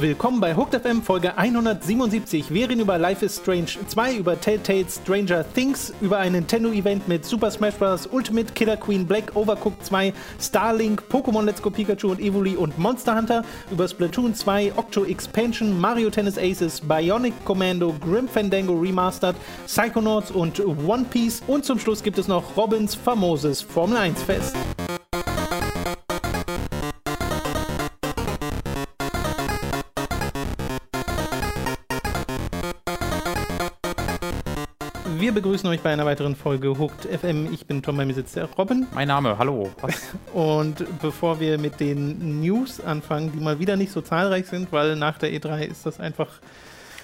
Willkommen bei Hooked FM Folge 177. Wir reden über Life is Strange 2, über Telltale Stranger Things, über ein Nintendo-Event mit Super Smash Bros. Ultimate, Killer Queen Black, Overcooked 2, Starlink, Pokémon Let's Go Pikachu und Evoli und Monster Hunter, über Splatoon 2, Octo Expansion, Mario Tennis Aces, Bionic Commando, Grim Fandango Remastered, Psychonauts und One Piece. Und zum Schluss gibt es noch Robins famoses Formel 1 Fest. Wir begrüßen euch bei einer weiteren Folge Hooked FM. Ich bin Tom, bei mir sitzt der Robin. Mein Name, hallo. Und bevor wir mit den News anfangen, die mal wieder nicht so zahlreich sind, weil nach der E3 ist das einfach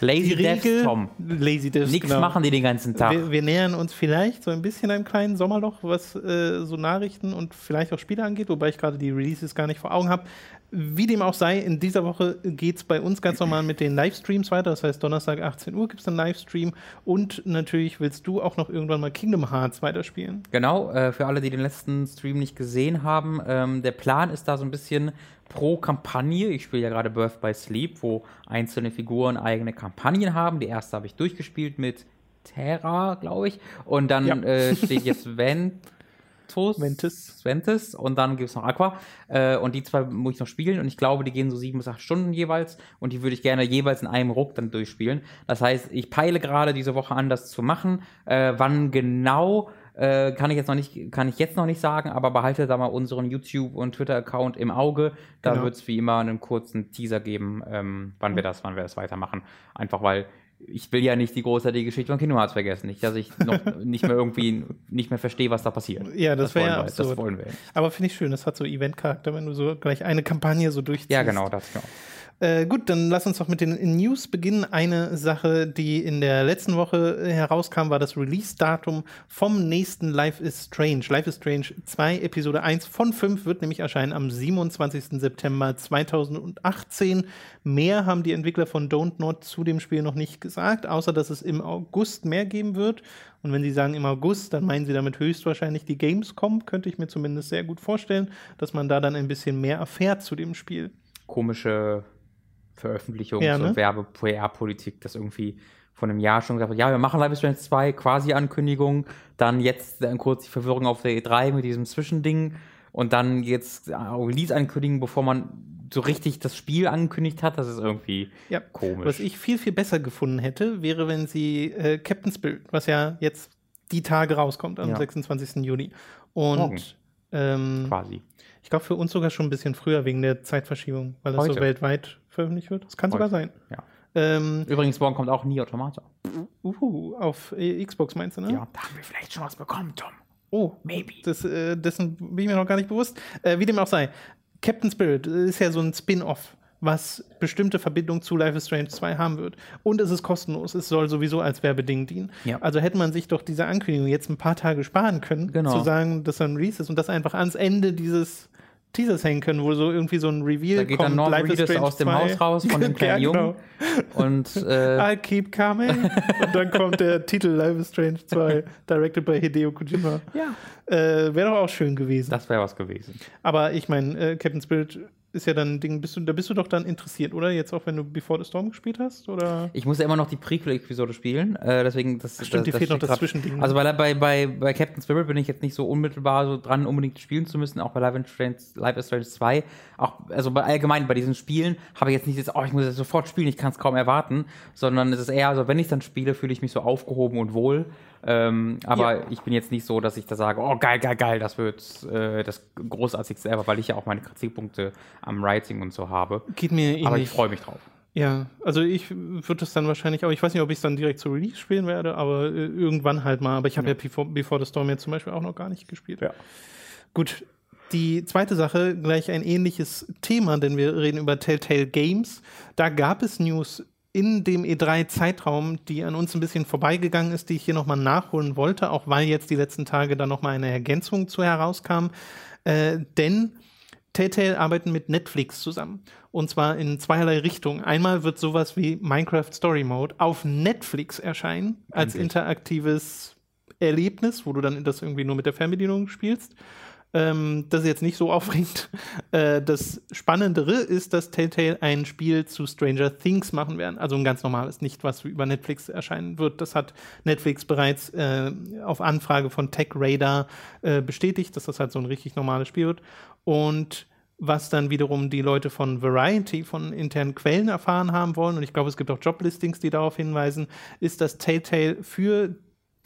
Lazy Devs, Tom. Lazy Devs, Nichts genau. machen die den ganzen Tag. Wir, wir, nähern uns vielleicht so ein bisschen einem kleinen Sommerloch, was äh, so Nachrichten und vielleicht auch Spiele angeht, wobei ich gerade die Releases gar nicht vor Augen habe. Wie dem auch sei, in dieser Woche geht es bei uns ganz normal mit den Livestreams weiter. Das heißt, Donnerstag 18 Uhr gibt es einen Livestream. Und natürlich willst du auch noch irgendwann mal Kingdom Hearts weiterspielen. Genau, äh, für alle, die den letzten Stream nicht gesehen haben. Ähm, der Plan ist da so ein bisschen pro Kampagne. Ich spiele ja gerade Birth by Sleep, wo einzelne Figuren eigene Kampagnen haben. Die erste habe ich durchgespielt mit Terra, glaube ich. Und dann ja. äh, steht jetzt Vent Ventus. Ventus. Ventus. Und dann gibt es noch Aqua. Äh, und die zwei muss ich noch spielen. Und ich glaube, die gehen so sieben bis acht Stunden jeweils. Und die würde ich gerne jeweils in einem Ruck dann durchspielen. Das heißt, ich peile gerade diese Woche an, das zu machen. Äh, wann genau äh, kann ich jetzt noch nicht, kann ich jetzt noch nicht sagen, aber behalte da mal unseren YouTube- und Twitter-Account im Auge. Da genau. wird es wie immer einen kurzen Teaser geben, ähm, wann wir das, wann wir das weitermachen. Einfach weil ich will ja nicht die großartige Geschichte von Kingdom Hearts vergessen. Nicht, dass ich noch nicht mehr irgendwie nicht mehr verstehe, was da passiert. Ja, das, das wäre ja absurd. Das wollen wir. Aber finde ich schön, das hat so Event-Charakter, wenn du so gleich eine Kampagne so durchziehst. Ja, genau, das genau. Äh, gut, dann lass uns doch mit den News beginnen. Eine Sache, die in der letzten Woche herauskam, war das Release-Datum vom nächsten Life is Strange. Life is Strange 2, Episode 1 von 5 wird nämlich erscheinen am 27. September 2018. Mehr haben die Entwickler von Don't Not zu dem Spiel noch nicht gesagt, außer dass es im August mehr geben wird. Und wenn sie sagen im August, dann meinen sie damit höchstwahrscheinlich die Gamescom, könnte ich mir zumindest sehr gut vorstellen, dass man da dann ein bisschen mehr erfährt zu dem Spiel. Komische Veröffentlichungs- ja, ne? und Werbe-PR-Politik, das irgendwie von einem Jahr schon gesagt hat, ja, wir machen Life is Strange 2, quasi Ankündigung, dann jetzt dann kurz die Verwirrung auf der E3 mit diesem Zwischending und dann jetzt Release ankündigen, bevor man so richtig das Spiel angekündigt hat, das ist irgendwie ja. komisch. Was ich viel, viel besser gefunden hätte, wäre, wenn sie äh, Captain Spirit, was ja jetzt die Tage rauskommt, am ja. 26. Juni. Und ähm, quasi. Ich glaube, für uns sogar schon ein bisschen früher wegen der Zeitverschiebung, weil das so weltweit veröffentlicht wird. Das kann Heute. sogar sein. Ja. Ähm, Übrigens, morgen kommt auch Nie Automata. Uh, auf Xbox meinst du, ne? Ja, da haben wir vielleicht schon was bekommen, Tom. Oh, maybe. Das, äh, dessen bin ich mir noch gar nicht bewusst. Äh, wie dem auch sei. Captain Spirit ist ja so ein Spin-off was bestimmte Verbindung zu Life is Strange 2 haben wird. Und es ist kostenlos. Es soll sowieso als Werbeding dienen. Ja. Also hätte man sich doch diese Ankündigung jetzt ein paar Tage sparen können, genau. zu sagen, dass er ein Release ist und das einfach ans Ende dieses Teasers hängen können, wo so irgendwie so ein Reveal da geht kommt. Dann Norm Life Reedus aus dem 2. Haus raus von dem kleinen ja, genau. Jungen. Und äh I keep coming. und dann kommt der Titel Life is Strange 2, directed by Hideo Kojima. Ja. Äh, wäre doch auch schön gewesen. Das wäre was gewesen. Aber ich meine, äh, Captain Spirit ist ja dann ein Ding, bist du, da bist du doch dann interessiert, oder? Jetzt auch, wenn du Before the Storm gespielt hast, oder? Ich muss ja immer noch die Prequel-Episode spielen, äh, deswegen das. Ach, stimmt, das, dir fehlt noch das Zwischending. Also bei, bei, bei, bei Captain Spirit bin ich jetzt nicht so unmittelbar so dran, unbedingt spielen zu müssen, auch bei Live, Strange, Live is Strange 2. Auch, also bei allgemein bei diesen Spielen habe ich jetzt nicht das, oh, ich muss jetzt sofort spielen, ich kann es kaum erwarten, sondern es ist eher so, wenn ich dann spiele, fühle ich mich so aufgehoben und wohl. Ähm, aber ja. ich bin jetzt nicht so, dass ich da sage, oh geil, geil, geil, das wird äh, das großartigste ever, weil ich ja auch meine Kritikpunkte am Writing und so habe. Geht mir ähnlich. Aber ich freue mich drauf. Ja, also ich würde das dann wahrscheinlich auch, ich weiß nicht, ob ich es dann direkt zu Release spielen werde, aber äh, irgendwann halt mal. Aber ich habe ja, ja Before, Before, the Storm jetzt zum Beispiel auch noch gar nicht gespielt. Ja. Gut, die zweite Sache, gleich ein ähnliches Thema, denn wir reden über Telltale Games. Da gab es News in dem E3-Zeitraum, die an uns ein bisschen vorbeigegangen ist, die ich hier nochmal nachholen wollte, auch weil jetzt die letzten Tage da nochmal eine Ergänzung zu herauskam. Äh, denn Telltale arbeiten mit Netflix zusammen. Und zwar in zweierlei Richtungen. Einmal wird sowas wie Minecraft Story Mode auf Netflix erscheinen, als interaktives Erlebnis, wo du dann das irgendwie nur mit der Fernbedienung spielst. Ähm, das ist jetzt nicht so aufregend. Äh, das Spannendere ist, dass Telltale ein Spiel zu Stranger Things machen werden. Also ein ganz normales, nicht was über Netflix erscheinen wird. Das hat Netflix bereits äh, auf Anfrage von Tech Radar äh, bestätigt, dass das halt so ein richtig normales Spiel wird. Und was dann wiederum die Leute von Variety, von internen Quellen erfahren haben wollen, und ich glaube, es gibt auch Joblistings, die darauf hinweisen, ist, dass Telltale für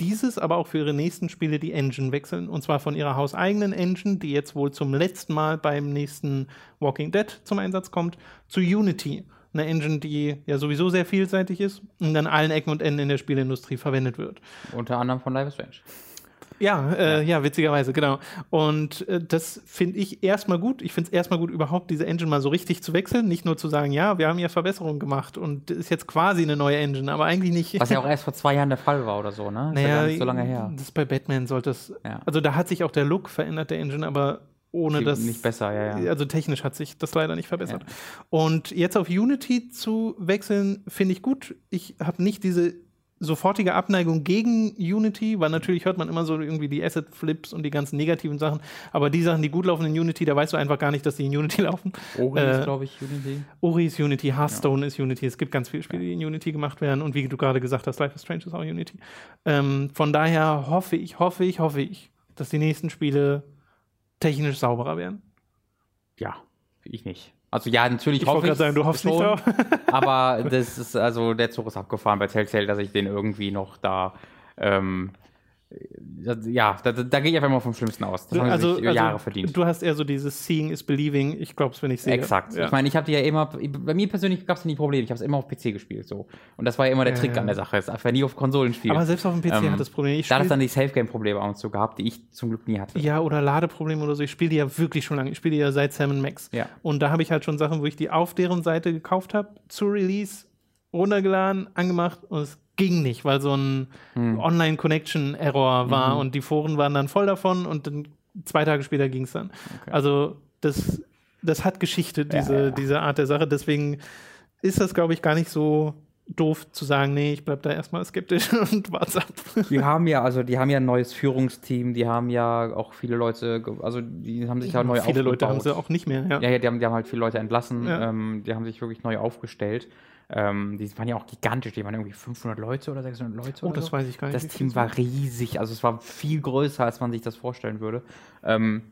dieses, aber auch für ihre nächsten Spiele die Engine wechseln. Und zwar von ihrer hauseigenen Engine, die jetzt wohl zum letzten Mal beim nächsten Walking Dead zum Einsatz kommt, zu Unity. Eine Engine, die ja sowieso sehr vielseitig ist und an allen Ecken und Enden in der Spielindustrie verwendet wird. Unter anderem von Life is Strange. Ja, äh, ja. ja. witzigerweise, genau. Und äh, das finde ich erstmal gut. Ich finde es erstmal gut, überhaupt diese Engine mal so richtig zu wechseln. Nicht nur zu sagen, ja, wir haben ja Verbesserungen gemacht und ist jetzt quasi eine neue Engine, aber eigentlich nicht. Was ja auch erst vor zwei Jahren der Fall war oder so, ne? Naja, ist ja nicht so lange her. Das bei Batman sollte es. Ja. Also da hat sich auch der Look verändert, der Engine, aber ohne das. Nicht besser, ja, ja. Also technisch hat sich das leider nicht verbessert. Ja. Und jetzt auf Unity zu wechseln, finde ich gut. Ich habe nicht diese sofortige Abneigung gegen Unity, weil natürlich hört man immer so irgendwie die Asset-Flips und die ganzen negativen Sachen, aber die Sachen, die gut laufen in Unity, da weißt du einfach gar nicht, dass die in Unity laufen. Ori äh, ist, glaube ich, Unity. Ori ist Unity, Hearthstone ja. ist Unity, es gibt ganz viele Spiele, die in Unity gemacht werden und wie du gerade gesagt hast, Life is Strange ist auch Unity. Ähm, von daher hoffe ich, hoffe ich, hoffe ich, dass die nächsten Spiele technisch sauberer werden. Ja, ich nicht. Also ja, natürlich ich hoffe ich sagen, du hoffst schon, nicht drauf. aber das ist also der Zug ist abgefahren bei Telltale, dass ich den irgendwie noch da ähm, ja, da, da gehe ich einfach mal vom Schlimmsten aus. Das haben also, also, Jahre verdient. Du hast eher so dieses Seeing is Believing. Ich glaube es, wenn ich sehe. Exakt. Ja. Ich meine, ich habe die ja immer, bei mir persönlich gab es nie Probleme. Ich habe es immer auf PC gespielt. so. Und das war ja immer der Trick an der Sache. Es einfach nie auf Konsolen spielen. Aber selbst auf dem PC ähm, hat das Problem. Ich da hat es dann die Safe-Game-Probleme auch so gehabt, die ich zum Glück nie hatte. Ja, oder Ladeprobleme oder so. Ich spiele die ja wirklich schon lange. Ich spiele die ja seit Sam Max. Ja. Und da habe ich halt schon Sachen, wo ich die auf deren Seite gekauft habe, zu Release, runtergeladen, angemacht und es ging nicht, weil so ein hm. Online-Connection-Error war mhm. und die Foren waren dann voll davon und dann zwei Tage später ging es dann. Okay. Also das, das hat Geschichte, diese, ja, ja. diese Art der Sache. Deswegen ist das, glaube ich, gar nicht so doof zu sagen, nee, ich bleib da erstmal skeptisch und warte ab. Die haben ja, also die haben ja ein neues Führungsteam, die haben ja auch viele Leute, also die haben sich ja, ja neu viele aufgebaut. Viele Leute haben sie auch nicht mehr, ja. Ja, ja die, haben, die haben halt viele Leute entlassen, ähm, die haben sich wirklich neu aufgestellt. Ähm, die waren ja auch gigantisch, die waren irgendwie 500 Leute oder 600 Leute. Oh, das so. weiß ich gar nicht. Das Team war riesig, also es war viel größer, als man sich das vorstellen würde. Ähm,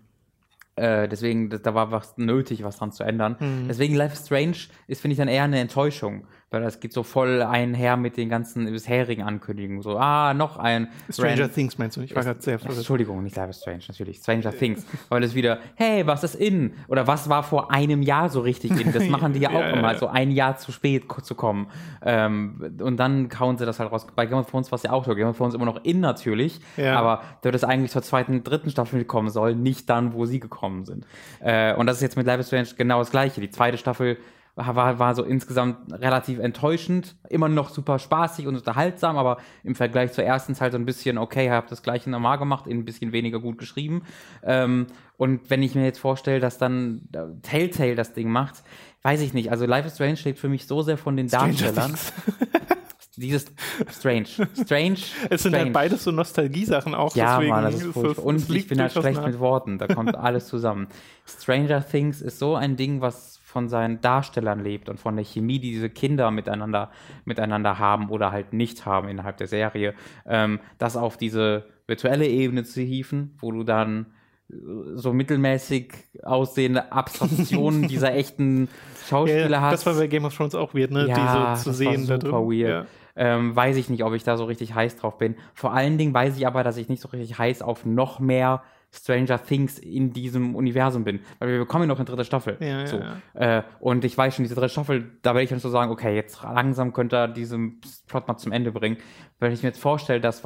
äh, deswegen, da war was nötig, was dran zu ändern. Mhm. Deswegen Life is Strange ist, finde ich, dann eher eine Enttäuschung weil das geht so voll einher mit den ganzen bisherigen Ankündigungen. So, ah, noch ein. Stranger Rand Things meinst du? Ich war gerade sehr verwirrt. Entschuldigung, nicht Life is Strange, natürlich. Stranger Things. Weil es wieder, hey, was ist in? Oder was war vor einem Jahr so richtig in? Das machen die ja auch ja, immer, ja. so ein Jahr zu spät zu kommen. Ähm, und dann kauen sie das halt raus. Bei Game of Thrones war es ja auch so. Game of Thrones immer noch in natürlich, ja. aber dort ist eigentlich zur zweiten, dritten Staffel kommen soll, nicht dann, wo sie gekommen sind. Äh, und das ist jetzt mit Life is Strange genau das Gleiche. Die zweite Staffel war, war so insgesamt relativ enttäuschend. Immer noch super spaßig und unterhaltsam, aber im Vergleich zur ersten Zeit so ein bisschen, okay, ich habe das gleiche normal gemacht, ein bisschen weniger gut geschrieben. Ähm, und wenn ich mir jetzt vorstelle, dass dann Telltale das Ding macht, weiß ich nicht. Also Life is Strange steht für mich so sehr von den Darstellern. Dieses Strange. Strange. Es sind strange. halt beides so Nostalgie-Sachen auch. Ja, deswegen Mann, das ist furchtbar. Und ich bin halt schlecht mit Worten. Da kommt alles zusammen. Stranger Things ist so ein Ding, was von seinen Darstellern lebt und von der Chemie, die diese Kinder miteinander, miteinander haben oder halt nicht haben innerhalb der Serie, ähm, das auf diese virtuelle Ebene zu hieven, wo du dann äh, so mittelmäßig aussehende Abstraktionen dieser echten Schauspieler ja, hast. Das war bei Game of Thrones auch weird, ne? Ja, die so zu sehen. War super weird. Ja. Ähm, weiß ich nicht, ob ich da so richtig heiß drauf bin. Vor allen Dingen weiß ich aber, dass ich nicht so richtig heiß auf noch mehr Stranger Things in diesem Universum bin. Weil wir bekommen ja noch eine dritte Staffel. Ja, so. ja, ja. Äh, und ich weiß schon, diese dritte Staffel, da werde ich dann so sagen, okay, jetzt langsam könnte er diesen Plot mal zum Ende bringen. Weil ich mir jetzt vorstelle, dass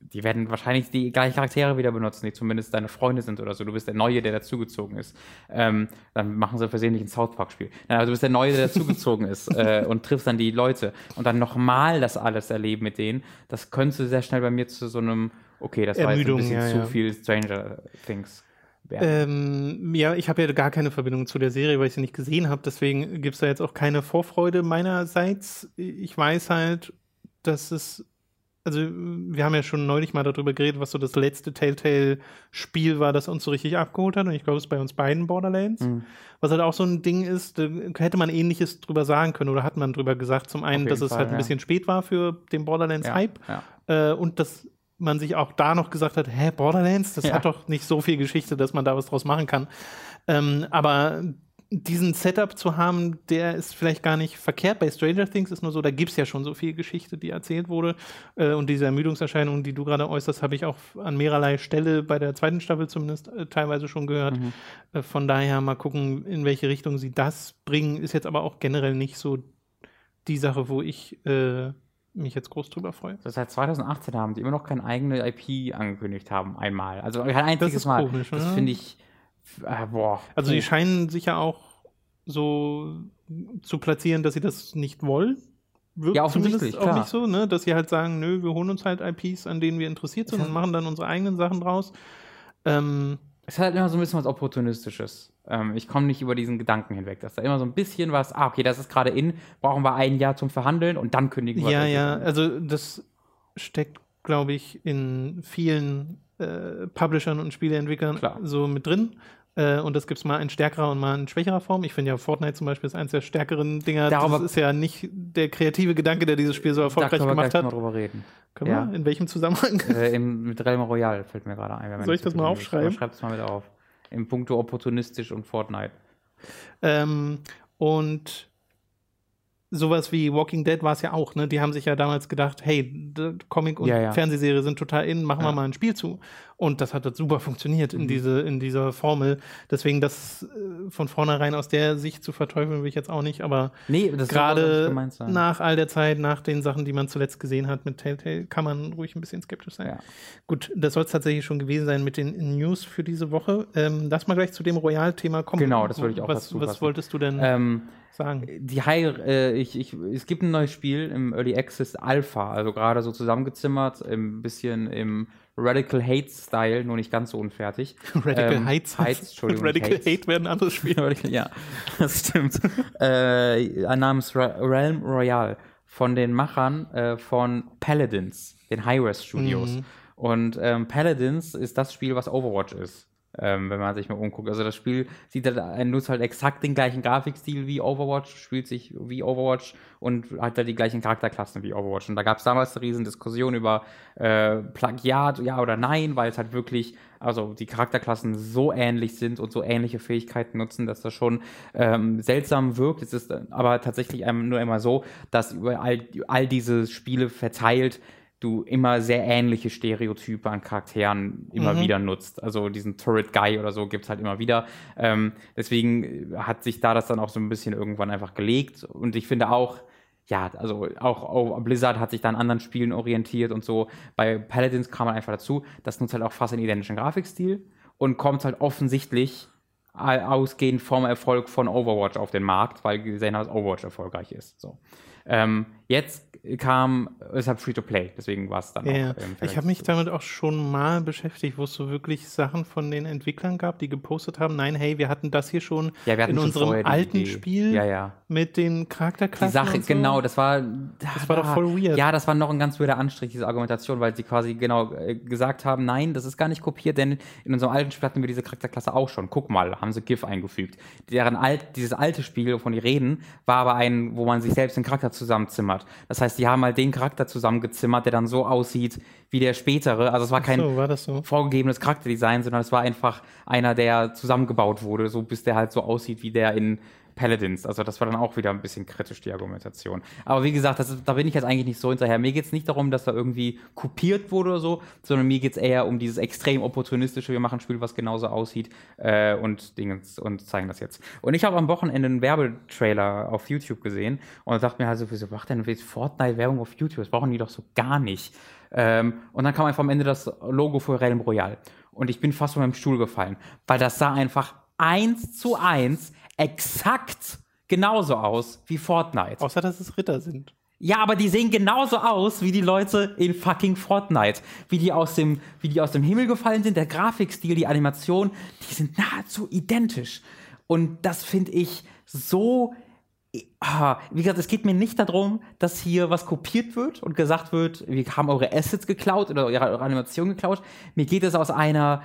die werden wahrscheinlich die gleichen Charaktere wieder benutzen, die zumindest deine Freunde sind oder so. Du bist der Neue, der dazugezogen ist. Ähm, dann machen sie versehentlich ein South Park-Spiel. Also du bist der Neue, der dazugezogen ist äh, und triffst dann die Leute und dann nochmal das alles erleben mit denen. Das könnte sehr schnell bei mir zu so einem okay, das Ermüdung, war jetzt ein bisschen ja, zu viel Stranger Things. Ähm, ja, ich habe ja gar keine Verbindung zu der Serie, weil ich sie nicht gesehen habe. Deswegen gibt es da jetzt auch keine Vorfreude meinerseits. Ich weiß halt, dass es also wir haben ja schon neulich mal darüber geredet, was so das letzte Telltale-Spiel war, das uns so richtig abgeholt hat. Und ich glaube, es ist bei uns beiden Borderlands. Mhm. Was halt auch so ein Ding ist, da hätte man ähnliches drüber sagen können oder hat man drüber gesagt. Zum einen, dass es Fall, halt ein ja. bisschen spät war für den Borderlands-Hype. Ja, ja. äh, und dass man sich auch da noch gesagt hat, hä, Borderlands, das hat doch nicht so viel Geschichte, dass man da was draus machen kann. Ähm, aber diesen Setup zu haben, der ist vielleicht gar nicht verkehrt. Bei Stranger Things ist nur so, da gibt es ja schon so viel Geschichte, die erzählt wurde. Äh, und diese Ermüdungserscheinungen, die du gerade äußerst, habe ich auch an mehrerlei Stelle bei der zweiten Staffel zumindest äh, teilweise schon gehört. Mhm. Äh, von daher mal gucken, in welche Richtung sie das bringen. Ist jetzt aber auch generell nicht so die Sache, wo ich äh, mich jetzt groß drüber freue. Seit 2018 haben die immer noch keine eigene IP angekündigt haben, einmal. Also kein einziges das Mal. Komisch, das finde ich äh, boah. Also, die scheinen sich ja auch so zu platzieren, dass sie das nicht wollen. Wirkt ja, offensichtlich, auch klar. nicht so, ne? dass sie halt sagen, nö, wir holen uns halt IPs, an denen wir interessiert sind und machen dann unsere eigenen Sachen draus. Ähm, es hat halt immer so ein bisschen was Opportunistisches. Ähm, ich komme nicht über diesen Gedanken hinweg, dass da immer so ein bisschen was, ah, okay, das ist gerade in, brauchen wir ein Jahr zum Verhandeln und dann kündigen wir Ja, ja, also das steckt, glaube ich, in vielen äh, Publishern und Spieleentwicklern Klar. so mit drin. Äh, und das gibt es mal in stärkerer und mal in schwächerer Form. Ich finde ja Fortnite zum Beispiel ist eines der stärkeren Dinger. Darüber das ist ja nicht der kreative Gedanke, der dieses Spiel so erfolgreich gemacht hat. Mal drüber reden. Können ja. wir? In welchem Zusammenhang? Äh, im, mit Realm Royale fällt mir gerade ein. Soll ich das mal aufschreiben? Schreib es mal mit auf. Im Punkto opportunistisch und Fortnite. Ähm, und sowas wie Walking Dead war es ja auch, ne? Die haben sich ja damals gedacht, hey, Comic und ja, ja. Fernsehserie sind total in, machen ja. wir mal ein Spiel zu. Und das hat halt super funktioniert mhm. in, diese, in dieser Formel. Deswegen das äh, von vornherein aus der Sicht zu verteufeln, will ich jetzt auch nicht, aber nee, gerade nach all der Zeit, nach den Sachen, die man zuletzt gesehen hat mit Telltale, kann man ruhig ein bisschen skeptisch sein. Gut, das soll es tatsächlich schon gewesen sein mit den News für diese Woche. Ähm, lass mal gleich zu dem Royal-Thema kommen. Genau, das würde ich auch was, was wolltest du denn ähm, sagen? Die High, äh, ich, ich, es gibt ein neues Spiel im Early Access Alpha, also gerade so zusammengezimmert, ein bisschen im Radical Hate Style, nur nicht ganz so unfertig. Radical ähm, Heights, Heights, Entschuldigung. Radical Hates. Hate werden ein anderes Spiel. ja, das stimmt. äh, namens Realm Royale von den Machern äh, von Paladins, den Hi-Res Studios. Mhm. Und ähm, Paladins ist das Spiel, was Overwatch ist ähm, wenn man sich mal umguckt. Also das Spiel sieht halt, nutzt halt exakt den gleichen Grafikstil wie Overwatch, spielt sich wie Overwatch und hat halt die gleichen Charakterklassen wie Overwatch. Und da gab es damals eine riesen Diskussion über äh, Plagiat, ja oder nein, weil es halt wirklich, also die Charakterklassen so ähnlich sind und so ähnliche Fähigkeiten nutzen, dass das schon ähm, seltsam wirkt. Es ist aber tatsächlich nur immer so, dass über all, all diese Spiele verteilt du immer sehr ähnliche Stereotype an Charakteren immer mhm. wieder nutzt. Also diesen Turret Guy oder so gibt's halt immer wieder. Ähm, deswegen hat sich da das dann auch so ein bisschen irgendwann einfach gelegt. Und ich finde auch, ja, also auch, auch Blizzard hat sich da an anderen Spielen orientiert und so. Bei Paladins kam man einfach dazu, das nutzt halt auch fast einen identischen Grafikstil und kommt halt offensichtlich ausgehend vom Erfolg von Overwatch auf den Markt, weil gesehen haben, dass Overwatch erfolgreich ist. So. Ähm, jetzt kam, ist halt Free-to-Play, deswegen war es dann ja, auch. Ähm, ich habe mich damit auch schon mal beschäftigt, wo es so wirklich Sachen von den Entwicklern gab, die gepostet haben, nein, hey, wir hatten das hier schon ja, in schon unserem alten Spiel ja, ja. mit den Charakterklassen. Die Sache, so. genau, das war. Das war doch voll weird. Ja, das war noch ein ganz weirder Anstrich, diese Argumentation, weil sie quasi genau äh, gesagt haben, nein, das ist gar nicht kopiert, denn in unserem alten Spiel hatten wir diese Charakterklasse auch schon. Guck mal, haben sie GIF eingefügt. Deren alt, dieses alte Spiel, wovon die reden, war aber ein, wo man sich selbst den Charakter zusammenzimmert. Das heißt, die haben halt den Charakter zusammengezimmert, der dann so aussieht wie der spätere. Also es war kein so, war so? vorgegebenes Charakterdesign, sondern es war einfach einer, der zusammengebaut wurde, so bis der halt so aussieht wie der in Paladins. Also das war dann auch wieder ein bisschen kritisch, die Argumentation. Aber wie gesagt, ist, da bin ich jetzt eigentlich nicht so hinterher. Mir geht es nicht darum, dass da irgendwie kopiert wurde oder so, sondern mir geht es eher um dieses extrem opportunistische, wir machen ein Spiel, was genauso aussieht äh, und Dingens und zeigen das jetzt. Und ich habe am Wochenende einen Werbetrailer auf YouTube gesehen und dachte mir halt so, wieso macht denn Fortnite Werbung auf YouTube? Das brauchen die doch so gar nicht. Ähm, und dann kam einfach am Ende das Logo für Realm Royale. Und ich bin fast von meinem Stuhl gefallen, weil das sah einfach eins zu eins exakt genauso aus wie Fortnite. Außer, dass es Ritter sind. Ja, aber die sehen genauso aus wie die Leute in fucking Fortnite. Wie die aus dem, wie die aus dem Himmel gefallen sind, der Grafikstil, die Animation, die sind nahezu identisch. Und das finde ich so ah, wie gesagt, es geht mir nicht darum, dass hier was kopiert wird und gesagt wird, wir haben eure Assets geklaut oder eure Animation geklaut. Mir geht es aus einer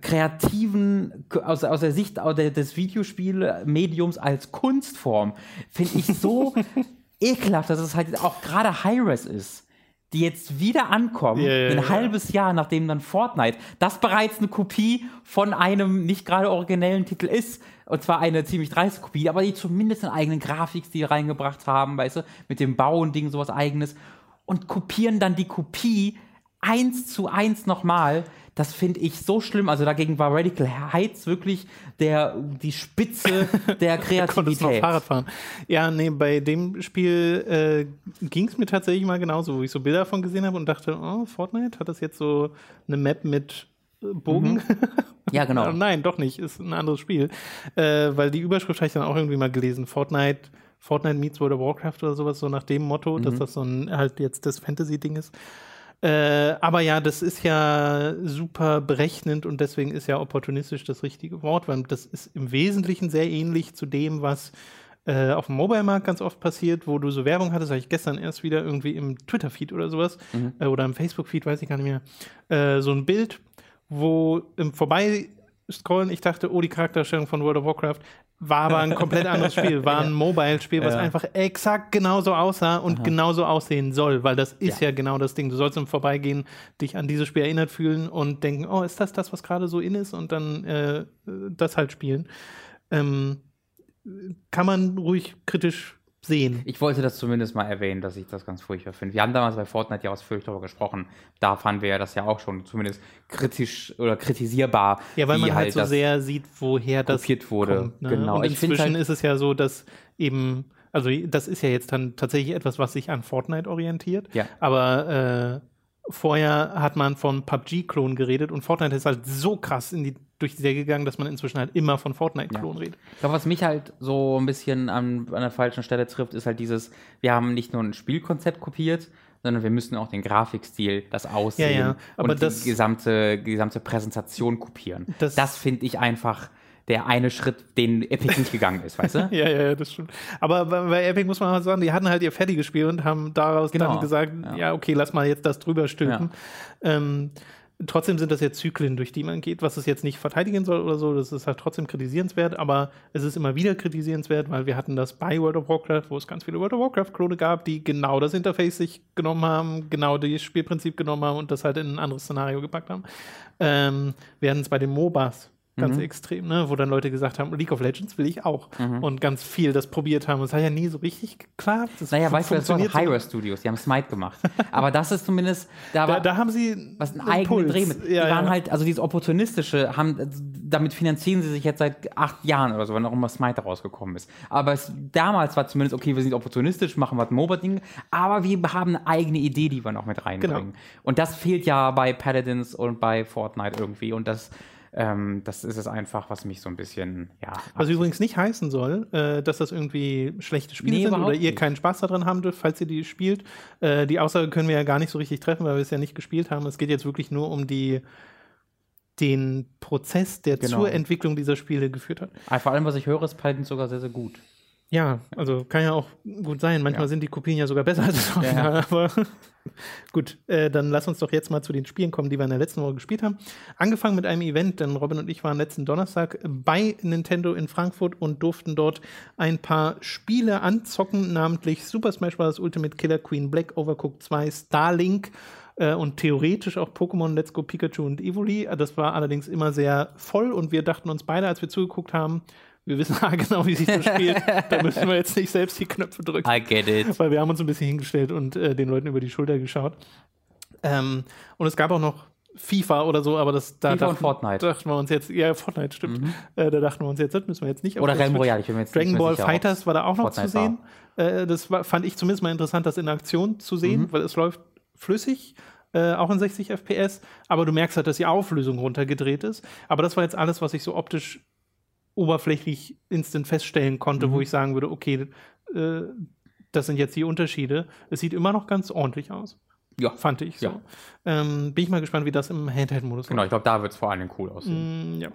kreativen, aus, aus der Sicht des Videospielmediums als Kunstform, finde ich so ekelhaft, dass es halt auch gerade Hi-Res ist die jetzt wieder ankommen, yeah, yeah, ein yeah. halbes Jahr nachdem dann Fortnite, das bereits eine Kopie von einem nicht gerade originellen Titel ist, und zwar eine ziemlich dreiste Kopie, aber die zumindest einen eigenen Grafikstil reingebracht haben, weißt du, mit dem Bauen-Ding sowas eigenes und kopieren dann die Kopie eins zu eins nochmal das finde ich so schlimm. Also dagegen war Radical Heights wirklich der, die Spitze der Kreativität. noch Fahrrad fahren. Ja, nee, bei dem Spiel äh, ging es mir tatsächlich mal genauso, wo ich so Bilder davon gesehen habe und dachte, oh, Fortnite hat das jetzt so eine Map mit äh, Bogen. Mhm. Ja, genau. Nein, doch nicht, ist ein anderes Spiel. Äh, weil die Überschrift habe ich dann auch irgendwie mal gelesen. Fortnite, Fortnite meets World of Warcraft oder sowas, so nach dem Motto, mhm. dass das so ein halt jetzt das Fantasy-Ding ist. Äh, aber ja, das ist ja super berechnend und deswegen ist ja opportunistisch das richtige Wort, weil das ist im Wesentlichen sehr ähnlich zu dem, was äh, auf dem Mobile-Markt ganz oft passiert, wo du so Werbung hattest, habe ich gestern erst wieder irgendwie im Twitter-Feed oder sowas mhm. äh, oder im Facebook-Feed, weiß ich gar nicht mehr, äh, so ein Bild, wo im Vorbeiscrollen ich dachte, oh, die Charakterstellung von World of Warcraft war aber ein komplett anderes Spiel, war ein Mobile-Spiel, was ja. einfach exakt genauso aussah und Aha. genauso aussehen soll, weil das ist ja. ja. genau das Ding. Du sollst im Vorbeigehen dich an dieses Spiel erinnert fühlen und denken, oh, ist das das, was gerade so in ist und dann äh, das halt spielen. Ähm, kann man ruhig kritisch sehen. Ich wollte das zumindest mal erwähnen, dass ich das ganz furchtbar finde. Wir haben damals bei Fortnite ja ausführlich darüber gesprochen. Da fanden wir ja das ja auch schon zumindest kritisch oder kritisierbar. Ja, weil man halt so sehr sieht, woher das wurde. Kommt, ne? Genau. Und inzwischen halt ist es ja so, dass eben, also das ist ja jetzt dann tatsächlich etwas, was sich an Fortnite orientiert. Ja. Aber äh, vorher hat man von PUBG-Klon geredet und Fortnite ist halt so krass in die, durch die Decke gegangen, dass man inzwischen halt immer von Fortnite-Klon ja. redet. Ich glaube, was mich halt so ein bisschen an, an der falschen Stelle trifft, ist halt dieses, wir haben nicht nur ein Spielkonzept kopiert, sondern wir müssen auch den Grafikstil, das Aussehen ja, ja. und das, die gesamte, gesamte Präsentation kopieren. Das, das finde ich einfach der eine Schritt, den Epic nicht gegangen ist, weißt du? ja, ja, ja, das stimmt. Aber bei Epic muss man mal sagen, die hatten halt ihr fertiges Spiel und haben daraus genau. dann gesagt, ja. ja. okay, lass mal jetzt das drüber stülpen. Ähm, trotzdem sind das jetzt Zyklen, durch die man geht, was es jetzt nicht verteidigen soll oder so. Das ist halt trotzdem kritisierenswert, aber es ist immer wieder kritisierenswert, weil wir hatten das bei World of Warcraft, wo es ganz viele World of Warcraft-Klone gab, die genau das Interface sich genommen haben, genau das Spielprinzip genommen haben und das halt in ein anderes Szenario gepackt haben. Ähm, hatten es bei den MOBAs ganz mhm. extrem, ne? wo dann Leute gesagt haben, League of Legends will ich auch. Mhm. Und ganz viel das probiert haben. Und es hat ja nie so richtig geklappt. Das naja, weißt du, das waren Hyra Studios, die haben Smite gemacht. Aber das ist zumindest, da, da, da haben sie was einen eigenen Dreh mit. Ja, die waren ja. halt, also dieses Opportunistische, haben, damit finanzieren sie sich jetzt seit acht Jahren oder so, wenn auch immer Smite rausgekommen ist. Aber es, damals war zumindest, okay, wir sind opportunistisch, machen was MOBA-Ding, aber wir haben eine eigene Idee, die wir noch mit reinbringen. Genau. Und das fehlt ja bei Paladins und bei Fortnite irgendwie. Und das ähm, das ist es einfach, was mich so ein bisschen, ja. Was übrigens nicht heißen soll, äh, dass das irgendwie schlechte Spiele nee, sind oder ihr nicht. keinen Spaß daran haben dürft, falls ihr die spielt. Äh, die Aussage können wir ja gar nicht so richtig treffen, weil wir es ja nicht gespielt haben. Es geht jetzt wirklich nur um die den Prozess, der genau. zur Entwicklung dieser Spiele geführt hat. Vor allem, was ich höre, ist Python sogar sehr, sehr gut. Ja, also kann ja auch gut sein. Manchmal ja. sind die Kopien ja sogar besser als das Original, ja. aber gut, äh, dann lass uns doch jetzt mal zu den Spielen kommen, die wir in der letzten Woche gespielt haben. Angefangen mit einem Event, denn Robin und ich waren letzten Donnerstag bei Nintendo in Frankfurt und durften dort ein paar Spiele anzocken, namentlich Super Smash Bros. Ultimate Killer Queen Black, Overcooked 2, Starlink äh, und theoretisch auch Pokémon Let's Go Pikachu und Evoli. Das war allerdings immer sehr voll und wir dachten uns beide, als wir zugeguckt haben, wir wissen genau, wie sich das spielt. da müssen wir jetzt nicht selbst die Knöpfe drücken. I get it. Weil wir haben uns ein bisschen hingestellt und äh, den Leuten über die Schulter geschaut. Ähm, und es gab auch noch FIFA oder so, aber das da FIFA dachten, Fortnite. dachten wir uns jetzt, ja, Fortnite stimmt. Mhm. Äh, da dachten wir uns jetzt, das müssen wir jetzt nicht. Oder Realm Royale, ich bin jetzt Dragon Ball Fighters war da auch noch Fortnite zu sehen. Äh, das war, fand ich zumindest mal interessant, das in Aktion zu sehen, mhm. weil es läuft flüssig. Äh, auch in 60 FPS, aber du merkst halt, dass die Auflösung runtergedreht ist. Aber das war jetzt alles, was ich so optisch oberflächlich instant feststellen konnte, mhm. wo ich sagen würde, okay, äh, das sind jetzt die Unterschiede. Es sieht immer noch ganz ordentlich aus. Ja. Fand ich so. Ja. Ähm, bin ich mal gespannt, wie das im Handheld-Modus Genau, ich glaube, da wird es vor allem cool aussehen. Mm, ja.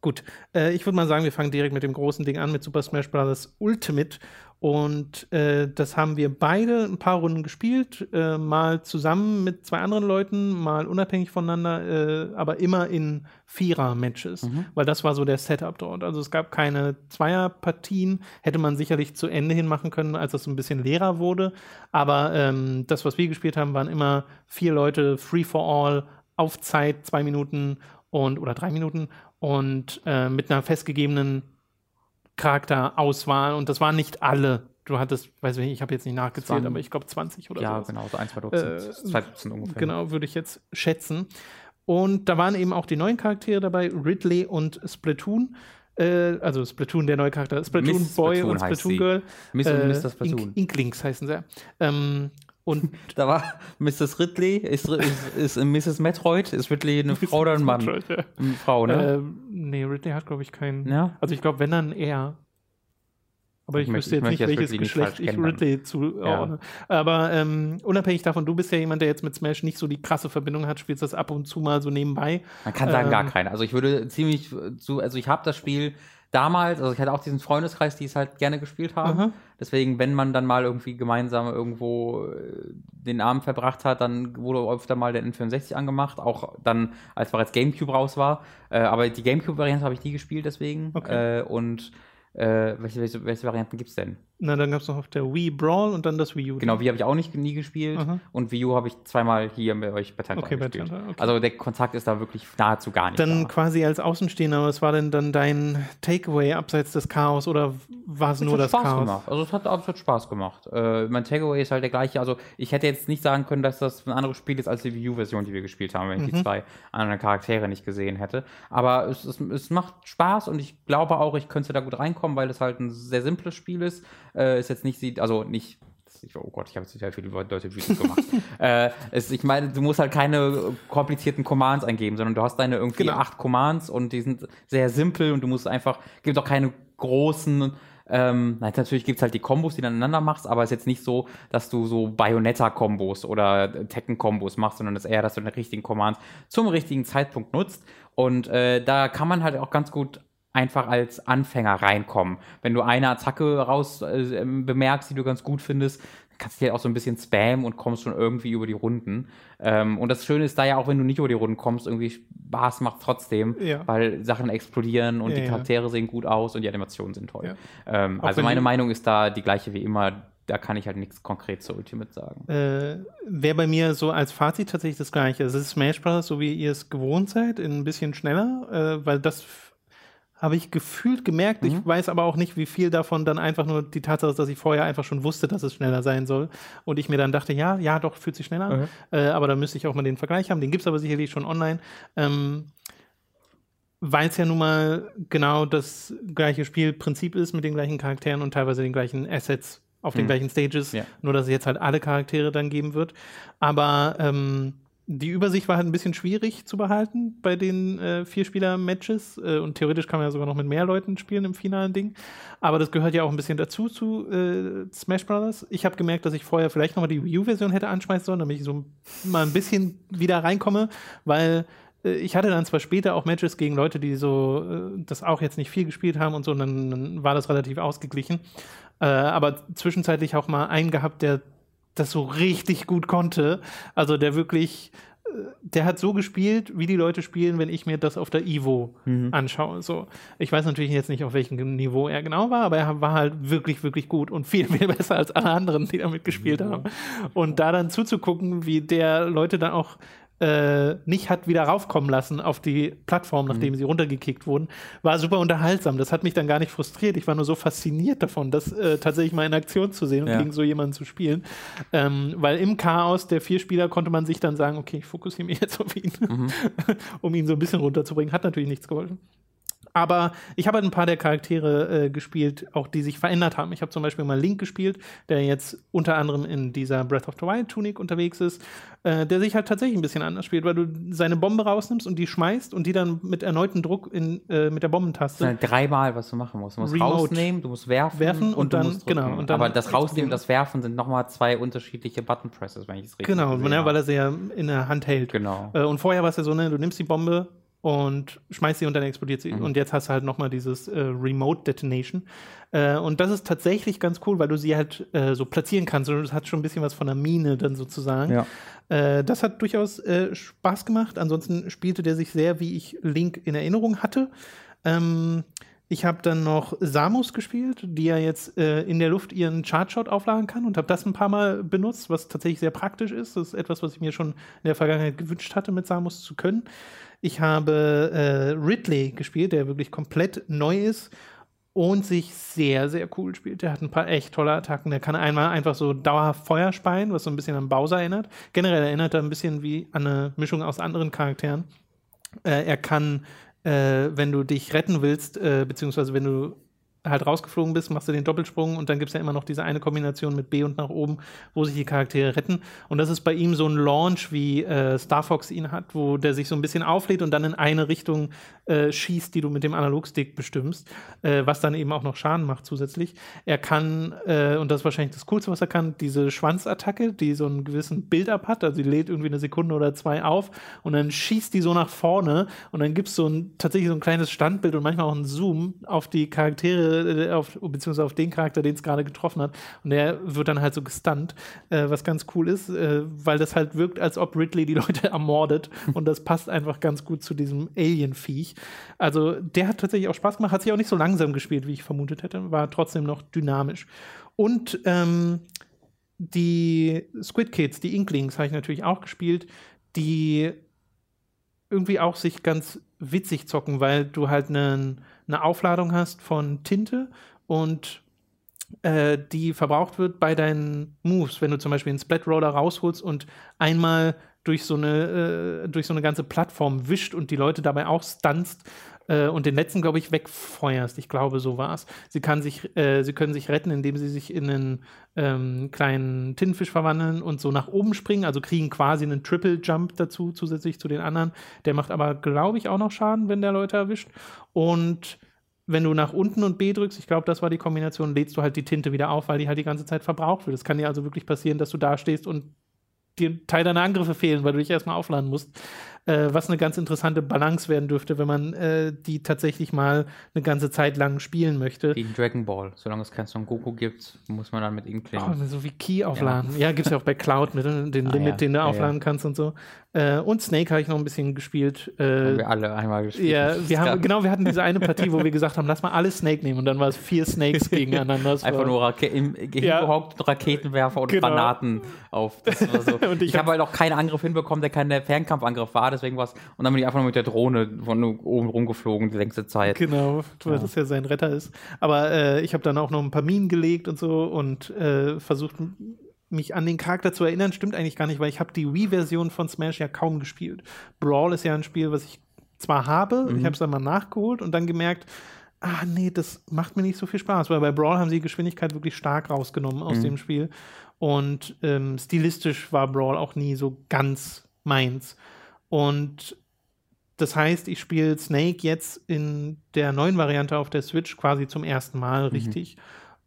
Gut, äh, ich würde mal sagen, wir fangen direkt mit dem großen Ding an, mit Super Smash Bros. Ultimate. Und äh, das haben wir beide ein paar Runden gespielt, äh, mal zusammen mit zwei anderen Leuten, mal unabhängig voneinander, äh, aber immer in Vierer-Matches, mhm. weil das war so der Setup dort. Also es gab keine Zweierpartien, hätte man sicherlich zu Ende hin machen können, als das ein bisschen leerer wurde. Aber ähm, das, was wir gespielt haben, waren immer vier Leute, Free for All, auf Zeit, zwei Minuten und oder drei Minuten und äh, mit einer festgegebenen Charakterauswahl und das waren nicht alle. Du hattest, weiß ich nicht, ich habe jetzt nicht nachgezählt, aber ich glaube 20 oder so. Ja, genau, so ein, zwei Dutzend, äh, zwei Dutzend ungefähr. Genau, würde ich jetzt schätzen. Und da waren eben auch die neuen Charaktere dabei, Ridley und Splatoon. Äh, also Splatoon, der neue Charakter, Splatoon Miss Boy Splatoon und Splatoon Girl. Miss und Mr. Äh, Splatoon. Ink Inklings heißen sie. Ähm, und da war Mrs. Ridley, ist, ist, ist Mrs. Metroid, ist Ridley eine Frau oder ein Mann? Metroid, ja. Eine Frau, ne? Ähm, nee, Ridley hat, glaube ich, keinen. Ja? Also ich glaube, wenn dann er. Aber ich, ich wüsste jetzt nicht, welches Geschlecht ich Ridley zuordne. Ja. Aber ähm, unabhängig davon, du bist ja jemand, der jetzt mit Smash nicht so die krasse Verbindung hat, spielst das ab und zu mal so nebenbei. Man kann sagen, ähm, gar keine. Also ich würde ziemlich zu, also ich habe das Spiel damals, also ich hatte auch diesen Freundeskreis, die es halt gerne gespielt haben. Aha. Deswegen, wenn man dann mal irgendwie gemeinsam irgendwo äh, den Abend verbracht hat, dann wurde öfter mal der N64 angemacht, auch dann, als bereits GameCube raus war. Äh, aber die GameCube-Variante habe ich nie gespielt, deswegen. Okay. Äh, und äh, welche, welche, welche Varianten gibt es denn? Na, dann gab es noch auf der Wii Brawl und dann das Wii U. Genau, Wii habe ich auch nicht, nie gespielt. Aha. Und Wii U habe ich zweimal hier mit euch bei Tanta okay, gespielt. Bei Tanta, okay. Also der Kontakt ist da wirklich nahezu gar nicht. Dann da. quasi als Außenstehender, was war denn dann dein Takeaway abseits des Chaos oder war es nur das Spaß Chaos? Gemacht. Also es hat absolut Spaß gemacht. Äh, mein Takeaway ist halt der gleiche. Also ich hätte jetzt nicht sagen können, dass das ein anderes Spiel ist als die Wii U-Version, die wir gespielt haben, wenn ich mhm. die zwei anderen Charaktere nicht gesehen hätte. Aber es, es, es macht Spaß und ich glaube auch, ich könnte da gut reinkommen, weil es halt ein sehr simples Spiel ist. Äh, ist jetzt nicht also nicht oh Gott, ich habe jetzt sehr viele Leute wütend gemacht. äh, es, ich meine, du musst halt keine komplizierten Commands eingeben, sondern du hast deine irgendwie genau. acht Commands und die sind sehr simpel und du musst einfach, gibt auch keine großen, ähm, natürlich gibt es halt die Kombos, die du aneinander machst, aber es ist jetzt nicht so, dass du so Bayonetta-Kombos oder Tekken-Kombos machst, sondern es ist eher, dass du den richtigen Commands zum richtigen Zeitpunkt nutzt. Und äh, da kann man halt auch ganz gut einfach als Anfänger reinkommen. Wenn du eine Attacke raus äh, bemerkst, die du ganz gut findest, kannst du dir auch so ein bisschen spam und kommst schon irgendwie über die Runden. Ähm, und das Schöne ist da ja auch, wenn du nicht über die Runden kommst, irgendwie Spaß macht trotzdem, ja. weil Sachen explodieren und ja, die Charaktere ja. sehen gut aus und die Animationen sind toll. Ähm, also meine Meinung ist da die gleiche wie immer. Da kann ich halt nichts konkret zu Ultimate sagen. Äh, Wäre bei mir so als Fazit tatsächlich das gleiche. Es ist Smash Bros., so wie ihr es gewohnt seid, ein bisschen schneller, äh, weil das habe ich gefühlt gemerkt. Mhm. Ich weiß aber auch nicht, wie viel davon dann einfach nur die Tatsache ist, dass ich vorher einfach schon wusste, dass es schneller sein soll. Und ich mir dann dachte, ja, ja, doch, fühlt sich schneller an. Mhm. Äh, aber da müsste ich auch mal den Vergleich haben. Den gibt es aber sicherlich schon online. Ähm, weil es ja nun mal genau das gleiche Spielprinzip ist mit den gleichen Charakteren und teilweise den gleichen Assets auf den mhm. gleichen Stages, ja. nur dass es jetzt halt alle Charaktere dann geben wird. Aber ähm, die Übersicht war halt ein bisschen schwierig zu behalten bei den äh, Vierspieler-Matches. Äh, und theoretisch kann man ja sogar noch mit mehr Leuten spielen im finalen Ding. Aber das gehört ja auch ein bisschen dazu zu äh, Smash Brothers. Ich habe gemerkt, dass ich vorher vielleicht nochmal die Wii U-Version hätte anschmeißen sollen, damit ich so mal ein bisschen wieder reinkomme, weil äh, ich hatte dann zwar später auch Matches gegen Leute, die so äh, das auch jetzt nicht viel gespielt haben und so, und dann, war das relativ ausgeglichen. Äh, aber zwischenzeitlich auch mal einen gehabt, der das so richtig gut konnte. Also der wirklich, äh, der hat so gespielt, wie die Leute spielen, wenn ich mir das auf der Ivo mhm. anschaue. So, ich weiß natürlich jetzt nicht, auf welchem Niveau er genau war, aber er war halt wirklich, wirklich gut und viel, viel besser als alle anderen, die damit gespielt mhm. haben. Und da dann zuzugucken, wie der Leute dann auch äh, nicht hat wieder raufkommen lassen auf die Plattform, nachdem mhm. sie runtergekickt wurden, war super unterhaltsam. Das hat mich dann gar nicht frustriert. Ich war nur so fasziniert davon, das äh, tatsächlich mal in Aktion zu sehen und ja. gegen so jemanden zu spielen. Ähm, weil im Chaos der vier Spieler konnte man sich dann sagen, okay, ich fokussiere mich jetzt auf ihn, mhm. um ihn so ein bisschen runterzubringen. Hat natürlich nichts geholfen. Aber ich habe halt ein paar der Charaktere äh, gespielt, auch die sich verändert haben. Ich habe zum Beispiel mal Link gespielt, der jetzt unter anderem in dieser Breath of the Wild Tunik unterwegs ist, äh, der sich halt tatsächlich ein bisschen anders spielt, weil du seine Bombe rausnimmst und die schmeißt und die dann mit erneutem Druck in, äh, mit der Bombentaste. Das ist halt dreimal, was du machen musst. Du musst Remote rausnehmen, du musst werfen, werfen und, und dann, genau. Und dann Aber das Rausnehmen und das Werfen sind nochmal zwei unterschiedliche Button Presses, wenn ich es richtig Genau, ne, weil er sie ja in der Hand hält. Genau. Äh, und vorher war es ja so, ne, du nimmst die Bombe, und schmeißt sie und dann explodiert sie. Mhm. Und jetzt hast du halt nochmal dieses äh, Remote Detonation. Äh, und das ist tatsächlich ganz cool, weil du sie halt äh, so platzieren kannst. Und das hat schon ein bisschen was von einer Mine dann sozusagen. Ja. Äh, das hat durchaus äh, Spaß gemacht. Ansonsten spielte der sich sehr, wie ich Link in Erinnerung hatte. Ähm, ich habe dann noch Samus gespielt, die ja jetzt äh, in der Luft ihren Chartshot aufladen kann und habe das ein paar Mal benutzt, was tatsächlich sehr praktisch ist. Das ist etwas, was ich mir schon in der Vergangenheit gewünscht hatte, mit Samus zu können. Ich habe äh, Ridley gespielt, der wirklich komplett neu ist und sich sehr, sehr cool spielt. Der hat ein paar echt tolle Attacken. Der kann einmal einfach so dauerhaft Feuer speien, was so ein bisschen an Bowser erinnert. Generell erinnert er ein bisschen wie an eine Mischung aus anderen Charakteren. Äh, er kann, äh, wenn du dich retten willst, äh, beziehungsweise wenn du halt rausgeflogen bist, machst du den Doppelsprung und dann gibt es ja immer noch diese eine Kombination mit B und nach oben, wo sich die Charaktere retten. Und das ist bei ihm so ein Launch, wie äh, Star Fox ihn hat, wo der sich so ein bisschen auflädt und dann in eine Richtung äh, schießt, die du mit dem Analogstick bestimmst, äh, was dann eben auch noch Schaden macht zusätzlich. Er kann, äh, und das ist wahrscheinlich das Coolste, was er kann, diese Schwanzattacke, die so einen gewissen Build-up hat, also die lädt irgendwie eine Sekunde oder zwei auf und dann schießt die so nach vorne und dann gibt es so ein, tatsächlich so ein kleines Standbild und manchmal auch ein Zoom auf die Charaktere äh, auf, beziehungsweise auf den Charakter, den es gerade getroffen hat. Und der wird dann halt so gestunt, äh, was ganz cool ist, äh, weil das halt wirkt, als ob Ridley die Leute ermordet. Und das passt einfach ganz gut zu diesem Alien-Viech. Also der hat tatsächlich auch Spaß gemacht, hat sich auch nicht so langsam gespielt, wie ich vermutet hätte, war trotzdem noch dynamisch. Und ähm, die Squid Kids, die Inklings, habe ich natürlich auch gespielt, die irgendwie auch sich ganz witzig zocken, weil du halt einen eine Aufladung hast von Tinte und äh, die verbraucht wird bei deinen Moves, wenn du zum Beispiel einen Splat Roller rausholst und einmal durch so eine, äh, durch so eine ganze Plattform wischt und die Leute dabei auch stunst äh, und den letzten, glaube ich, wegfeuerst. Ich glaube, so war es. Sie, äh, sie können sich retten, indem sie sich in einen ähm, kleinen Tintenfisch verwandeln und so nach oben springen, also kriegen quasi einen Triple Jump dazu, zusätzlich zu den anderen. Der macht aber, glaube ich, auch noch Schaden, wenn der Leute erwischt. Und wenn du nach unten und B drückst, ich glaube, das war die Kombination, lädst du halt die Tinte wieder auf, weil die halt die ganze Zeit verbraucht wird. Es kann dir also wirklich passieren, dass du da stehst und dir Teil deiner Angriffe fehlen, weil du dich erstmal aufladen musst äh, was eine ganz interessante Balance werden dürfte, wenn man äh, die tatsächlich mal eine ganze Zeit lang spielen möchte. In Dragon Ball. Solange es kein Son Goku gibt, muss man dann mit ihm klingen. Oh, so wie Key aufladen. Ja, ja gibt es ja auch bei Cloud mit äh, dem ah, Limit, ja. den du aufladen ja. kannst und so. Äh, und Snake habe ich noch ein bisschen gespielt. Äh, haben wir alle einmal gespielt. Ja, wir haben, genau, wir hatten diese eine Partie, wo wir gesagt haben, lass mal alle Snake nehmen und dann war es vier Snakes gegeneinander. Einfach nur Rake im, gehockt, Raketenwerfer und genau. Granaten auf. So. ich, ich habe halt auch keinen Angriff hinbekommen, der kein Fernkampfangriff war, deswegen war es. Und dann bin ich einfach nur mit der Drohne von oben rumgeflogen die längste Zeit. Genau, weil ja. das ja sein Retter ist. Aber äh, ich habe dann auch noch ein paar Minen gelegt und so und äh, versucht mich an den Charakter zu erinnern, stimmt eigentlich gar nicht, weil ich habe die Wii-Version von Smash ja kaum gespielt. Brawl ist ja ein Spiel, was ich zwar habe, mhm. ich habe es dann mal nachgeholt und dann gemerkt, ah nee, das macht mir nicht so viel Spaß, weil bei Brawl haben sie die Geschwindigkeit wirklich stark rausgenommen aus mhm. dem Spiel und ähm, stilistisch war Brawl auch nie so ganz meins. Und das heißt, ich spiele Snake jetzt in der neuen Variante auf der Switch quasi zum ersten Mal mhm. richtig.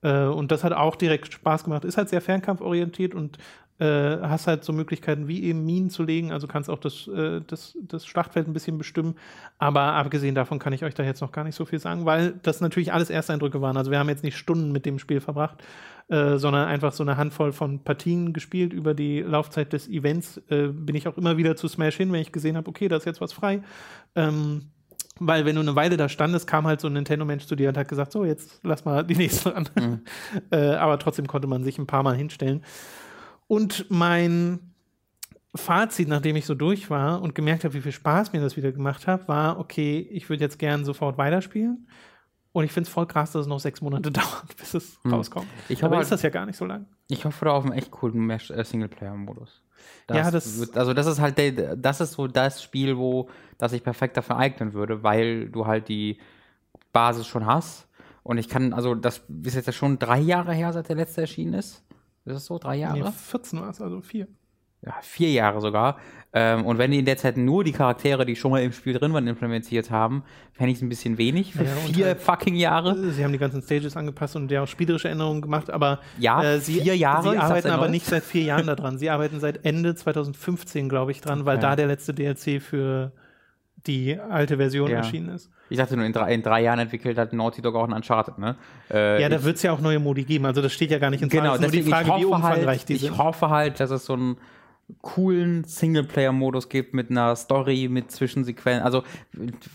Äh, und das hat auch direkt Spaß gemacht. Ist halt sehr fernkampforientiert und äh, hast halt so Möglichkeiten wie eben Minen zu legen, also kannst auch das, äh, das, das Schlachtfeld ein bisschen bestimmen. Aber abgesehen davon kann ich euch da jetzt noch gar nicht so viel sagen, weil das natürlich alles Ersteindrücke waren. Also wir haben jetzt nicht Stunden mit dem Spiel verbracht, äh, sondern einfach so eine Handvoll von Partien gespielt. Über die Laufzeit des Events äh, bin ich auch immer wieder zu Smash hin, wenn ich gesehen habe, okay, da ist jetzt was frei. Ähm, weil wenn du eine Weile da standest, kam halt so ein Nintendo-Mensch zu dir und hat gesagt, so, jetzt lass mal die nächste an. Mhm. äh, aber trotzdem konnte man sich ein paar Mal hinstellen. Und mein Fazit, nachdem ich so durch war und gemerkt habe, wie viel Spaß mir das wieder gemacht hat, war, okay, ich würde jetzt gern sofort weiterspielen. Und ich finde es voll krass, dass es noch sechs Monate dauert, bis es hm. rauskommt. Ich Aber ist das ja gar nicht so lang. Ich hoffe da auf einen echt coolen äh, Singleplayer-Modus. ja, das wird, also das ist halt der, das ist so das Spiel, wo das sich perfekt dafür eignen würde, weil du halt die Basis schon hast. Und ich kann, also das ist jetzt ja schon drei Jahre her, seit der letzte erschienen ist. Ist das so? Drei Jahre? Nee, 14 war es, also vier. Ja, vier Jahre sogar. Ähm, und wenn die in der Zeit nur die Charaktere, die schon mal im Spiel drin waren, implementiert haben, fände ich es ein bisschen wenig für ja, vier halt, fucking Jahre. Sie haben die ganzen Stages angepasst und ja auch spielerische Änderungen gemacht, aber ja, äh, sie, vier Jahre. Sie arbeiten aber nicht seit vier Jahren daran. Sie arbeiten seit Ende 2015, glaube ich, dran, weil ja. da der letzte DLC für die alte Version Ja. erschienen ist. Ich dachte nur, in drei, in drei Jahren entwickelt hat Naughty Dog auch ein Uncharted, ne? Äh, Ja, da ich- wird es ja auch neue Modi geben. Also das steht ja gar nicht in Frage. Genau, Es ist nur die Frage, ich wie hoffe, umfangreich halt, die ich sind. hoffe halt, dass es so einen coolen Singleplayer-Modus gibt mit einer Story, mit Zwischensequenzen, also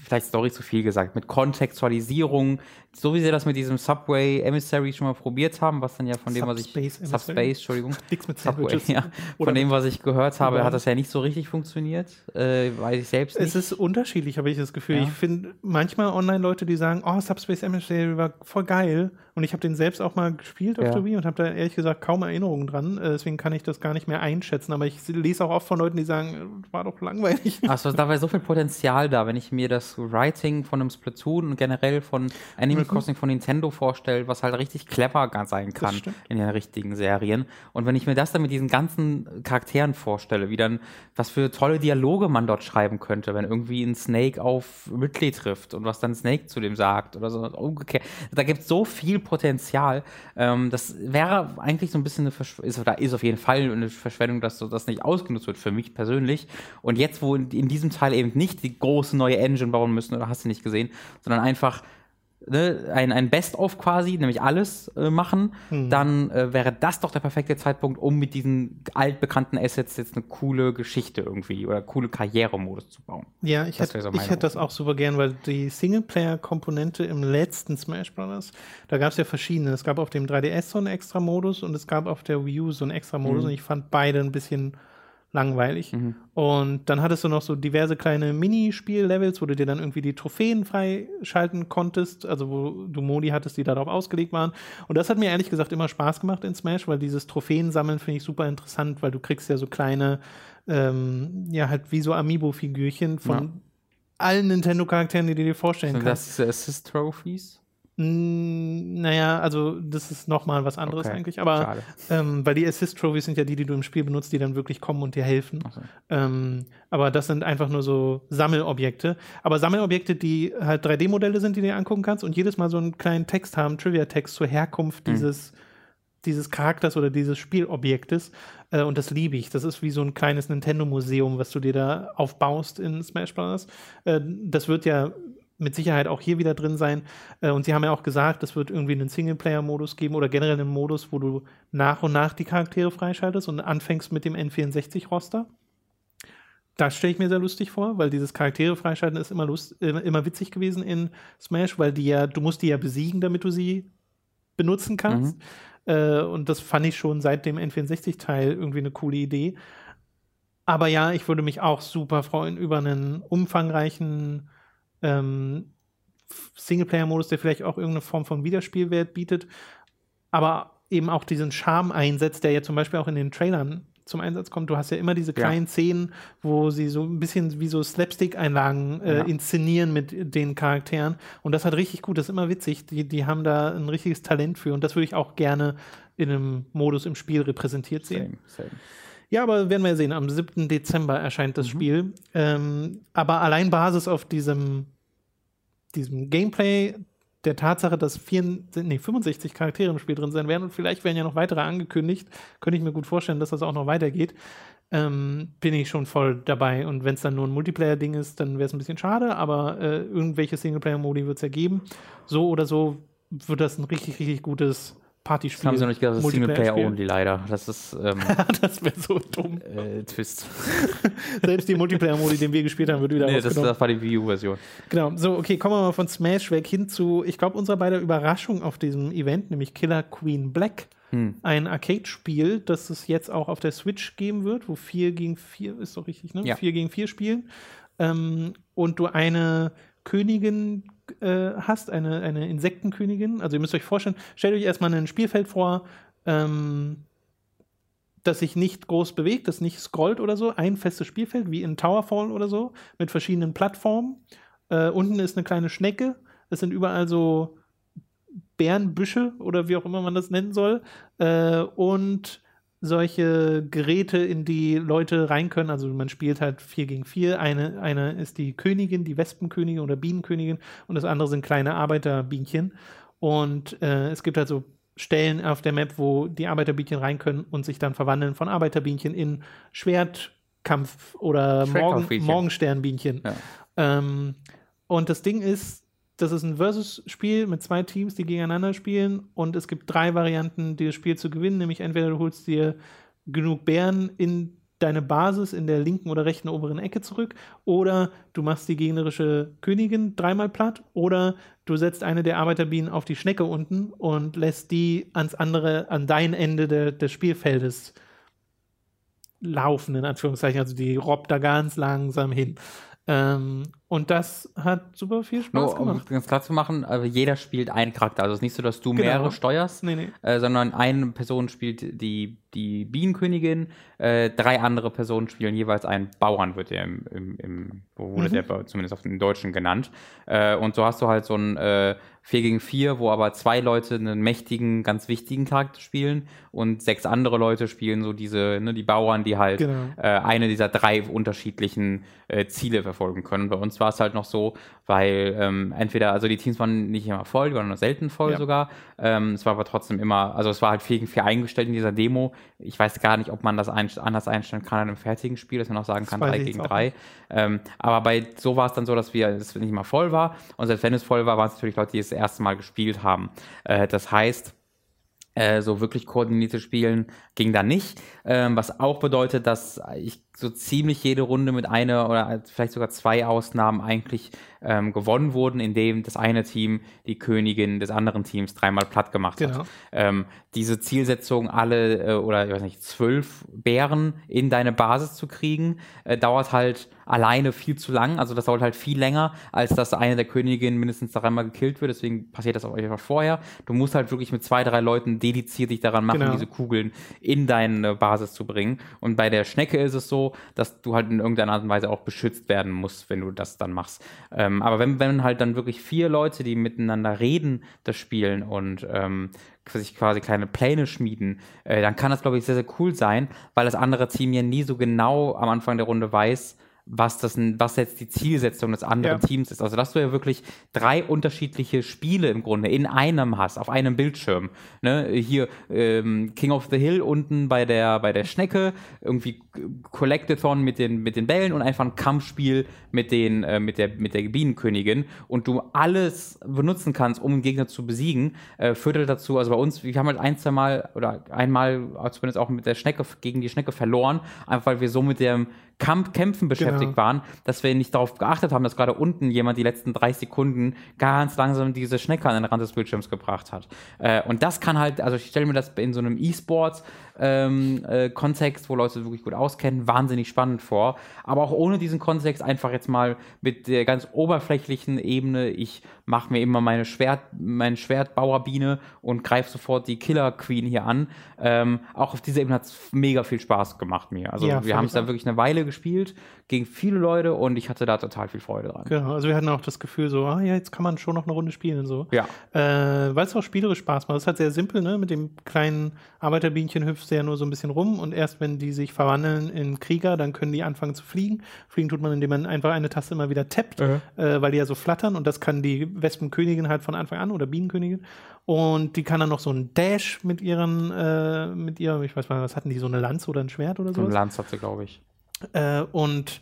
vielleicht Story zu viel gesagt, mit Kontextualisierung, so wie sie das mit diesem Subway Emissary schon mal probiert haben, was dann ja von dem, was ich Subspace Emissary? Subspace, Entschuldigung, Nix mit Subway, Sandwiches. ja, von dem, was ich gehört habe, hat das ja nicht so richtig funktioniert, äh, weiß ich selbst nicht. Es ist unterschiedlich, habe ich das Gefühl. Ja. Ich finde manchmal Online-Leute, die sagen, oh, Subspace Emissary war voll geil. Und ich habe den selbst auch mal gespielt auf Ja. der Wii und habe da ehrlich gesagt kaum Erinnerungen dran. Äh, Deswegen kann ich das gar nicht mehr einschätzen. Aber ich lese auch oft von Leuten, die sagen, äh, war doch langweilig. Also da wäre so viel Potenzial da, wenn ich mir das Writing von einem Splatoon und generell von Animal Mhm. Crossing von Nintendo vorstelle, was halt richtig clever sein kann in den richtigen Serien. Und wenn ich mir das dann mit diesen ganzen Charakteren vorstelle, wie dann, was für tolle Dialoge man dort schreiben könnte, wenn irgendwie ein Snake auf Ridley trifft und was dann Snake zu dem sagt oder so umgekehrt. Da gibt es so viel Potenzial. Ähm, das wäre eigentlich so ein bisschen eine Verschw ist, da ist auf jeden Fall eine Verschwendung, dass so das nicht ausgenutzt wird für mich persönlich. Und jetzt, wo in diesem Teil eben nicht die große neue Engine bauen müssen, oder hast du nicht gesehen, sondern einfach ne, ein, ein Best-of quasi, nämlich alles äh, machen, dann äh, wäre das doch der perfekte Zeitpunkt, um mit diesen altbekannten Assets jetzt eine coole Geschichte irgendwie oder coole Karrieremodus zu bauen. Ja, ich, hätte, so ich hätte das auch super gern, weil die Singleplayer-Komponente im letzten Smash Bros., da gab es ja verschiedene. Es gab auf dem 3DS so einen extra Modus und es gab auf der Wii U so einen extra Modus und ich fand beide ein bisschen langweilig. Und dann hattest du noch so diverse kleine Minispiel-Levels, wo du dir dann irgendwie die Trophäen freischalten konntest, also wo du Modi hattest, die darauf ausgelegt waren. Und das hat mir ehrlich gesagt immer Spaß gemacht in Smash, weil dieses Trophäensammeln finde ich super interessant, weil du kriegst ja so kleine, ähm, ja, halt wie so Amiibo-Figürchen von Ja. allen Nintendo-Charakteren, die du dir vorstellen Sind kannst. das Assist-Trophies? Naja, also das ist nochmal was anderes Okay, eigentlich. Aber ähm, weil die Assist-Trophies sind ja die, die du im Spiel benutzt, die dann wirklich kommen und dir helfen. So. Ähm, aber das sind einfach nur so Sammelobjekte. Aber Sammelobjekte, die halt 3D-Modelle sind, die du dir angucken kannst und jedes Mal so einen kleinen Text haben, Trivia-Text zur Herkunft Hm. dieses, dieses Charakters oder dieses Spielobjektes. Äh, und das liebe ich. Das ist wie so ein kleines Nintendo-Museum, was du dir da aufbaust in Smash Bros. Äh, das wird ja mit Sicherheit auch hier wieder drin sein. Äh, und sie haben ja auch gesagt, es wird irgendwie einen Singleplayer-Modus geben oder generell einen Modus, wo du nach und nach die Charaktere freischaltest und anfängst mit dem N64-Roster. Das stelle ich mir sehr lustig vor, weil dieses Charaktere freischalten ist immer, lust, immer, witzig gewesen in Smash, weil die ja, du musst die ja besiegen, damit du sie benutzen kannst. Äh, und das fand ich schon seit dem N64-Teil irgendwie eine coole Idee. Aber ja, ich würde mich auch super freuen über einen umfangreichen ähm, Singleplayer-Modus, der vielleicht auch irgendeine Form von Wiederspielwert bietet, aber eben auch diesen Charme einsetzt, der ja zum Beispiel auch in den Trailern zum Einsatz kommt. Du hast ja immer diese kleinen Szenen, wo sie so ein bisschen wie so Slapstick-Einlagen äh, Ja. inszenieren mit den Charakteren. Und das hat richtig gut, das ist immer witzig. Die, die haben da ein richtiges Talent für. Und das würde ich auch gerne in einem Modus im Spiel repräsentiert sehen. Same, same. Ja, aber werden wir sehen. Am 7. Dezember erscheint das Spiel. Ähm, aber allein Basis auf diesem, diesem Gameplay, der Tatsache, dass vier, nee, 65 Charaktere im Spiel drin sein werden und vielleicht werden ja noch weitere angekündigt, könnte ich mir gut vorstellen, dass das auch noch weitergeht. Ähm, bin ich schon voll dabei. Und wenn es dann nur ein Multiplayer-Ding ist, dann wäre es ein bisschen schade, aber äh, irgendwelche Singleplayer-Modi wird es ja geben. So oder so wird das ein richtig, richtig gutes Partyspiel. Das haben sie noch nicht gesagt, das ist. Singleplayer-only leider. Das ist ähm, das wäre so dumm. äh, Twist. Selbst die Multiplayer-Modi, den wir gespielt haben, wird wieder nee, das, das war die Wii U-Version. Genau, so, okay, kommen wir mal von Smash weg hin zu, ich glaube, unserer beider Überraschung auf diesem Event, nämlich Killer Queen Black. Hm. Ein Arcade-Spiel, das es jetzt auch auf der Switch geben wird, wo 4 gegen 4, ist doch richtig, ne? Ja. 4 gegen 4 spielen. Ähm, und du eine Königin äh, hast, eine, eine Insektenkönigin. Also ihr müsst euch vorstellen, stellt euch erstmal ein Spielfeld vor, ähm, das sich nicht groß bewegt, das nicht scrollt oder so. Ein festes Spielfeld, wie in Towerfall oder so, mit verschiedenen Plattformen. Äh, unten ist eine kleine Schnecke. Es sind überall so Bärenbüsche oder wie auch immer man das nennen soll. Äh, und solche Geräte, in die Leute rein können. Also man spielt halt 4 gegen 4. Eine, eine ist die Königin, die Wespenkönigin oder Bienenkönigin und das andere sind kleine Arbeiterbienchen. Und äh, es gibt halt so Stellen auf der Map, wo die Arbeiterbienchen rein können und sich dann verwandeln von Arbeiterbienchen in Kampf oder Morgen, Morgensternbienchen. Ja. Ähm, und das Ding ist, das ist ein Versus-Spiel mit zwei Teams, die gegeneinander spielen. Und es gibt drei Varianten, das Spiel zu gewinnen. Nämlich entweder du holst dir genug Bären in deine Basis in der linken oder rechten oberen Ecke zurück oder du machst die gegnerische Königin dreimal platt oder du setzt eine der Arbeiterbienen auf die Schnecke unten und lässt die ans andere, an dein Ende de, des Spielfeldes laufen, in Anführungszeichen. Also die robbt da ganz langsam hin. Ähm, und das hat super viel Spaß Nur, gemacht. Um ganz klar zu machen, also jeder spielt einen Charakter. Also es ist nicht so, dass du genau. mehrere steuerst, nee, nee. Äh, sondern eine Person spielt die, die Bienenkönigin, äh, drei andere Personen spielen jeweils einen Bauern, wird der im, im, im wurde mhm. der zumindest auf den Deutschen genannt. Äh, und so hast du halt so ein äh, 4 gegen 4, wo aber zwei Leute einen mächtigen, ganz wichtigen Charakter spielen und sechs andere Leute spielen so diese, ne, die Bauern, die halt genau. äh, eine dieser drei unterschiedlichen äh, Ziele verfolgen können. Bei uns war es halt noch so, weil ähm, entweder, also die Teams waren nicht immer voll, die waren nur selten voll ja. sogar. Ähm, es war aber trotzdem immer, also es war halt 4 gegen 4 eingestellt in dieser Demo. Ich weiß gar nicht, ob man das ein, anders einstellen kann in einem fertigen Spiel, dass man auch sagen kann, 3 gegen 3. Ähm, aber bei so war es dann so, dass wir es nicht immer voll war. Und selbst wenn es voll war, waren es natürlich Leute, die es erste Mal gespielt haben. Äh, das heißt, äh, so wirklich koordinierte Spielen ging da nicht. Ähm, was auch bedeutet, dass ich so ziemlich jede Runde mit einer oder vielleicht sogar zwei Ausnahmen eigentlich ähm, gewonnen wurden, indem das eine Team die Königin des anderen Teams dreimal platt gemacht genau. hat. Ähm, diese Zielsetzung, alle äh, oder ich weiß nicht, zwölf Bären in deine Basis zu kriegen, äh, dauert halt alleine viel zu lang. Also das dauert halt viel länger, als dass eine der Königinnen mindestens dreimal gekillt wird. Deswegen passiert das auch einfach vorher. Du musst halt wirklich mit zwei, drei Leuten dediziert dich daran machen, genau. diese Kugeln in deine Basis zu bringen. Und bei der Schnecke ist es so, dass du halt in irgendeiner Art und Weise auch beschützt werden musst, wenn du das dann machst. Ähm, aber wenn, wenn halt dann wirklich vier Leute, die miteinander reden, das spielen und ähm, sich quasi kleine Pläne schmieden, äh, dann kann das, glaube ich, sehr, sehr cool sein, weil das andere Team ja nie so genau am Anfang der Runde weiß, was das was jetzt die Zielsetzung des anderen ja. Teams ist. Also dass du ja wirklich drei unterschiedliche Spiele im Grunde in einem hast, auf einem Bildschirm. Ne? Hier ähm, King of the Hill unten bei der bei der Schnecke, irgendwie Collectathon mit den mit den Bällen und einfach ein Kampfspiel mit den äh, mit der mit der Bienenkönigin und du alles benutzen kannst, um einen Gegner zu besiegen, äh, führt halt dazu. Also bei uns, wir haben halt ein, zwei Mal oder einmal zumindest auch mit der Schnecke gegen die Schnecke verloren, einfach weil wir so mit dem Kamp Kämpfen beschäftigt genau. waren, dass wir nicht darauf geachtet haben, dass gerade unten jemand die letzten drei Sekunden ganz langsam diese Schnecke an den Rand des Bildschirms gebracht hat. Äh, und das kann halt, also ich stelle mir das in so einem E-Sports ähm, äh, Kontext, wo Leute wirklich gut auskennen, wahnsinnig spannend vor. Aber auch ohne diesen Kontext einfach jetzt mal mit der ganz oberflächlichen Ebene, ich mache mir immer meine Schwert, mein Schwertbauerbiene und greife sofort die Killer Queen hier an. Ähm, auch auf dieser Ebene hat es mega viel Spaß gemacht mir. Also ja, wir haben es da wirklich eine Weile gespielt, gegen viele Leute und ich hatte da total viel Freude dran. Genau, also wir hatten auch das Gefühl so, ah ja, jetzt kann man schon noch eine Runde spielen und so. Ja. Äh, Weil es auch spielerisch Spaß macht. Es ist halt sehr simpel, ne? Mit dem kleinen Arbeiterbienchen hüpfst du ja nur so ein bisschen rum und erst wenn die sich verwandeln in Krieger, dann können die anfangen zu fliegen. Fliegen tut man, indem man einfach eine Taste immer wieder tappt, mhm. äh, weil die ja so flattern und das kann die Wespenkönigin halt von Anfang an oder Bienenkönigin. Und die kann dann noch so einen Dash mit ihren, äh, mit ihr, ich weiß mal, was hatten die, so eine Lanze oder ein Schwert oder so? Eine Lanze hat sie, glaube ich. Äh, und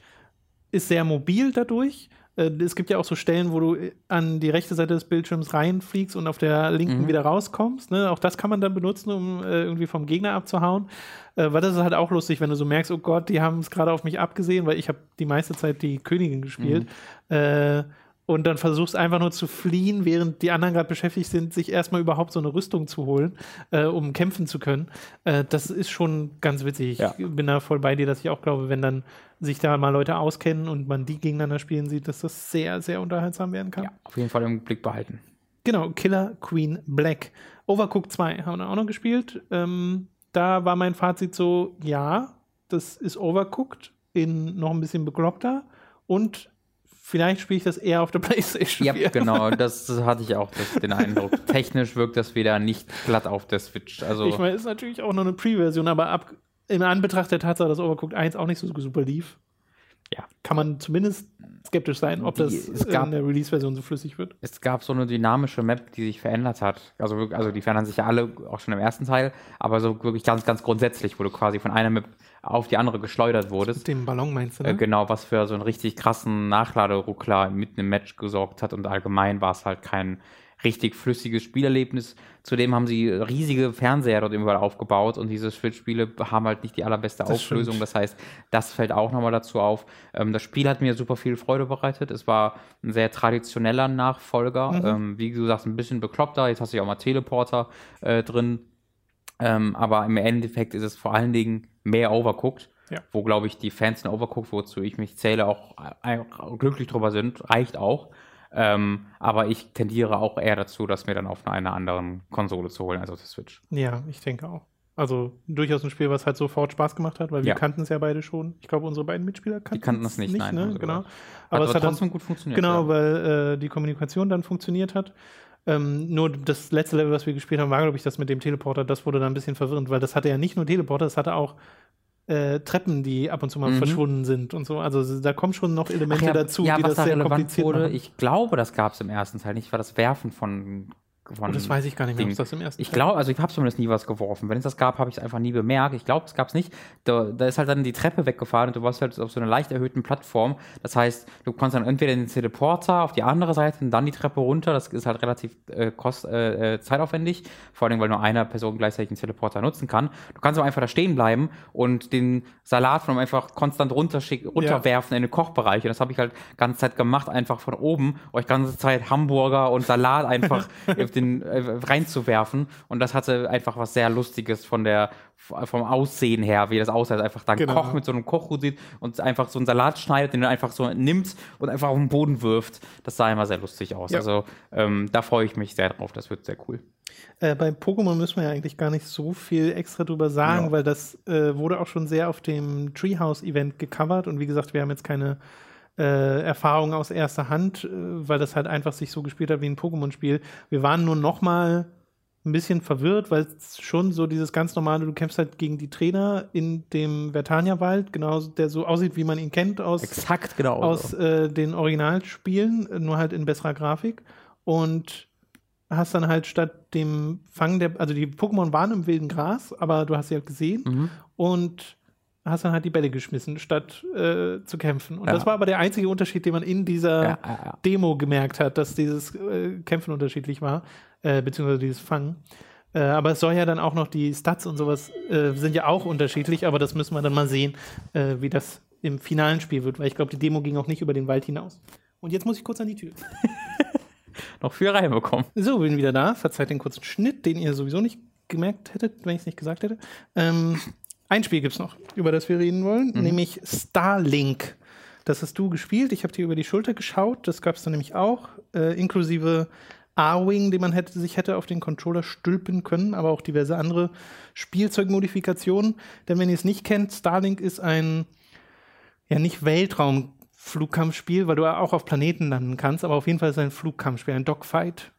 ist sehr mobil dadurch. Äh, es gibt ja auch so Stellen, wo du an die rechte Seite des Bildschirms reinfliegst und auf der linken mhm. wieder rauskommst. Ne? Auch das kann man dann benutzen, um äh, irgendwie vom Gegner abzuhauen. Äh, weil das ist halt auch lustig, wenn du so merkst, oh Gott, die haben es gerade auf mich abgesehen, weil ich habe die meiste Zeit die Königin gespielt. Mhm. Und dann versuchst einfach nur zu fliehen, während die anderen gerade beschäftigt sind, sich erstmal überhaupt so eine Rüstung zu holen, äh, um kämpfen zu können. Äh, das ist schon ganz witzig. Ja. Ich bin da voll bei dir, dass ich auch glaube, wenn dann sich da mal Leute auskennen und man die gegeneinander spielen sieht, dass das sehr, sehr unterhaltsam werden kann. Ja, auf jeden Fall im Blick behalten. Genau, Killer Queen Black. Overcooked 2 haben wir auch noch gespielt. Ähm, da war mein Fazit so, ja, das ist Overcooked in noch ein bisschen bekloppter und vielleicht spiele ich das eher auf der Playstation. Ja, genau, das hatte ich auch das, den Eindruck. Technisch wirkt das wieder nicht glatt auf der Switch. Also ich meine, ist natürlich auch noch eine Pre-Version, aber ab, in Anbetracht der Tatsache, dass Overcooked 1 auch nicht so super lief. Ja. kann man zumindest skeptisch sein, ob Die- das es gab- in der Release-Version so flüssig wird. Es gab so eine dynamische Map, die sich verändert hat. Also, also die verändern sich ja alle, auch schon im ersten Teil, aber so wirklich ganz, ganz grundsätzlich, wo du quasi von einer Map auf die andere geschleudert wurdest. Mit dem Ballon meinst du, ne? Äh, genau, was für so einen richtig krassen Nachladeruckler mitten im Match gesorgt hat und allgemein war es halt kein richtig flüssiges Spielerlebnis. Zudem haben sie riesige Fernseher dort überall aufgebaut und diese Switch-Spiele haben halt nicht die allerbeste Das Auflösung. stimmt. Das heißt, das fällt auch nochmal dazu auf. Ähm, das Spiel hat mir super viel Freude bereitet. Es war ein sehr traditioneller Nachfolger. Mhm. Ähm, wie du sagst, ein bisschen bekloppter. Jetzt hast du ja auch mal Teleporter äh, drin. Ähm, aber im Endeffekt ist es vor allen Dingen mehr Overcooked, Ja. wo, glaube ich, die Fans in Overcooked, wozu ich mich zähle, auch äh, glücklich drüber sind, reicht auch. Ähm, aber ich tendiere auch eher dazu, das mir dann auf einer anderen Konsole zu holen, also auf der Switch. Ja, ich denke auch. Also durchaus ein Spiel, was halt sofort Spaß gemacht hat, weil wir Ja. kannten es ja beide schon. Ich glaube, unsere beiden Mitspieler kannten, kannten es nicht, nein, haben ne? genau. Aber es hat dann, trotzdem gut funktioniert. genau, ja. weil äh, die Kommunikation dann funktioniert hat. Ähm, nur das letzte Level, was wir gespielt haben, war, glaube ich, das mit dem Teleporter. Das wurde dann ein bisschen verwirrend, weil das hatte ja nicht nur Teleporter, das hatte auch äh, Treppen, die ab und zu mal Mhm. verschwunden sind und so. Also da kommen schon noch Elemente ja, dazu, ja, die was das da sehr relevant kompliziert wurde, machen. ich glaube, das gab es im ersten Teil nicht, war das Werfen von. Von Oh, das weiß ich gar nicht mehr, es das im ersten Ich glaube, also ich habe zumindest nie was geworfen. Wenn es das gab, habe ich es einfach nie bemerkt. Ich glaube, es gab es nicht. Da, da ist halt dann die Treppe weggefahren und du warst halt auf so einer leicht erhöhten Plattform. Das heißt, du konntest dann entweder den Teleporter auf die andere Seite und dann die Treppe runter. Das ist halt relativ äh, kost, äh, äh, zeitaufwendig. Vor allem, weil nur eine Person gleichzeitig den Teleporter nutzen kann. Du kannst aber einfach da stehen bleiben und den Salat von einfach konstant runterschick, runterwerfen in den Kochbereich. Und das habe ich halt ganze Zeit gemacht, einfach von oben, euch ganze Zeit Hamburger und Salat einfach den, äh, reinzuwerfen. Und das hatte einfach was sehr Lustiges von der, vom Aussehen her, wie das aussieht. Einfach da ein Genau. Koch mit so einem Kochhut sieht und einfach so einen Salat schneidet, den er einfach so nimmt und einfach auf den Boden wirft. Das sah immer sehr lustig aus. Ja. Also ähm, da freue ich mich sehr drauf. Das wird sehr cool. Äh, bei Pokémon müssen wir ja eigentlich gar nicht so viel extra drüber sagen, Ja. weil das äh, wurde auch schon sehr auf dem Treehouse-Event gecovert und wie gesagt, wir haben jetzt keine äh, Erfahrung aus erster Hand, äh, weil das halt einfach sich so gespielt hat wie ein Pokémon-Spiel. Wir waren nur noch mal ein bisschen verwirrt, weil es schon so dieses ganz normale, du kämpfst halt gegen die Trainer in dem Vertania-Wald, genau, der so aussieht, wie man ihn kennt aus Exakt, genau. aus äh, den Originalspielen, nur halt in besserer Grafik. Und hast dann halt statt dem Fangen der, also die Pokémon waren im wilden Gras, aber du hast sie halt gesehen Mhm. und hast dann halt die Bälle geschmissen, statt äh, zu kämpfen. Und Ja. das war aber der einzige Unterschied, den man in dieser Ja, ja, ja. Demo gemerkt hat, dass dieses äh, Kämpfen unterschiedlich war, äh, beziehungsweise dieses Fangen. Äh, aber es soll ja dann auch noch die Stats und sowas äh, sind ja auch unterschiedlich, aber das müssen wir dann mal sehen, äh, wie das im finalen Spiel wird, weil ich glaube, die Demo ging auch nicht über den Wald hinaus. Und jetzt muss ich kurz an die Tür. Noch viel reinbekommen. So, bin wieder da. Verzeiht den kurzen Schnitt, den ihr sowieso nicht gemerkt hättet, wenn ich es nicht gesagt hätte. Ähm, ein Spiel gibt es noch, über das wir reden wollen, nämlich Starlink. Das hast du gespielt. Ich habe dir über die Schulter geschaut. Das gab es dann nämlich auch, äh, inklusive A-Wing, den man hätte, sich hätte auf den Controller stülpen können, aber auch diverse andere Spielzeugmodifikationen. Denn wenn ihr es nicht kennt, Starlink ist ein, ja nicht Weltraum, Flugkampfspiel, weil du auch auf Planeten landen kannst, aber auf jeden Fall ist es ein Flugkampfspiel, ein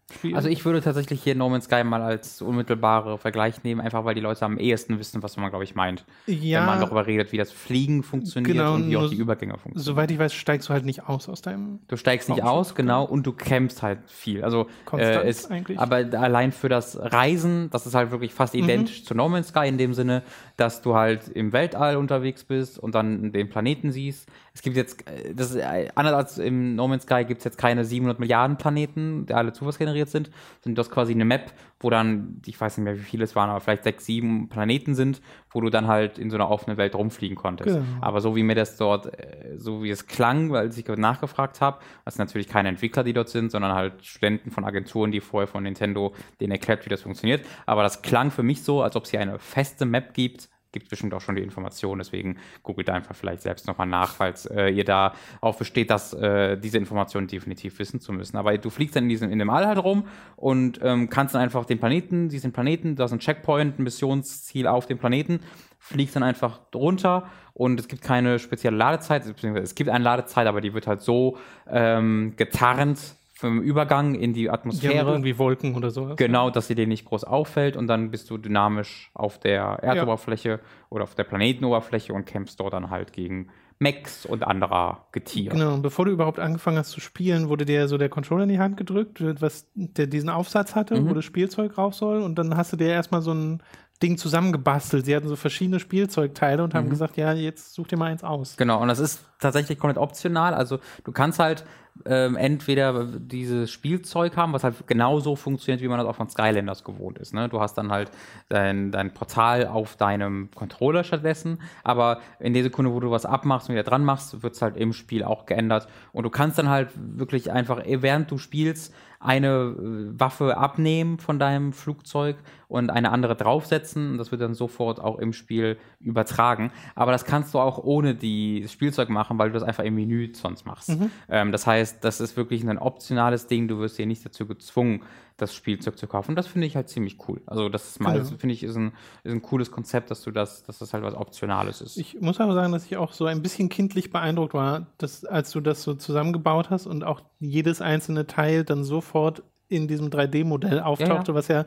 Dogfight-Spiel. Also ich würde tatsächlich hier No Man's Sky mal als unmittelbare Vergleich nehmen, einfach weil die Leute am ehesten wissen, was man, glaube ich, meint. ja, Wenn man darüber redet, wie das Fliegen funktioniert Genau, und wie auch die Übergänge funktionieren. soweit ich weiß, steigst du halt nicht aus aus deinem. Du steigst nicht aus, genau, und du kämpfst halt viel. Also äh, ist, eigentlich. aber allein für das Reisen, das ist halt wirklich fast Mhm. identisch zu No Man's Sky in dem Sinne, dass du halt im Weltall unterwegs bist und dann den Planeten siehst. Es gibt jetzt, äh, das ist äh, anders als im No Man's Sky gibt es jetzt keine 700 Milliarden Planeten, die alle zufallsgeneriert sind, sind das quasi eine Map, wo dann, ich weiß nicht mehr, wie viele es waren, aber vielleicht sechs, sieben Planeten sind, wo du dann halt in so einer offenen Welt rumfliegen konntest. Genau. Aber so wie mir das dort, äh, so wie es klang, weil ich nachgefragt habe, das sind natürlich keine Entwickler, die dort sind, sondern halt Studenten von Agenturen, die vorher von Nintendo denen erklärt, wie das funktioniert. Aber das klang für mich so, als ob es hier eine feste Map gibt. Gibt bestimmt auch schon die Information, deswegen googelt einfach vielleicht selbst nochmal nach, falls äh, ihr da auf besteht, dass äh, diese Informationen definitiv wissen zu müssen. Aber du fliegst dann in, diesem, in dem All halt rum und ähm, kannst dann einfach den Planeten, diesen Planeten, da ist ein Checkpoint, ein Missionsziel auf dem Planeten, fliegst dann einfach runter und es gibt keine spezielle Ladezeit, es gibt eine Ladezeit, aber die wird halt so ähm, getarnt vom Übergang in die Atmosphäre. irgendwie Wolken oder sowas. Genau, dass sie dir nicht groß auffällt und dann bist du dynamisch auf der Erdoberfläche oder auf der Planetenoberfläche und kämpfst dort dann halt gegen Mechs und anderer Getier. Genau, und bevor du überhaupt angefangen hast zu spielen, wurde dir so der Controller in die Hand gedrückt, was der diesen Aufsatz hatte, Mhm. wo das Spielzeug rauf soll. Und dann hast du dir erstmal so ein Ding zusammengebastelt. Sie hatten so verschiedene Spielzeugteile und Mhm. haben gesagt, ja, jetzt such dir mal eins aus. Genau, und das ist tatsächlich komplett optional. Also du kannst halt ähm, entweder dieses Spielzeug haben, was halt genauso funktioniert, wie man das auch von Skylanders gewohnt ist. Ne? Du hast dann halt dein, dein Portal auf deinem Controller stattdessen, aber in der Sekunde, wo du was abmachst und wieder dran machst, wird es halt im Spiel auch geändert. Und du kannst dann halt wirklich einfach, während du spielst, eine äh, Waffe abnehmen von deinem Flugzeug und eine andere draufsetzen. Und das wird dann sofort auch im Spiel übertragen. Aber das kannst du auch ohne die, das Spielzeug machen, weil du das einfach im Menü sonst machst. Ähm, das heißt, das ist wirklich ein optionales Ding. Du wirst hier nicht dazu gezwungen, das Spielzeug zu kaufen. Und das finde ich halt ziemlich cool. Also das ist mal, Genau. finde ich, ist ein, ist ein cooles Konzept, dass du das, dass das halt was Optionales ist. Ich muss aber sagen, dass ich auch so ein bisschen kindlich beeindruckt war, dass, als du das so zusammengebaut hast und auch jedes einzelne Teil dann sofort in diesem 3D-Modell auftauchte, was ja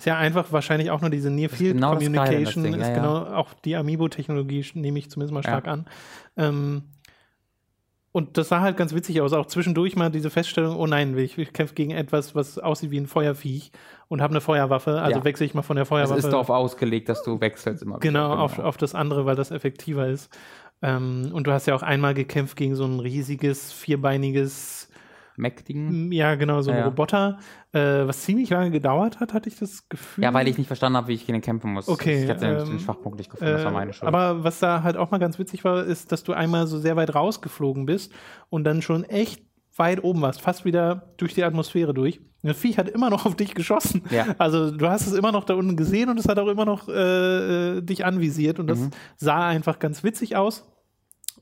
ist ja einfach wahrscheinlich auch nur diese Near Field genau Communication Ding, ist ja, ja. genau auch die Amiibo-Technologie nehme ich zumindest mal stark an. Ähm, und das sah halt ganz witzig aus. Auch zwischendurch mal diese Feststellung, oh nein, ich, ich kämpfe gegen etwas, was aussieht wie ein Feuerviech und habe eine Feuerwaffe. Also Ja. wechsle ich mal von der es Feuerwaffe. ist darauf ausgelegt, dass du wechselst immer. Genau, wieder. Auf, auf das andere, weil das effektiver ist. Ähm, und du hast ja auch einmal gekämpft gegen so ein riesiges, vierbeiniges, Mac-Ding. m, ja genau, so ein Ja, ja. Roboter, äh, was ziemlich lange gedauert hat, hatte ich das Gefühl. Ja, weil ich nicht verstanden habe, wie ich gegen den kämpfen muss. Okay, Ich hatte den- ähm, den Schwachpunkt nicht gefunden, das war meine Äh, Schuld. aber was da halt auch mal ganz witzig war, ist, dass du einmal so sehr weit rausgeflogen bist und dann schon echt weit oben warst, fast wieder durch die Atmosphäre durch. Das Viech hat immer noch auf dich geschossen. Ja. Also du hast es immer noch da unten gesehen und es hat auch immer noch äh, äh, dich anvisiert und das Mhm. sah einfach ganz witzig aus.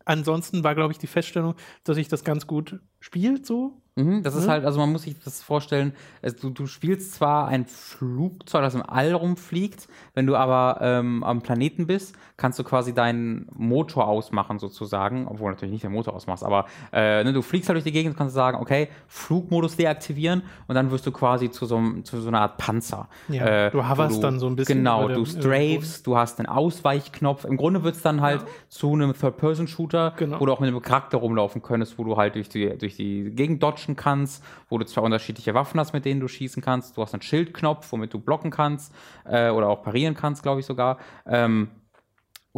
Ansonsten war, glaube ich, die Feststellung, dass sich das ganz gut spielt so. Mhm, das ist Ne? halt, also man muss sich das vorstellen, du, du spielst zwar ein Flugzeug, das im All rumfliegt, wenn du aber ähm, am Planeten bist, kannst du quasi deinen Motor ausmachen sozusagen, obwohl natürlich nicht den Motor ausmachst, aber äh, ne, du fliegst halt durch die Gegend und kannst sagen, okay, Flugmodus deaktivieren und dann wirst du quasi zu so, zu so einer Art Panzer. Ja, du wo hoverst dann so ein bisschen Genau, du dem- strafest, du hast einen Ausweichknopf. Im Grunde wird es dann halt zu einem Third-Person-Shooter, Genau. wo du auch mit einem Charakter rumlaufen könntest, wo du halt durch die, durch die Gegend dodgen kannst, wo du zwei unterschiedliche Waffen hast, mit denen du schießen kannst. Du hast einen Schildknopf, womit du blocken kannst äh, oder auch parieren kannst, glaube ich sogar. Ähm,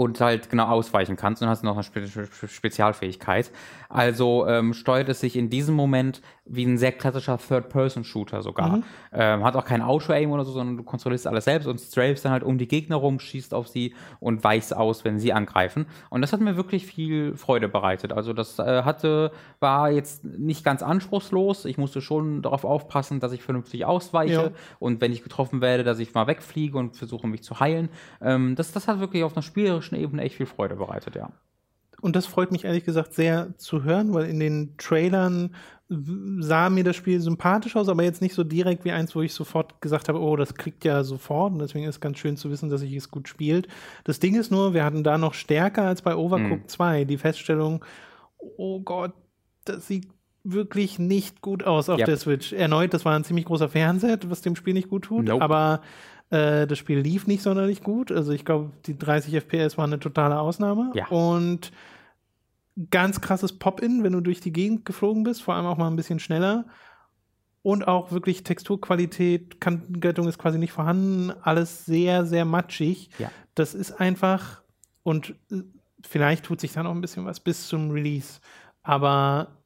und halt genau ausweichen kannst und hast noch eine Spe Spe Spezialfähigkeit. Also ähm, steuert es sich in diesem Moment wie ein sehr klassischer Third-Person-Shooter sogar. Ähm, hat auch kein Auto-Aim oder so, sondern du kontrollierst alles selbst und strafest dann halt um die Gegner rum, schießt auf sie und weichst aus, wenn sie angreifen. Und das hat mir wirklich viel Freude bereitet. Also das äh, hatte, war jetzt nicht ganz anspruchslos. Ich musste schon darauf aufpassen, dass ich vernünftig ausweiche Ja. und wenn ich getroffen werde, dass ich mal wegfliege und versuche mich zu heilen. Ähm, das, das hat wirklich auf einer spielerischen Ebene echt viel Freude bereitet, ja. Und das freut mich ehrlich gesagt sehr zu hören, weil in den Trailern sah mir das Spiel sympathisch aus, aber jetzt nicht so direkt wie eins, wo ich sofort gesagt habe, oh, das klickt ja sofort. Und deswegen ist es ganz schön zu wissen, dass sich es gut spielt. Das Ding ist nur, wir hatten da noch stärker als bei Overcooked 2 die Feststellung, oh Gott, das sieht wirklich nicht gut aus auf Ja. der Switch. Erneut, das war ein ziemlich großer Fernseher, was dem Spiel nicht gut tut, Nope. aber äh, das Spiel lief nicht sonderlich gut. Also ich glaube, die 30 FPS waren eine totale Ausnahme. Ja. Und ganz krasses Pop-In, wenn du durch die Gegend geflogen bist, vor allem auch mal ein bisschen schneller. Und auch wirklich Texturqualität, Kantenglättung ist quasi nicht vorhanden, alles sehr, sehr matschig. Ja. Das ist einfach, und äh, vielleicht tut sich dann auch ein bisschen was bis zum Release. Aber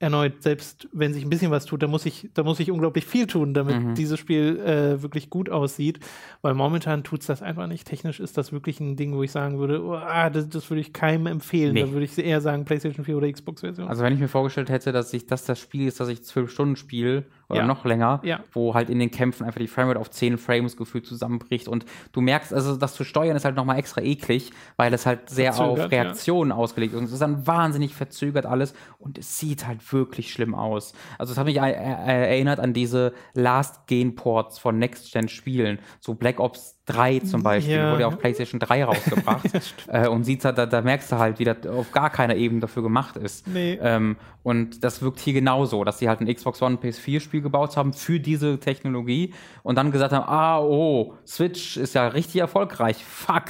erneut, selbst wenn sich ein bisschen was tut, da muss ich, da muss ich unglaublich viel tun, damit Mhm. dieses Spiel äh, wirklich gut aussieht. Weil momentan tut es das einfach nicht. Technisch ist das wirklich ein Ding, wo ich sagen würde, oh, ah, das, das würde ich keinem empfehlen. Nee. Da würde ich eher sagen, PlayStation 4 oder Xbox-Version. Also wenn ich mir vorgestellt hätte, dass ich das das Spiel ist, dass ich zwölf Stunden spiele oder Ja. noch länger, Ja. wo halt in den Kämpfen einfach die Framerate auf 10 Frames gefühlt zusammenbricht und du merkst, also das zu steuern ist halt nochmal extra eklig, weil es halt sehr auf Verzögert, ja. Reaktionen ausgelegt ist und es ist dann wahnsinnig verzögert alles und es sieht halt wirklich schlimm aus. Also es hat mich er er erinnert an diese Last-Gen-Ports von Next-Gen-Spielen, so Black Ops 3 zum Beispiel, Ja. wurde ja auf PlayStation 3 rausgebracht äh, und sieht halt, da, da merkst du halt, wie das auf gar keiner Ebene dafür gemacht ist. Nee. Ähm, und das wirkt hier genauso, dass sie halt ein Xbox One PS4-Spiel Spiel gebaut haben für diese Technologie und dann gesagt haben, ah, oh, Switch ist ja richtig erfolgreich, fuck.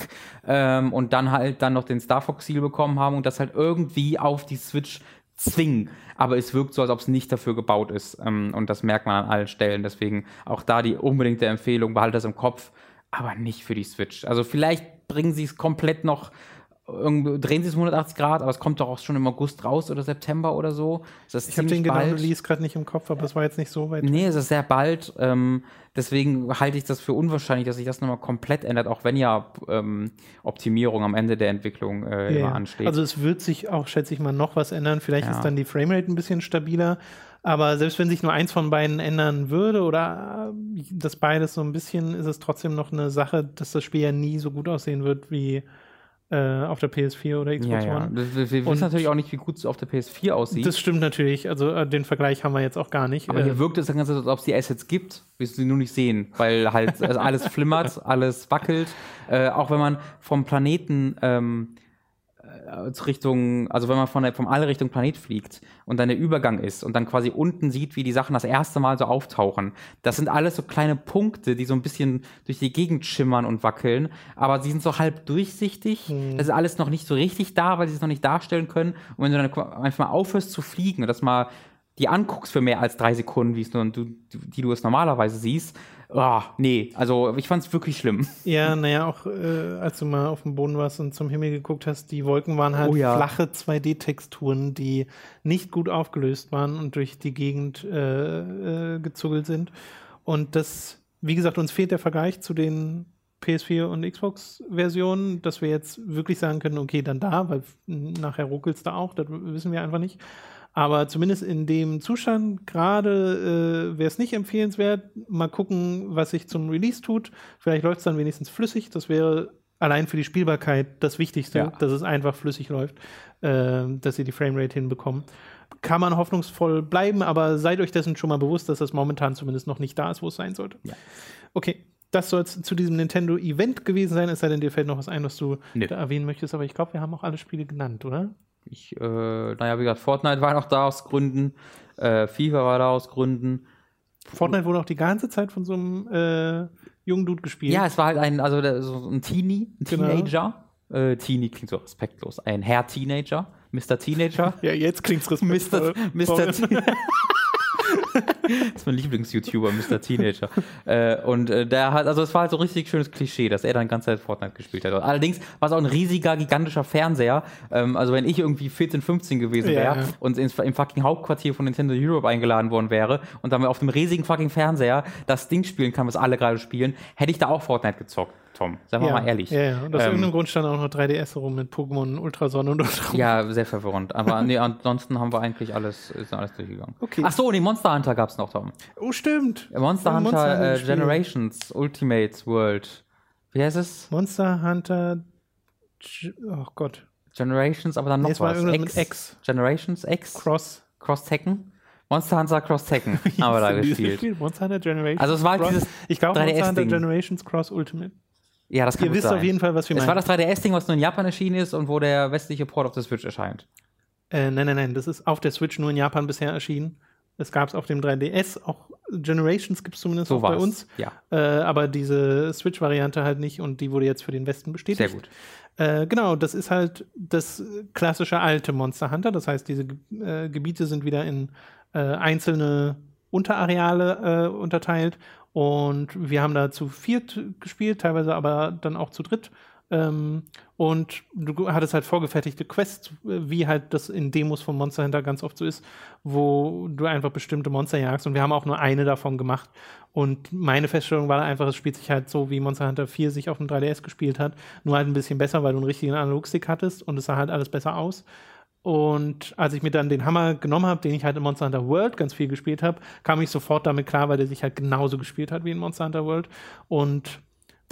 Ähm, und dann halt dann noch den Star Fox Seal bekommen haben und das halt irgendwie auf die Switch zwingen. Aber es wirkt so, als ob es nicht dafür gebaut ist. Ähm, und das merkt man an allen Stellen. Deswegen auch da die unbedingte Empfehlung, behalte das im Kopf, aber nicht für die Switch. Also vielleicht bringen sie es komplett noch drehen sie es 180 Grad, aber es kommt doch auch schon im August raus oder September oder so. ich habe den genauen Release gerade nicht im Kopf, aber es war jetzt nicht so weit. Nee, es ist sehr bald. Ähm, deswegen halte ich das für unwahrscheinlich, dass sich das nochmal komplett ändert, auch wenn ja ähm, Optimierung am Ende der Entwicklung äh, ja, immer ansteht. Also es wird sich auch, schätze ich mal, noch was ändern. Vielleicht ja. ist dann die Framerate ein bisschen stabiler. Aber selbst wenn sich nur eins von beiden ändern würde oder äh, das beides so ein bisschen, ist es trotzdem noch eine Sache, dass das Spiel ja nie so gut aussehen wird wie äh, auf der PS4 oder Xbox ja, One. Ja. Wir, wir wissen natürlich auch nicht, wie gut es auf der PS4 aussieht. Das stimmt natürlich. Also äh, den Vergleich haben wir jetzt auch gar nicht. Aber äh, hier wirkt es dann ganz, als ob es die Assets gibt, wirst du sie nur nicht sehen, weil halt also alles flimmert, alles wackelt. Äh, auch wenn man vom Planeten ähm, äh, Richtung, also wenn man von der, vom All Richtung Planet fliegt und dann der Übergang ist und dann quasi unten sieht, wie die Sachen das erste Mal so auftauchen. Das sind alles so kleine Punkte, die so ein bisschen durch die Gegend schimmern und wackeln, aber sie sind so halb durchsichtig. Mhm. Das ist alles noch nicht so richtig da, weil sie es noch nicht darstellen können. Und wenn du dann einfach mal aufhörst zu fliegen und das mal die anguckst für mehr als drei Sekunden, wie es nur, du, die du es normalerweise siehst, oh, nee, also ich fand es wirklich schlimm. Ja, naja, auch äh, als du mal auf dem Boden warst und zum Himmel geguckt hast, die Wolken waren halt oh, ja. flache 2D-Texturen, die nicht gut aufgelöst waren und durch die Gegend äh, äh, gezuggelt sind. Und das, wie gesagt, uns fehlt der Vergleich zu den PS4 und Xbox-Versionen, dass wir jetzt wirklich sagen können, okay, dann da, weil nachher ruckelt es da auch, das wissen wir einfach nicht. Aber zumindest in dem Zustand gerade äh, wäre es nicht empfehlenswert. Mal gucken, was sich zum Release tut. Vielleicht läuft es dann wenigstens flüssig. Das wäre allein für die Spielbarkeit das Wichtigste, ja. dass es einfach flüssig läuft, äh, dass sie die Framerate hinbekommen. Kann man hoffnungsvoll bleiben, aber seid euch dessen schon mal bewusst, dass das momentan zumindest noch nicht da ist, wo es sein sollte. Ja. Okay, das soll es zu diesem Nintendo-Event gewesen sein, es sei denn, dir fällt noch was ein, was du nee. da erwähnen möchtest, aber ich glaube, wir haben auch alle Spiele genannt, oder? Ich, äh, naja, wie gesagt, Fortnite war noch da aus Gründen, äh, FIFA war da aus Gründen. Fortnite wurde auch die ganze Zeit von so einem äh, jungen Dude gespielt. Ja, es war halt ein, also der, so ein Teenie, ein genau. Teenager. Äh, Teenie klingt so respektlos. Ein Herr Teenager, Mr. Teenager. ja, jetzt klingt's respektvoll. Mr. Mr. Teenager. das ist mein Lieblings-YouTuber, Mr. Teenager. äh, und äh, der hat, also es war halt so ein richtig schönes Klischee, dass er dann die ganze Zeit Fortnite gespielt hat. Allerdings war es auch ein riesiger, gigantischer Fernseher. Ähm, also wenn ich irgendwie 14, 15 gewesen wäre ja. und ins, im fucking Hauptquartier von Nintendo Europe eingeladen worden wäre und dann auf dem riesigen fucking Fernseher das Ding spielen kann, was alle gerade spielen, hätte ich da auch Fortnite gezockt. Tom. Sagen wir ja, mal ehrlich. Ja, ja. Und aus ähm, irgendeinem Grund stand auch noch 3DS rum mit Pokémon Ultrason und Ultrason. Ja, sehr verwirrend. Aber nee, ansonsten haben wir eigentlich alles, ist alles durchgegangen. Okay. Ach so, nee, Monster Hunter gab es noch, Tom. Oh, stimmt. Monster ja, Hunter Monster äh, Generations Ultimates World. Wie heißt es? Monster Hunter. Oh Gott. Generations, aber dann noch nee, was. X. Mit X. Generations X. Cross. Cross Tekken. Monster Hunter Cross Tekken haben wir da gespielt. Monster Hunter Generations. Also es war halt dieses Ich glaube Monster Hunter Generations Cross Ultimate. Ja, das kann Ihr wisst sein. auf jeden Fall, was wir meinen. Es war das 3DS-Ding, was nur in Japan erschienen ist und wo der westliche Port auf der Switch erscheint. Äh, nein, nein, nein. Das ist auf der Switch nur in Japan bisher erschienen. Es gab es auf dem 3DS, auch Generations gibt es zumindest so auch bei uns. Ja. Äh, aber diese Switch-Variante halt nicht und die wurde jetzt für den Westen bestätigt. Sehr gut. Äh, genau, das ist halt das klassische alte Monster Hunter. Das heißt, diese äh, Gebiete sind wieder in äh, einzelne Unterareale äh, unterteilt und wir haben da zu viert gespielt, teilweise aber dann auch zu dritt. Ähm, und du hattest halt vorgefertigte Quests, wie halt das in Demos von Monster Hunter ganz oft so ist, wo du einfach bestimmte Monster jagst. Und wir haben auch nur eine davon gemacht. Und meine Feststellung war einfach, es spielt sich halt so, wie Monster Hunter 4 sich auf dem 3DS gespielt hat. Nur halt ein bisschen besser, weil du einen richtigen Analogstick hattest und es sah halt alles besser aus. Und als ich mir dann den Hammer genommen habe, den ich halt in Monster Hunter World ganz viel gespielt habe, kam ich sofort damit klar, weil der sich halt genauso gespielt hat wie in Monster Hunter World. Und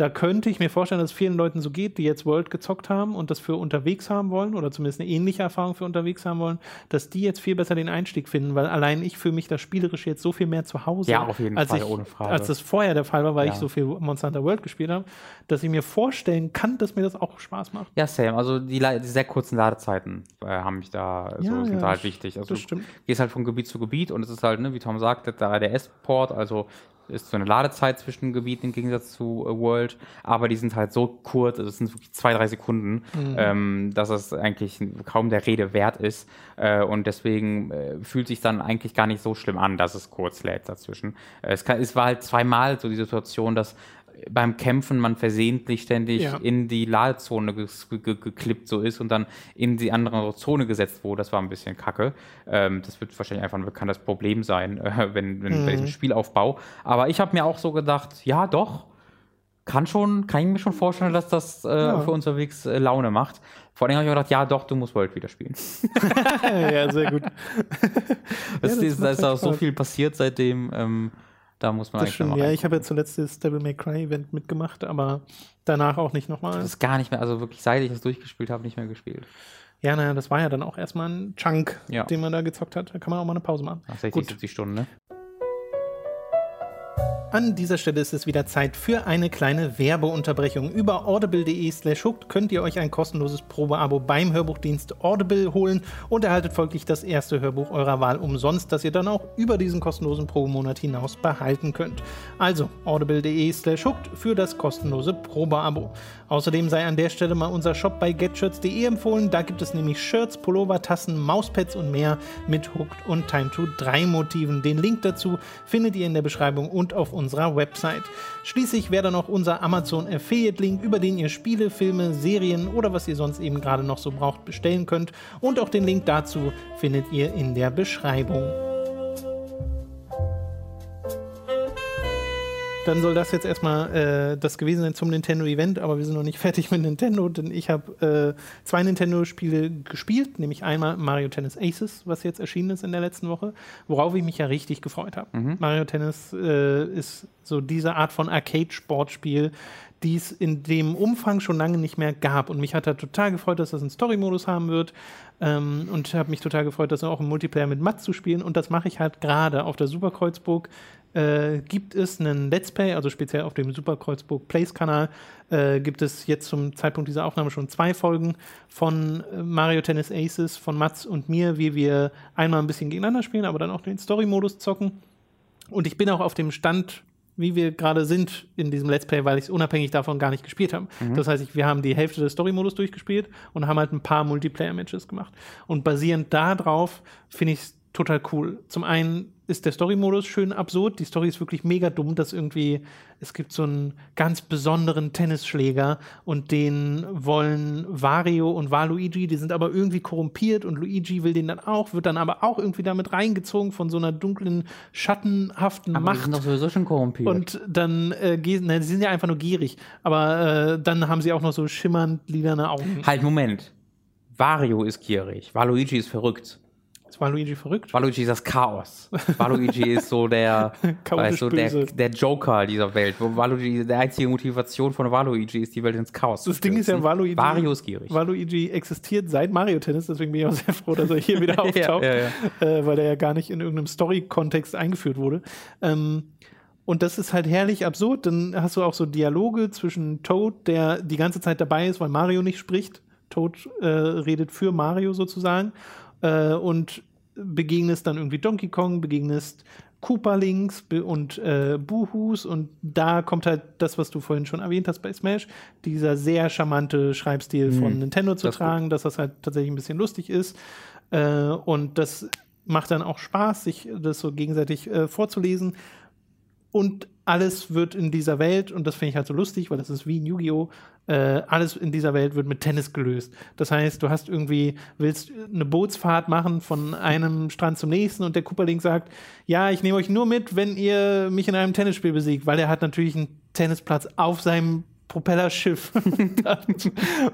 Da könnte ich mir vorstellen, dass es vielen Leuten so geht, die jetzt World gezockt haben und das für unterwegs haben wollen oder zumindest eine ähnliche Erfahrung für unterwegs haben wollen, dass die jetzt viel besser den Einstieg finden, weil allein ich fühle mich da spielerisch jetzt so viel mehr zu Hause, Ja, auf jeden als Fall, ich, ohne Frage. als das vorher der Fall war, weil Ja. ich so viel Monster Hunter World gespielt habe, dass ich mir vorstellen kann, dass mir das auch Spaß macht. Ja, same. Also die, die sehr kurzen Ladezeiten äh, haben mich da Ja, so, sind ja, da halt wichtig. Also das du stimmt. gehst halt von Gebiet zu Gebiet und es ist halt, ne, wie Tom sagte, der RDS-Port, also ist so eine Ladezeit zwischen Gebieten im Gegensatz zu äh, World, aber die sind halt so kurz, also es sind wirklich zwei, drei Sekunden, Mhm. ähm, dass es eigentlich kaum der Rede wert ist. Äh, und deswegen äh, fühlt sich dann eigentlich gar nicht so schlimm an, dass es kurz lädt dazwischen. Äh, es, kann, es war halt zweimal so die Situation, dass beim Kämpfen man versehentlich ständig Ja. in die Ladezone geklippt so ist und dann in die andere Zone gesetzt wurde. Das war ein bisschen kacke. Ähm, das wird wahrscheinlich einfach ein bekanntes Problem sein, äh, wenn, wenn bei diesem Spielaufbau. Aber ich habe mir auch so gedacht, ja doch, kann schon, kann ich mir schon vorstellen, dass das äh, für unterwegs äh, Laune macht. Vor allem habe ich mir gedacht, ja doch, du musst World wieder spielen. ja, sehr gut. Das, das ist, da ist halt auch so viel passiert seitdem. Ähm, da muss man Das eigentlich stimmt. Ja, ich habe ja zuletzt das Devil May Cry Event mitgemacht, aber danach auch nicht nochmal. das ist gar nicht mehr, also wirklich seit ich das durchgespielt habe, nicht mehr gespielt. Ja, naja, das war ja dann auch erstmal ein Chunk, Ja. den man da gezockt hat. Da kann man auch mal eine Pause machen. Nach 60, Gut. 70 Stunden, ne? An dieser Stelle ist es wieder Zeit für eine kleine Werbeunterbrechung. Über audible.de slash hooked könnt ihr euch ein kostenloses Probeabo beim Hörbuchdienst Audible holen und erhaltet folglich das erste Hörbuch eurer Wahl umsonst, das ihr dann auch über diesen kostenlosen Probemonat hinaus behalten könnt. Also audible.de slash hooked für das kostenlose Probeabo. Außerdem sei an der Stelle mal unser Shop bei getshirts.de empfohlen. Da gibt es nämlich Shirts, Pullover, Tassen, Mauspads und mehr mit Hooked und Time to 3 Motiven. Den Link dazu findet ihr in der Beschreibung und auf unserer Website. Schließlich wäre da noch unser Amazon Affiliate Link, über den ihr Spiele, Filme, Serien oder was ihr sonst eben gerade noch so braucht bestellen könnt. Und auch den Link dazu findet ihr in der Beschreibung. Dann soll das jetzt erstmal äh, das gewesen sein zum Nintendo-Event, aber wir sind noch nicht fertig mit Nintendo, denn ich habe äh, zwei Nintendo-Spiele gespielt, nämlich einmal Mario Tennis Aces, was jetzt erschienen ist in der letzten Woche, worauf ich mich ja richtig gefreut habe. Mario Tennis äh, ist so diese Art von Arcade-Sportspiel, die es in dem Umfang schon lange nicht mehr gab. Und mich hat da total gefreut, dass das einen Story-Modus haben wird. Ähm, und habe mich total gefreut, das auch im Multiplayer mit Matt zu spielen. Und das mache ich halt gerade. Auf der Superkreuzburg äh, gibt es einen Let's Play, also speziell auf dem Superkreuzburg Plays-Kanal, äh, gibt es jetzt zum Zeitpunkt dieser Aufnahme schon zwei Folgen von äh, Mario Tennis Aces, von Mats und mir, wie wir einmal ein bisschen gegeneinander spielen, aber dann auch den Story-Modus zocken. Und ich bin auch auf dem Stand, wie wir gerade sind in diesem Let's Play, weil ich es unabhängig davon gar nicht gespielt habe. Das heißt, ich, wir haben die Hälfte des Story-Modus durchgespielt und haben halt ein paar Multiplayer-Matches gemacht. Und basierend darauf finde ich es total cool. Zum einen ist der Story-Modus schön absurd. Die Story ist wirklich mega dumm, dass irgendwie es gibt so einen ganz besonderen Tennisschläger und den wollen Wario und Waluigi, die sind aber irgendwie korrumpiert und Luigi will den dann auch, wird dann aber auch irgendwie damit reingezogen von so einer dunklen, schattenhaften Aber die Macht. sind doch sowieso schon korrumpiert. Und dann äh, gehen, ne, sie sind ja einfach nur gierig, aber äh, dann haben sie auch noch so schimmernd lilane Augen. halt, Moment. Wario ist gierig. Waluigi ist verrückt. Ist Waluigi verrückt? Waluigi ist das Chaos. Waluigi ist so der, weißt du, der, der Joker dieser Welt. Waluigi, der einzige Motivation von Waluigi ist, die Welt ins Chaos Das Ding ist ja. Waluigi, Wario ist gierig. Waluigi existiert seit Mario Tennis, deswegen bin ich auch sehr froh, dass er hier wieder auftaucht, ja, ja. Äh, weil er ja gar nicht in irgendeinem Story-Kontext eingeführt wurde. Ähm, und das ist halt herrlich absurd. Dann hast du auch so Dialoge zwischen Toad, der die ganze Zeit dabei ist, weil Mario nicht spricht. Toad äh, redet für Mario sozusagen. Äh, und begegnest dann irgendwie Donkey Kong, begegnest Koopa-Links und äh, Buhus und da kommt halt das, was du vorhin schon erwähnt hast bei Smash, dieser sehr charmante Schreibstil von Nintendo zu das tragen, dass das halt tatsächlich ein bisschen lustig ist. Äh, und das macht dann auch Spaß, sich das so gegenseitig äh, vorzulesen. Und alles wird in dieser Welt, und das finde ich halt so lustig, weil das ist wie in Yu-Gi-Oh!, äh, alles in dieser Welt wird mit Tennis gelöst. Das heißt, du hast irgendwie, willst eine Bootsfahrt machen von einem Strand zum nächsten und der Cooperling sagt, ja, ich nehme euch nur mit, wenn ihr mich in einem Tennisspiel besiegt, weil er hat natürlich einen Tennisplatz auf seinem Propellerschiff.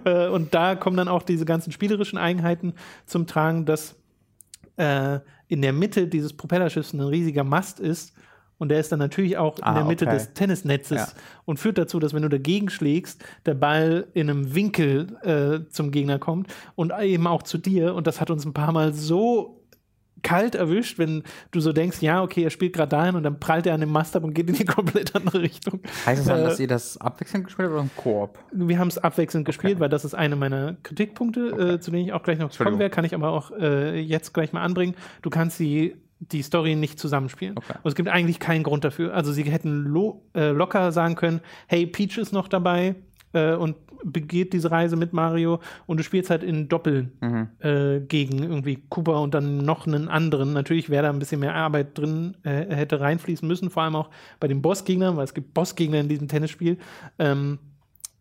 Äh, und da kommen dann auch diese ganzen spielerischen Eigenheiten zum Tragen, dass äh, in der Mitte dieses Propellerschiffs ein riesiger Mast ist Und der ist dann natürlich auch Ah, in der Mitte okay. des Tennisnetzes Ja. und führt dazu, dass wenn du dagegen schlägst, der Ball in einem Winkel äh, zum Gegner kommt und eben auch zu dir. Und das hat uns ein paar Mal so kalt erwischt, wenn du so denkst, ja, okay, er spielt gerade dahin und dann prallt er an dem Mast ab und geht in die komplett andere Richtung. Heißt das dann, Äh, dass ihr das abwechselnd gespielt habt oder im Koop? Wir haben es abwechselnd gespielt, weil das ist eine meiner Kritikpunkte, äh, zu denen ich auch gleich noch kommen werde, kann ich aber auch äh, jetzt gleich mal anbringen. Du kannst die, die Story nicht zusammenspielen. Okay. Und es gibt eigentlich keinen Grund dafür. Also sie hätten lo äh, locker sagen können, hey, Peach ist noch dabei äh, und begeht diese Reise mit Mario und du spielst halt in Doppel Mhm. äh, gegen irgendwie Cooper und dann noch einen anderen. Natürlich wäre da ein bisschen mehr Arbeit drin, äh, hätte reinfließen müssen, vor allem auch bei den Bossgegnern, weil es gibt Bossgegner in diesem Tennisspiel. Ähm,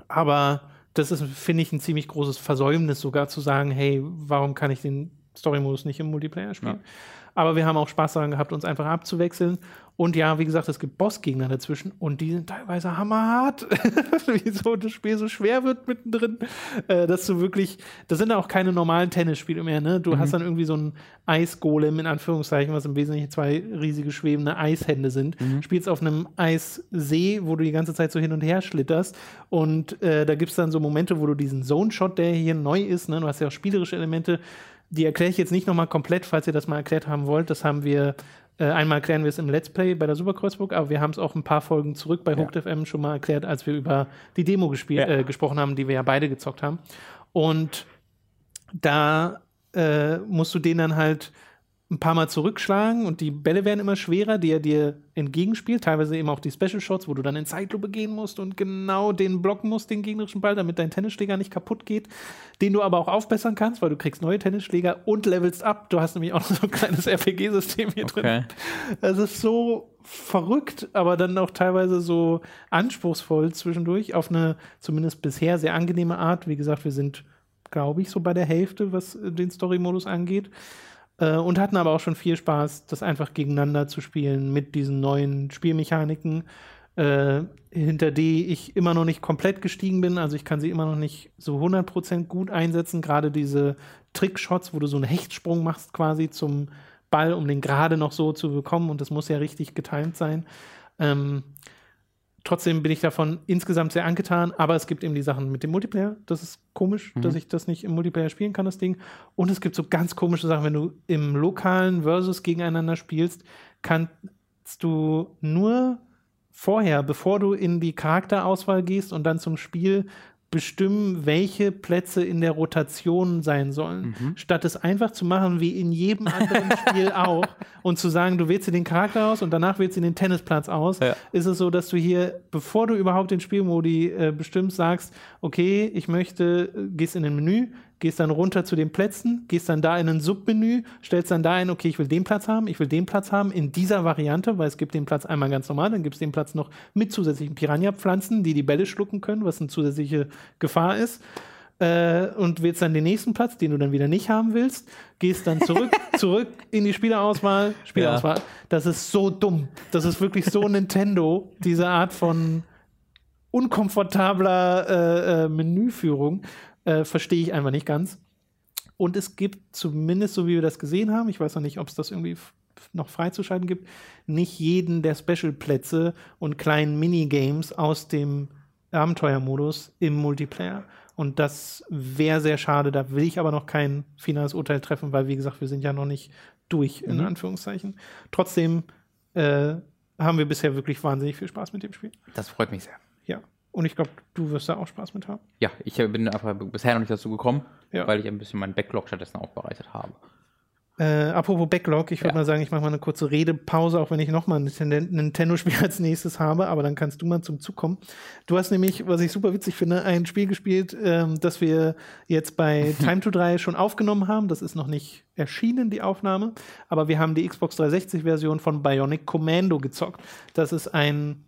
aber das ist, finde ich, ein ziemlich großes Versäumnis, sogar zu sagen, hey, warum kann ich den Story-Modus nicht im Multiplayer spielen? Aber wir haben auch Spaß daran gehabt, uns einfach abzuwechseln. Und ja, wie gesagt, es gibt Bossgegner dazwischen und die sind teilweise hammerhart. Wieso das Spiel so schwer wird mittendrin, äh, dass du wirklich, das sind ja auch keine normalen Tennisspiele mehr, ne? Du hast dann irgendwie so einen Eisgolem in Anführungszeichen, was im Wesentlichen zwei riesige schwebende Eishände sind. Spielst auf einem Eissee, wo du die ganze Zeit so hin und her schlitterst. Und äh, da gibt es dann so Momente, wo du diesen Zone-Shot, der hier neu ist, ne? Du hast ja auch spielerische Elemente, die erkläre ich jetzt nicht nochmal komplett, falls ihr das mal erklärt haben wollt. Das haben wir, äh, einmal erklären wir es im Let's Play bei der Superkreuzburg, aber wir haben es auch ein paar Folgen zurück bei Hooked FM schon mal erklärt, als wir über die Demo Ja. äh, gesprochen haben, die wir ja beide gezockt haben. Und da äh, musst du den dann halt ein paar Mal zurückschlagen und die Bälle werden immer schwerer, die er dir entgegenspielt. Teilweise eben auch die Special Shots, wo du dann in Zeitlupe gehen musst und genau den blocken musst, den gegnerischen Ball, damit dein Tennisschläger nicht kaputt geht. Den du aber auch aufbessern kannst, weil du kriegst neue Tennisschläger und levelst ab. Du hast nämlich auch noch so ein kleines RPG-System hier drin. Okay. Es ist so verrückt, aber dann auch teilweise so anspruchsvoll zwischendurch, auf eine zumindest bisher sehr angenehme Art. Wie gesagt, wir sind, glaube ich, so bei der Hälfte, was den Story-Modus angeht. Äh, und hatten aber auch schon viel Spaß, das einfach gegeneinander zu spielen mit diesen neuen Spielmechaniken, äh, hinter die ich immer noch nicht komplett gestiegen bin. Also ich kann sie immer noch nicht so 100% gut einsetzen. Gerade diese Trickshots, wo du so einen Hechtsprung machst quasi zum Ball, um den gerade noch so zu bekommen. Und das muss ja richtig getimt sein. Ähm, trotzdem bin ich davon insgesamt sehr angetan, aber es gibt eben die Sachen mit dem Multiplayer. Das ist komisch, dass ich das nicht im Multiplayer spielen kann, das Ding. Und es gibt so ganz komische Sachen, wenn du im lokalen Versus gegeneinander spielst, kannst du nur vorher, bevor du in die Charakterauswahl gehst und dann zum Spiel bestimmen, welche Plätze in der Rotation sein sollen, statt es einfach zu machen wie in jedem anderen Spiel auch und zu sagen, du wählst dir den Charakter aus und danach wählst du den Tennisplatz aus, Ja. ist es so, dass du hier, bevor du überhaupt den Spielmodi äh, bestimmst, sagst, okay, ich möchte, äh, gehst in ein Menü, gehst dann runter zu den Plätzen, gehst dann da in ein Submenü, stellst dann da ein, okay, ich will den Platz haben, ich will den Platz haben in dieser Variante, weil es gibt den Platz einmal ganz normal, dann gibt es den Platz noch mit zusätzlichen Piranha-Pflanzen, die die Bälle schlucken können, was eine zusätzliche Gefahr ist. Äh, und wählst dann den nächsten Platz, den du dann wieder nicht haben willst, gehst dann zurück, zurück in die Spielerauswahl, Spielerauswahl. Das ist so dumm. Das ist wirklich so Nintendo, diese Art von unkomfortabler äh, äh, Menüführung äh, verstehe ich einfach nicht ganz. Und es gibt zumindest, so wie wir das gesehen haben, ich weiß noch nicht, ob es das irgendwie noch freizuschalten gibt, nicht jeden der Special-Plätze und kleinen Minigames aus dem Abenteuermodus im Multiplayer. Und das wäre sehr schade. Da will ich aber noch kein finales Urteil treffen, weil, wie gesagt, wir sind ja noch nicht durch, in Anführungszeichen. Trotzdem äh, haben wir bisher wirklich wahnsinnig viel Spaß mit dem Spiel. Das freut mich sehr. Und ich glaube, du wirst da auch Spaß mit haben. Ja, ich bin einfach bisher noch nicht dazu gekommen, Ja. weil ich ein bisschen meinen Backlog stattdessen aufbereitet habe. Äh, apropos Backlog, ich würde Ja. mal sagen, ich mache mal eine kurze Redepause, auch wenn ich nochmal ein Nintendo- Nintendo-Spiel als nächstes habe, aber dann kannst du mal zum Zug kommen. Du hast nämlich, was ich super witzig finde, ein Spiel gespielt, ähm, das wir jetzt bei Time to 3 schon aufgenommen haben. Das ist noch nicht erschienen, die Aufnahme, aber wir haben die Xbox 360-Version von Bionic Commando gezockt. Das ist ein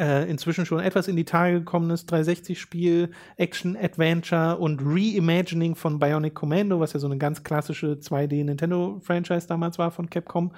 äh, inzwischen schon etwas in die Tage gekommenes 360-Spiel, Action-Adventure und Reimagining von Bionic Commando, was ja so eine ganz klassische 2D-Nintendo-Franchise damals war von Capcom.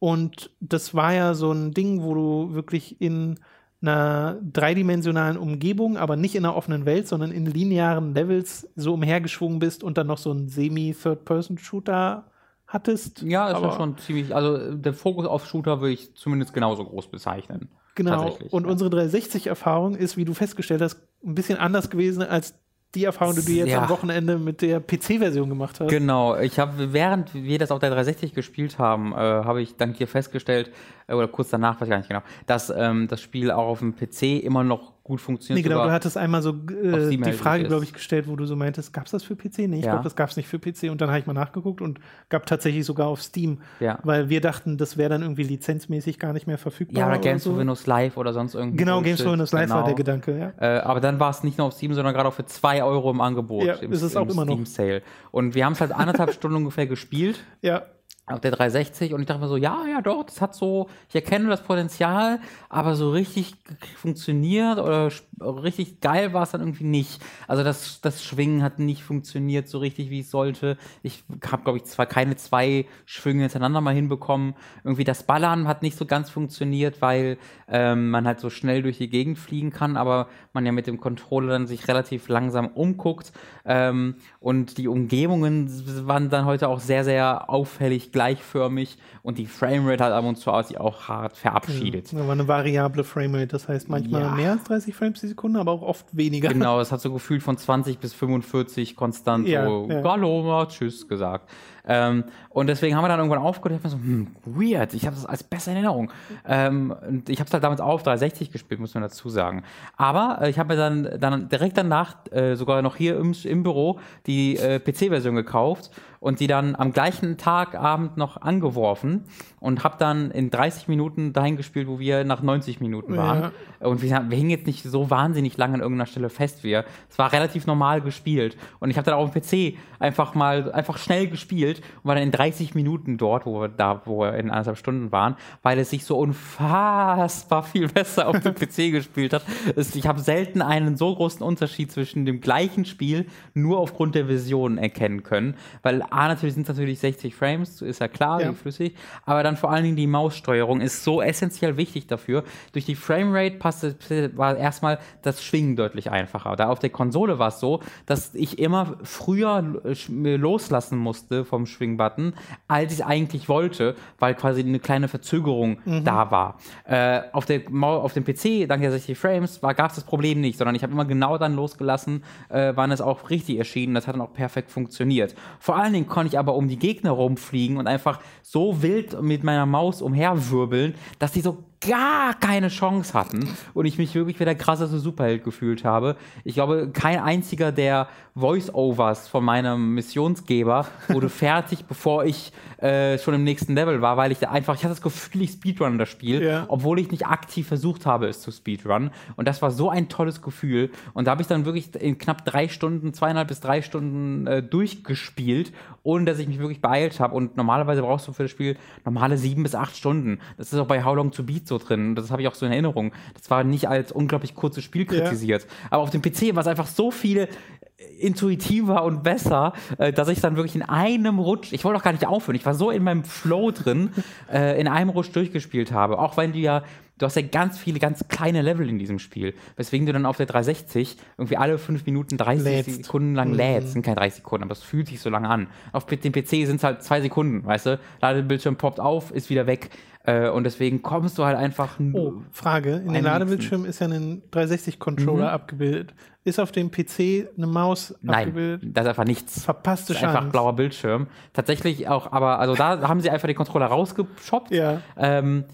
Und das war ja so ein Ding, wo du wirklich in einer dreidimensionalen Umgebung, aber nicht in einer offenen Welt, sondern in linearen Levels so umhergeschwungen bist und dann noch so ein Semi-Third-Person-Shooter hattest. Ja, aber war schon ziemlich, also der Fokus auf Shooter würde ich zumindest genauso groß bezeichnen. Genau. Und ja. unsere 360-Erfahrung ist, wie du festgestellt hast, ein bisschen anders gewesen als die Erfahrung, die du jetzt Ja. am Wochenende mit der PC-Version gemacht hast. Genau, ich habe, während wir das auf der 360 gespielt haben, äh, habe ich dank dir festgestellt, äh, oder kurz danach, weiß ich gar nicht genau, dass ähm, das Spiel auch auf dem PC immer noch gut funktioniert. Nee, genau, du hattest einmal so äh, die Frage, glaube ich, gestellt, wo du so meintest, gab es das für PC? Nee, ich Ja. glaube, das gab es nicht für PC. Und dann habe ich mal nachgeguckt und gab tatsächlich sogar auf Steam, Ja. weil wir dachten, das wäre dann irgendwie lizenzmäßig gar nicht mehr verfügbar. ja, oder Games so. for Windows Live oder sonst irgendwas. Genau, Games for Windows Live war der Gedanke, ja. Äh, aber dann war es nicht nur auf Steam, sondern gerade auch für 2 Euro im Angebot. Ja, im, ist es auch immer noch. Steam Sale. Und wir haben es halt anderthalb Stunden ungefähr gespielt. Ja, auf der 360 und ich dachte mir so, ja, ja, doch, das hat so, ich erkenne das Potenzial, aber so richtig funktioniert oder richtig geil war es dann irgendwie nicht. Also das, das Schwingen hat nicht funktioniert so richtig, wie es sollte. Ich habe, glaube ich, zwar keine zwei Schwünge hintereinander mal hinbekommen. Irgendwie das Ballern hat nicht so ganz funktioniert, weil ähm, man halt so schnell durch die Gegend fliegen kann, aber man ja mit dem Controller dann sich relativ langsam umguckt. Ähm, und die Umgebungen waren dann heute auch sehr, sehr auffällig gleichförmig und die Framerate hat ab und zu sich auch hart verabschiedet. da war eine variable Framerate, das heißt manchmal Ja. mehr als 30 Frames die Sekunde, aber auch oft weniger. Genau, es hat so gefühlt von 20 bis 45 konstant Ja, so ja. Hallo, mal Tschüss gesagt. Ähm, und deswegen haben wir dann irgendwann aufgehört und ich hab mir so, hm, weird, ich habe das als besser in Erinnerung. Ähm, und ich habe es halt damals auf 360 gespielt, muss man dazu sagen. Aber äh, ich habe mir dann, dann direkt danach, äh, sogar noch hier im, im Büro, die äh, PC-Version gekauft und die dann am gleichen Tag, Abend noch angeworfen und habe dann in 30 Minuten dahin gespielt, wo wir nach 90 Minuten waren. Und wir, wir hingen jetzt nicht so wahnsinnig lange an irgendeiner Stelle fest. Wir, es war relativ normal gespielt. Und ich habe dann auch auf dem PC einfach mal einfach schnell gespielt und war dann in 30 Minuten dort, wo wir da, wo wir in anderthalb Stunden waren, weil es sich so unfassbar viel besser auf dem PC gespielt hat. Es, ich habe selten einen so großen Unterschied zwischen dem gleichen Spiel nur aufgrund der Vision erkennen können. Weil A, natürlich sind es natürlich 60 Frames, ist ja klar, Ja. wie flüssig, aber dann vor allen Dingen die Maussteuerung ist so essentiell wichtig dafür. Durch die Framerate passte, war erstmal das Schwingen deutlich einfacher. Da auf der Konsole war es so, dass ich immer früher äh, loslassen musste vom Schwingbutton, als ich es eigentlich wollte, weil quasi eine kleine Verzögerung da war. Äh, auf, der, auf dem PC, dank der 60 Frames, gab es das Problem nicht, sondern ich habe immer genau dann losgelassen, äh, wann es auch richtig erschien. Das hat dann auch perfekt funktioniert. Vor allen Dingen konnte ich aber um die Gegner rumfliegen und einfach so wild mit meiner Maus umherwirbeln, dass die so gar keine Chance hatten und ich mich wirklich wie der krasseste Superheld gefühlt habe. Ich glaube, kein einziger der Voice-Overs von meinem Missionsgeber wurde fertig, bevor ich äh, schon im nächsten Level war, weil ich da einfach, ich hatte das Gefühl, ich speedrun das Spiel, Ja. obwohl ich nicht aktiv versucht habe, es zu speedrunnen. Und das war so ein tolles Gefühl. Und da habe ich dann wirklich in knapp drei Stunden, zweieinhalb bis drei Stunden äh, durchgespielt, ohne dass ich mich wirklich beeilt habe. Und normalerweise brauchst du für das Spiel normale sieben bis acht Stunden. Das ist auch bei How Long to Beat so drin. Das habe ich auch so in Erinnerung. Das war nicht als unglaublich kurzes Spiel Ja. kritisiert. Aber auf dem PC war es einfach so viel intuitiver und besser, äh, dass ich dann wirklich in einem Rutsch, ich wollte auch gar nicht aufhören, ich war so in meinem Flow drin, äh, in einem Rutsch durchgespielt habe. Auch weil du ja, du hast ja ganz viele, ganz kleine Level in diesem Spiel, weswegen du dann auf der 360 irgendwie alle fünf Minuten 30 Lädst. Sekunden lang lädst. Sind keine 30 Sekunden, aber es fühlt sich so lange an. Auf dem PC sind es halt zwei Sekunden, weißt du? Ladebildschirm poppt auf, ist wieder weg. Äh, und deswegen kommst du halt einfach Oh, Frage. In den Ladebildschirm ist ja ein 360-Controller abgebildet. Ist auf dem PC eine Maus Nein, abgebildet? das ist einfach nichts. Verpasste Das ist einfach Chance. blauer Bildschirm. Tatsächlich auch, aber also da haben sie einfach den Controller rausgeshoppt. Ja. Ähm,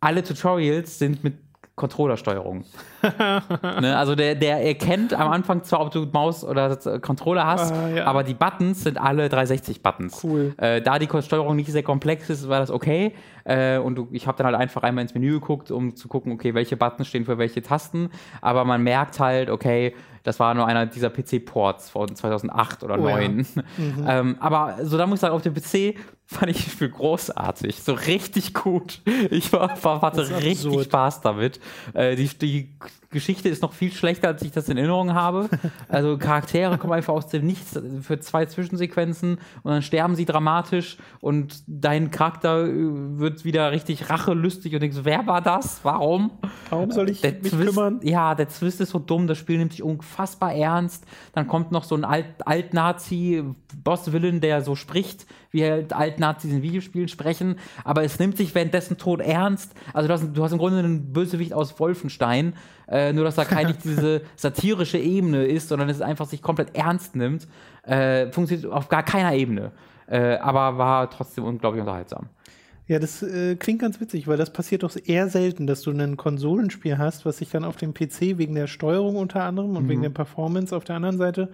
alle Tutorials sind mit Controllersteuerung. Ne, also der, der erkennt am Anfang zwar, ob du Maus oder Controller hast, Ah, ja. aber die Buttons sind alle 360-Buttons. Cool. Äh, da die Steuerung nicht sehr komplex ist, war das okay. Äh, und du, ich habe dann halt einfach einmal ins Menü geguckt, um zu gucken, okay, welche Buttons stehen für welche Tasten. Aber man merkt halt, okay, das war nur einer dieser PC-Ports von 2008 oder Oh ja. 2009. ähm, aber so, da muss ich sagen, auf dem PC fand ich das Spiel großartig. So richtig gut. Ich war, war, hatte richtig. Spaß damit. Äh, die, die Geschichte ist noch viel schlechter, als ich das in Erinnerung habe. Also Charaktere kommen einfach aus dem Nichts für zwei Zwischensequenzen und dann sterben sie dramatisch und dein Charakter äh, wird wieder richtig rachelustig und denkst, wer war das? Warum? Warum soll ich Der mich Twist, kümmern? Ja, der Twist ist so dumm, das Spiel nimmt sich unfassbar ernst. Dann kommt noch so ein Alt- Alt-Nazi-Boss-Villain, der so spricht wie halt Altnazis in Videospielen sprechen, aber es nimmt sich währenddessen tot ernst. Also du hast, du hast im Grunde einen Bösewicht aus Wolfenstein, äh, nur dass da keine diese satirische Ebene ist, sondern es einfach sich komplett ernst nimmt. Äh, funktioniert auf gar keiner Ebene. Äh, aber war trotzdem unglaublich unterhaltsam. Ja, das äh, klingt ganz witzig, weil das passiert doch eher selten, dass du ein Konsolenspiel hast, was sich dann auf dem PC wegen der Steuerung unter anderem und Mhm. wegen der Performance auf der anderen Seite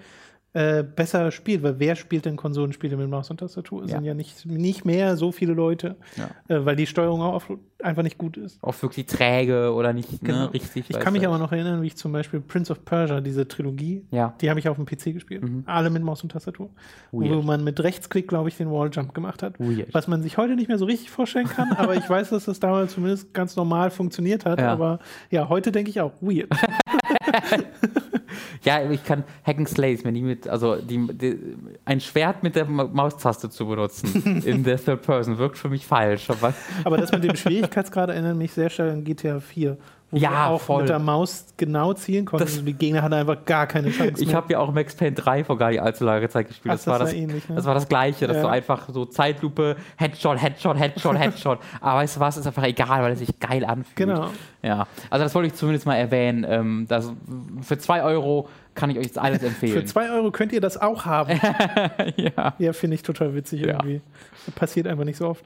äh, besser spielt. Weil wer spielt denn Konsolenspiele mit Maus und Tastatur? Es Ja. sind ja nicht, nicht mehr so viele Leute, Ja. äh, weil die Steuerung auch oft einfach nicht gut ist. Oft wirklich träge oder nicht Genau. ne, richtig. Ich kann mich aber noch erinnern, wie ich zum Beispiel Prince of Persia, diese Trilogie, Ja. die habe ich auf dem PC gespielt. Alle mit Maus und Tastatur. Weird. Wo man mit Rechtsklick, glaube ich, den Walljump gemacht hat. Weird. Was man sich heute nicht mehr so richtig vorstellen kann, aber ich weiß, dass das damals zumindest ganz normal funktioniert hat. Aber ja, heute denke ich auch, weird. Ja, ich kann Hack and Slay ist mir nie mit, also die, die, ein Schwert mit der Ma- Maustaste zu benutzen in der Third Person wirkt für mich falsch. Aber aber das mit dem Schwierigkeitsgrad erinnert mich sehr stark an GTA 4. Wo Ja, auch voll. mit der Maus genau zielen konnten. Das- die Gegner hatten einfach gar keine Chance. ich habe ja auch Max Payne 3 vor gar nicht allzu langer Zeit gespielt. Ach, das, das war das, ähnlich, ne? das war das Gleiche, dass Ja. du einfach so Zeitlupe, Headshot, Headshot, Headshot, Headshot. Aber weißt du was, ist einfach egal, weil es sich geil anfühlt. Genau. Ja, also das wollte ich zumindest mal erwähnen. Ähm, das, für 2 Euro kann ich euch jetzt alles Für empfehlen. 2 Euro könnt ihr das auch haben. ja. Ja, finde ich total witzig Ja. irgendwie. Passiert einfach nicht so oft.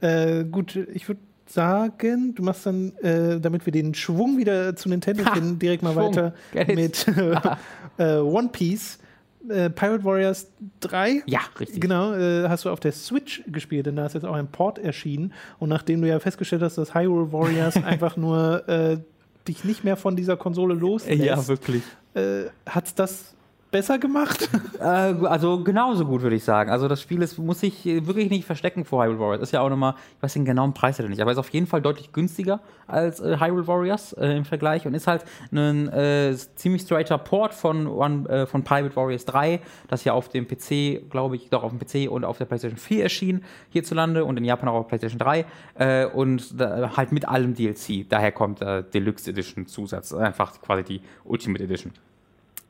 Äh, gut, ich würde sagen, du machst dann, äh, damit wir den Schwung wieder zu Nintendo Ha, finden, direkt mal Schwung. weiter Get it. mit äh, One Piece. Äh, Pirate Warriors 3. ja, richtig. Genau, äh, hast du auf der Switch gespielt, denn da ist jetzt auch ein Port erschienen. Und nachdem du ja festgestellt hast, dass Hyrule Warriors einfach nur äh, dich nicht mehr von dieser Konsole loslässt, Ja, wirklich. äh, hat's das besser gemacht? Äh, also genauso gut, würde ich sagen. Also das Spiel ist, muss sich äh, wirklich nicht verstecken vor Hyrule Warriors. Ist ja auch nochmal, ich weiß den genauen Preis ja nicht, aber ist auf jeden Fall deutlich günstiger als äh, Hyrule Warriors äh, im Vergleich und ist halt ein äh, ziemlich straighter Port von, One, äh, von Pirate Warriors 3, das ja auf dem PC, glaube ich, doch auf dem PC und auf der PlayStation 4 erschien hierzulande und in Japan auch auf PlayStation 3 äh, und da, halt mit allem DLC. Daher kommt Deluxe Edition Zusatz, einfach quasi die Ultimate Edition.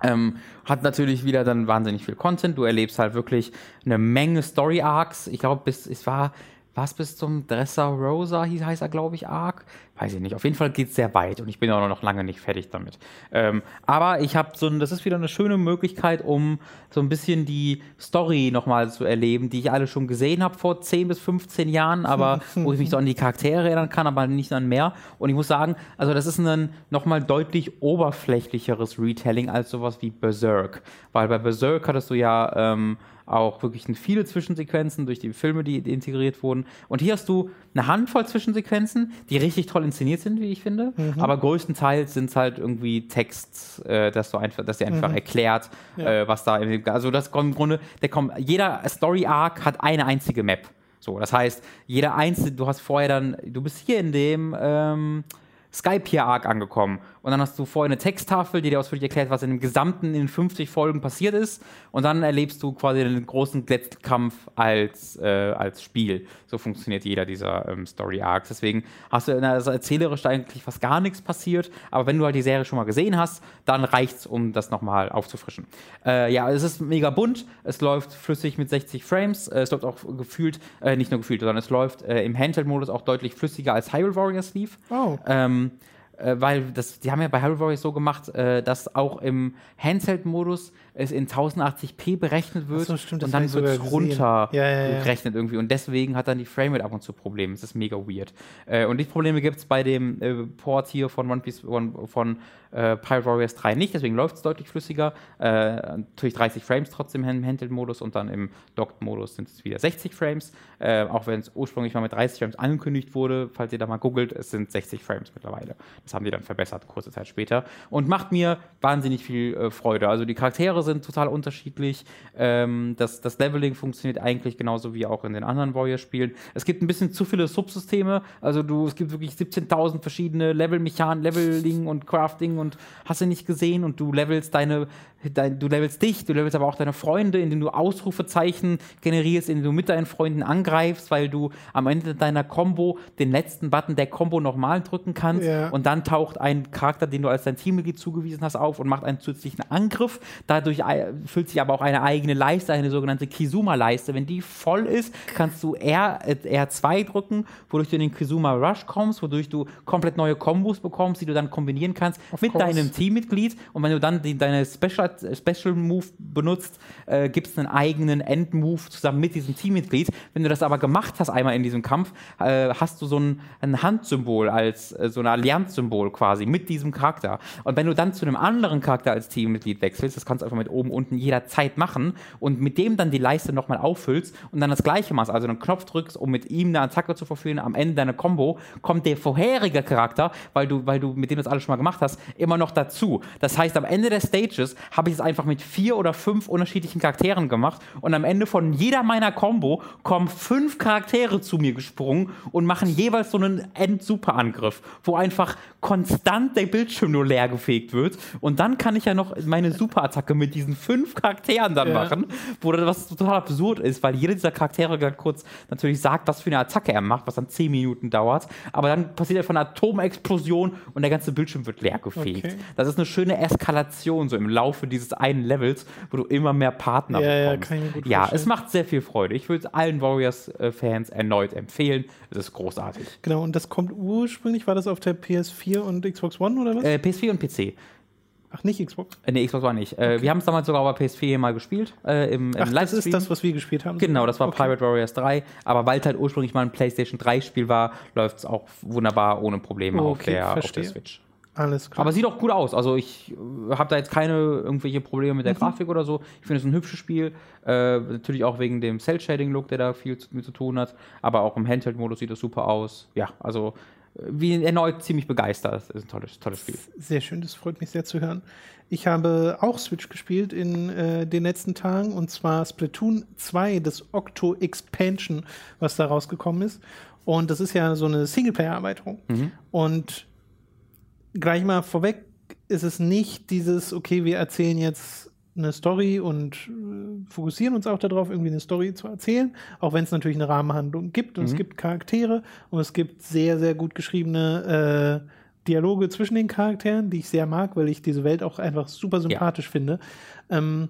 Ähm, hat natürlich wieder dann wahnsinnig viel Content. Du erlebst halt wirklich eine Menge Story Arcs. Ich glaube, bis es war was bis zum Dressrosa hieß heißt er, glaube ich, Arc. Weiß ich nicht. Auf jeden Fall geht es sehr weit und ich bin auch noch lange nicht fertig damit. Ähm, aber ich habe so ein, das ist wieder eine schöne Möglichkeit, um so ein bisschen die Story nochmal zu erleben, die ich alle schon gesehen habe vor 10 bis 15 Jahren, aber wo ich mich so an die Charaktere erinnern kann, aber nicht an mehr. Und ich muss sagen, also das ist ein nochmal deutlich oberflächlicheres Retelling als sowas wie Berserk. Weil bei Berserk hattest du ja ähm, auch wirklich viele Zwischensequenzen durch die Filme, die integriert wurden. Und hier hast du eine Handvoll Zwischensequenzen, die richtig toll inszeniert sind, wie ich finde. Aber größtenteils sind es halt irgendwie Text, äh, dass du einfach, dass dir einfach erklärt, Ja. äh, was da dem, also das kommt im Grunde, der kommt, jeder Story Arc hat eine einzige Map. So, das heißt, jeder einzelne, du hast vorher dann, du bist hier in dem ähm, Skype-Arc angekommen und dann hast du vorher eine Texttafel, die dir ausführlich erklärt, was in dem gesamten in den 50 Folgen passiert ist und dann erlebst du quasi den großen Wettkampf als, äh, als Spiel. So funktioniert jeder dieser ähm, Story-Arcs. Deswegen hast du in der also erzählerisch eigentlich fast gar nichts passiert, aber wenn du halt die Serie schon mal gesehen hast, dann reicht's, um das nochmal aufzufrischen. Äh, ja, es ist mega bunt, es läuft flüssig mit 60 Frames, äh, es läuft auch gefühlt, äh, nicht nur gefühlt, sondern es läuft äh, im Handheld-Modus auch deutlich flüssiger als Hyrule Warriors lief. Oh. Ähm, äh, weil das, die haben ja bei Hyrule Warriors so gemacht, äh, dass auch im Handheld-Modus es in 1080p berechnet wird so, stimmt, und dann wird es sogar gesehen. runter Ja, ja, ja. irgendwie und deswegen hat dann die Framerate ab und zu Probleme. Das ist mega weird. Äh, und die Probleme gibt es bei dem äh, Port hier von One Piece One, von äh, Pirate Warriors 3 nicht, deswegen läuft es deutlich flüssiger. Äh, natürlich 30 Frames trotzdem im Handheld-Modus und dann im Docked-Modus sind es wieder 60 Frames. Auch wenn es ursprünglich mal mit 30 Frames angekündigt wurde, falls ihr da mal googelt, es sind 60 Frames mittlerweile. Das haben die dann verbessert, kurze Zeit später. Und macht mir wahnsinnig viel äh, Freude. Also die Charaktere sind total unterschiedlich. Ähm, das, das Leveling funktioniert eigentlich genauso wie auch in den anderen Warrior-Spielen. Es gibt ein bisschen zu viele Subsysteme. Also du, es gibt wirklich 17.000 verschiedene Level-Mechanen, Leveling und Crafting und hast du nicht gesehen und du levelst deine, dein, du levelst dich, du levelst aber auch deine Freunde, indem du Ausrufezeichen generierst, indem du mit deinen Freunden angreifst, weil du am Ende deiner Combo den letzten Button der Combo nochmal drücken kannst Ja. und dann dann taucht ein Charakter, den du als dein Teammitglied zugewiesen hast, auf und macht einen zusätzlichen Angriff. Dadurch äh, füllt sich aber auch eine eigene Leiste, eine sogenannte Kizuma-Leiste. Wenn die voll ist, kannst du R, äh, R2 drücken, wodurch du in den Kizuma Rush kommst, wodurch du komplett neue Kombos bekommst, die du dann kombinieren kannst Of mit course. deinem Teammitglied. Und wenn du dann die, deine Special, Special Move benutzt, äh, gibt es einen eigenen Endmove zusammen mit diesem Teammitglied. Wenn du das aber gemacht hast einmal in diesem Kampf, äh, hast du so ein, ein Handsymbol als äh, so ein Allianzsymbol quasi mit diesem Charakter. Und wenn du dann zu einem anderen Charakter als Teammitglied wechselst, das kannst du einfach mit oben unten jederzeit machen und mit dem dann die Leiste nochmal auffüllst und dann das gleiche machst, also einen Knopf drückst, um mit ihm eine Attacke zu verführen, am Ende deiner Combo kommt der vorherige Charakter, weil du, weil du mit dem das alles schon mal gemacht hast, immer noch dazu. Das heißt, am Ende der Stages habe ich es einfach mit vier oder fünf unterschiedlichen Charakteren gemacht und am Ende von jeder meiner Combo kommen fünf Charaktere zu mir gesprungen und machen jeweils so einen End-Super-Angriff, wo einfach konstant der Bildschirm nur leer gefegt wird und dann kann ich ja noch meine Super-Attacke mit diesen fünf Charakteren dann Ja. machen, wo das was total absurd ist, weil jeder dieser Charaktere ganz kurz natürlich sagt, was für eine Attacke er macht, was dann zehn Minuten dauert, aber dann passiert einfach eine Atomexplosion und der ganze Bildschirm wird leer gefegt. Okay. Das ist eine schöne Eskalation so im Laufe dieses einen Levels, wo du immer mehr Partner Ja, ja, bekommst. kann ich gut ja, vorstellen. es macht sehr viel Freude. Ich würde es allen Warriors-Fans erneut empfehlen. Es ist großartig. Genau, und das kommt ursprünglich, war das auf der PS4 und Xbox One oder was? Äh, PS4 und PC. Ach, nicht Xbox. Äh, nee, Xbox war nicht. Äh, wir haben es damals sogar auf der PS4 mal gespielt. Äh, Im, im Ach, das ist das, was wir gespielt haben. Genau, das war Okay. Pirate Warriors 3. Aber weil es halt ursprünglich mal ein PlayStation 3-Spiel war, läuft es auch wunderbar ohne Probleme auf, Okay, der, auf der. Switch. Alles klar. Aber sieht auch gut aus. Also ich habe da jetzt keine irgendwelche Probleme mit der Mhm. Grafik oder so. Ich finde es ein hübsches Spiel. Äh, natürlich auch wegen dem Cell-Shading-Look, der da viel zu, mit zu tun hat. Aber auch im Handheld-Modus sieht es super aus. Ja, also äh, wie erneut ziemlich begeistert. Das ist ein tolles, tolles Spiel. Sehr schön, das freut mich sehr zu hören. Ich habe auch Switch gespielt in äh, den letzten Tagen und zwar Splatoon 2, das Octo Expansion, was da rausgekommen ist. Und das ist ja so eine Singleplayer-Erweiterung. Und gleich mal vorweg ist es nicht dieses, okay, wir erzählen jetzt eine Story und äh, fokussieren uns auch darauf, irgendwie eine Story zu erzählen, auch wenn es natürlich eine Rahmenhandlung gibt und es gibt Charaktere und es gibt sehr, sehr gut geschriebene äh, Dialoge zwischen den Charakteren, die ich sehr mag, weil ich diese Welt auch einfach super sympathisch finde. Ähm,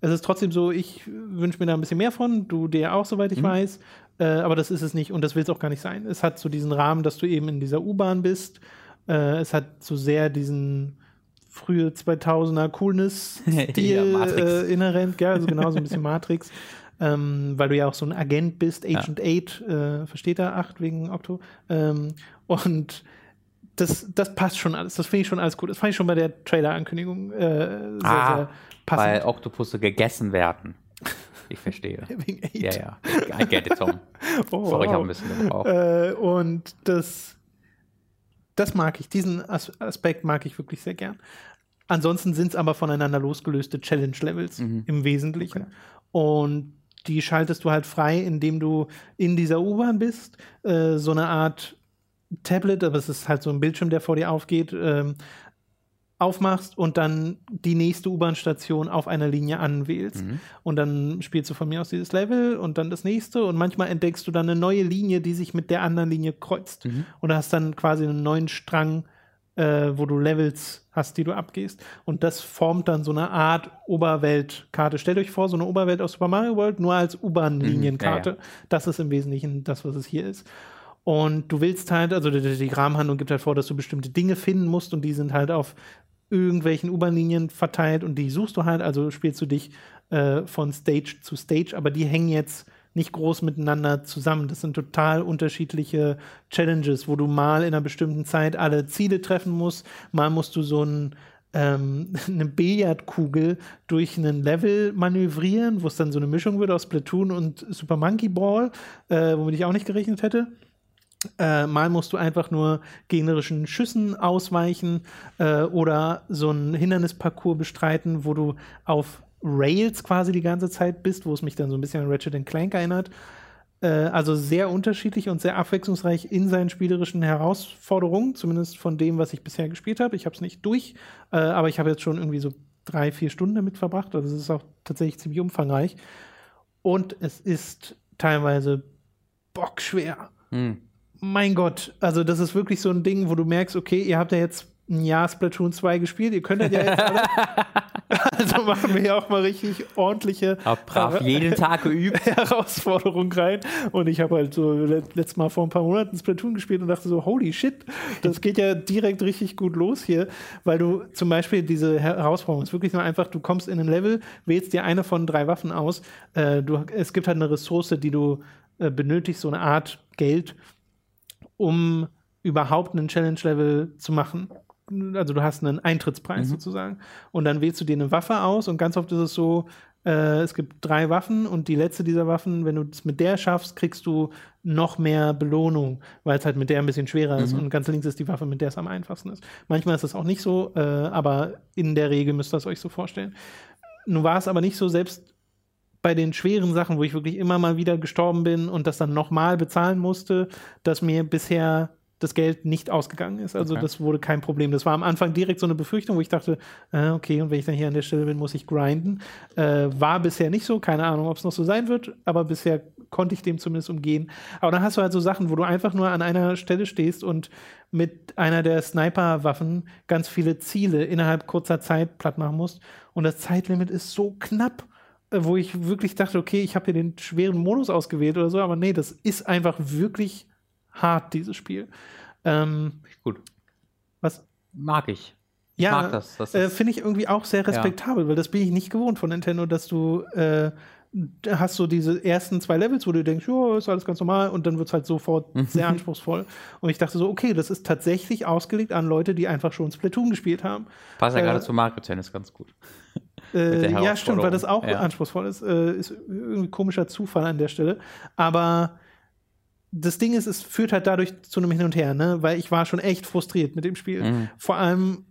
es ist trotzdem so, ich wünsche mir da ein bisschen mehr von, du dir auch, soweit ich weiß, äh, aber das ist es nicht und das will es auch gar nicht sein. Es hat so diesen Rahmen, dass du eben in dieser U-Bahn bist. Äh, es hat so sehr diesen frühe 2000er Coolness-Stil Ja, Matrix. äh, inhärent, ja, also genau so ein bisschen Matrix. Ähm, weil du ja auch so ein Agent bist, Agent 8, äh, versteht er, 8 wegen Octo. Ähm, und das, das passt schon alles. Das finde ich schon alles gut. Das fand ich schon bei der Trailer-Ankündigung äh, sehr, Ah, sehr Weil passend. Oktopusse gegessen werden. Ich verstehe. Wegen 8. ja, ja. I get it, Tom. Oh, Sorry, ich habe ein bisschen gebraucht. Äh, und das, das mag ich. Diesen As Aspekt mag ich wirklich sehr gern. Ansonsten sind es aber voneinander losgelöste Challenge-Levels Mhm. im Wesentlichen. Und die schaltest du halt frei, indem du in dieser U-Bahn bist. Äh, so eine Art Tablet, aber es ist halt so ein Bildschirm, der vor dir aufgeht, ähm, aufmachst und dann die nächste U-Bahn-Station auf einer Linie anwählst. Mhm. Und dann spielst du von mir aus dieses Level und dann das nächste und manchmal entdeckst du dann eine neue Linie, die sich mit der anderen Linie kreuzt. Mhm. Und hast dann quasi einen neuen Strang, äh, wo du Levels hast, die du abgehst. Und das formt dann so eine Art Oberweltkarte. Stellt euch vor, so eine Oberwelt aus Super Mario World, nur als U-Bahn-Linienkarte. Mhm. Ja, Das ist im Wesentlichen das, was es hier ist. Und du willst halt, also die, die Rahmenhandlung gibt halt vor, dass du bestimmte Dinge finden musst und die sind halt auf irgendwelchen U-Bahn-Linien verteilt und die suchst du halt, also spielst du dich äh, von Stage zu Stage, aber die hängen jetzt nicht groß miteinander zusammen. Das sind total unterschiedliche Challenges, wo du mal in einer bestimmten Zeit alle Ziele treffen musst, mal musst du so ein ähm, eine Billardkugel durch einen Level manövrieren, wo es dann so eine Mischung wird aus Splatoon und Super Monkey Ball, äh, womit ich auch nicht gerechnet hätte. Äh, mal musst du einfach nur gegnerischen Schüssen ausweichen äh, oder so einen Hindernisparcours bestreiten, wo du auf Rails quasi die ganze Zeit bist, wo es mich dann so ein bisschen an Ratchet Clank erinnert. Äh, also sehr unterschiedlich und sehr abwechslungsreich in seinen spielerischen Herausforderungen, zumindest von dem, was ich bisher gespielt habe. Ich habe es nicht durch, äh, aber ich habe jetzt schon irgendwie so drei, vier Stunden damit verbracht. Also es ist auch tatsächlich ziemlich umfangreich. Und es ist teilweise bockschwer Hm. mein Gott, also das ist wirklich so ein Ding, wo du merkst, okay, ihr habt ja jetzt ein Jahr Splatoon 2 gespielt, ihr könnt das ja jetzt alle. Also machen wir ja auch mal richtig ordentliche Hab brav jeden Tag geübt. Herausforderung rein. Und ich habe halt so let- letztes Mal vor ein paar Monaten Splatoon gespielt und dachte so, holy shit, das geht ja direkt richtig gut los hier, weil du zum Beispiel diese Herausforderung ist wirklich nur einfach, du kommst in ein Level, wählst dir eine von drei Waffen aus. Äh, du, es gibt halt eine Ressource, die du äh, benötigst, so eine Art Geld, um überhaupt einen Challenge-Level zu machen. Also du hast einen Eintrittspreis sozusagen. Und dann wählst du dir eine Waffe aus und ganz oft ist es so, äh, es gibt drei Waffen und die letzte dieser Waffen, wenn du es mit der schaffst, kriegst du noch mehr Belohnung, weil es halt mit der ein bisschen schwerer ist und ganz links ist die Waffe, mit der es am einfachsten ist. Manchmal ist es auch nicht so, äh, aber in der Regel müsst ihr es euch so vorstellen. Nun war es aber nicht so, selbst bei den schweren Sachen, wo ich wirklich immer mal wieder gestorben bin und das dann nochmal bezahlen musste, dass mir bisher das Geld nicht ausgegangen ist. Also Okay. das wurde kein Problem. Das war am Anfang direkt so eine Befürchtung, wo ich dachte, äh, okay, und wenn ich dann hier an der Stelle bin, muss ich grinden. Äh, war bisher nicht so, keine Ahnung, ob es noch so sein wird, aber bisher konnte ich dem zumindest umgehen. Aber dann hast du halt so Sachen, wo du einfach nur an einer Stelle stehst und mit einer der Sniper-Waffen ganz viele Ziele innerhalb kurzer Zeit platt machen musst. Und das Zeitlimit ist so knapp äh, wo ich wirklich dachte, okay, ich habe hier den schweren Modus ausgewählt oder so, aber nee, das ist einfach wirklich hart, dieses Spiel. Ähm, Gut. was? Mag ich. Ja, mag das. Das äh, finde ich irgendwie auch sehr respektabel, weil das bin ich nicht gewohnt von Nintendo, dass du äh, hast so diese ersten zwei Levels, wo du denkst, ja, ist alles ganz normal und dann wird es halt sofort sehr anspruchsvoll. Und ich dachte so, okay, das ist tatsächlich ausgelegt an Leute, die einfach schon Splatoon gespielt haben. Passt ja äh, gerade zu Mario Tennis ganz gut. Äh, ja, stimmt, weil das auch ja. anspruchsvoll ist. Äh, ist irgendwie komischer Zufall an der Stelle. Aber das Ding ist, es führt halt dadurch zu einem Hin und Her, ne? Weil ich war schon echt frustriert mit dem Spiel. Mhm. Vor allem,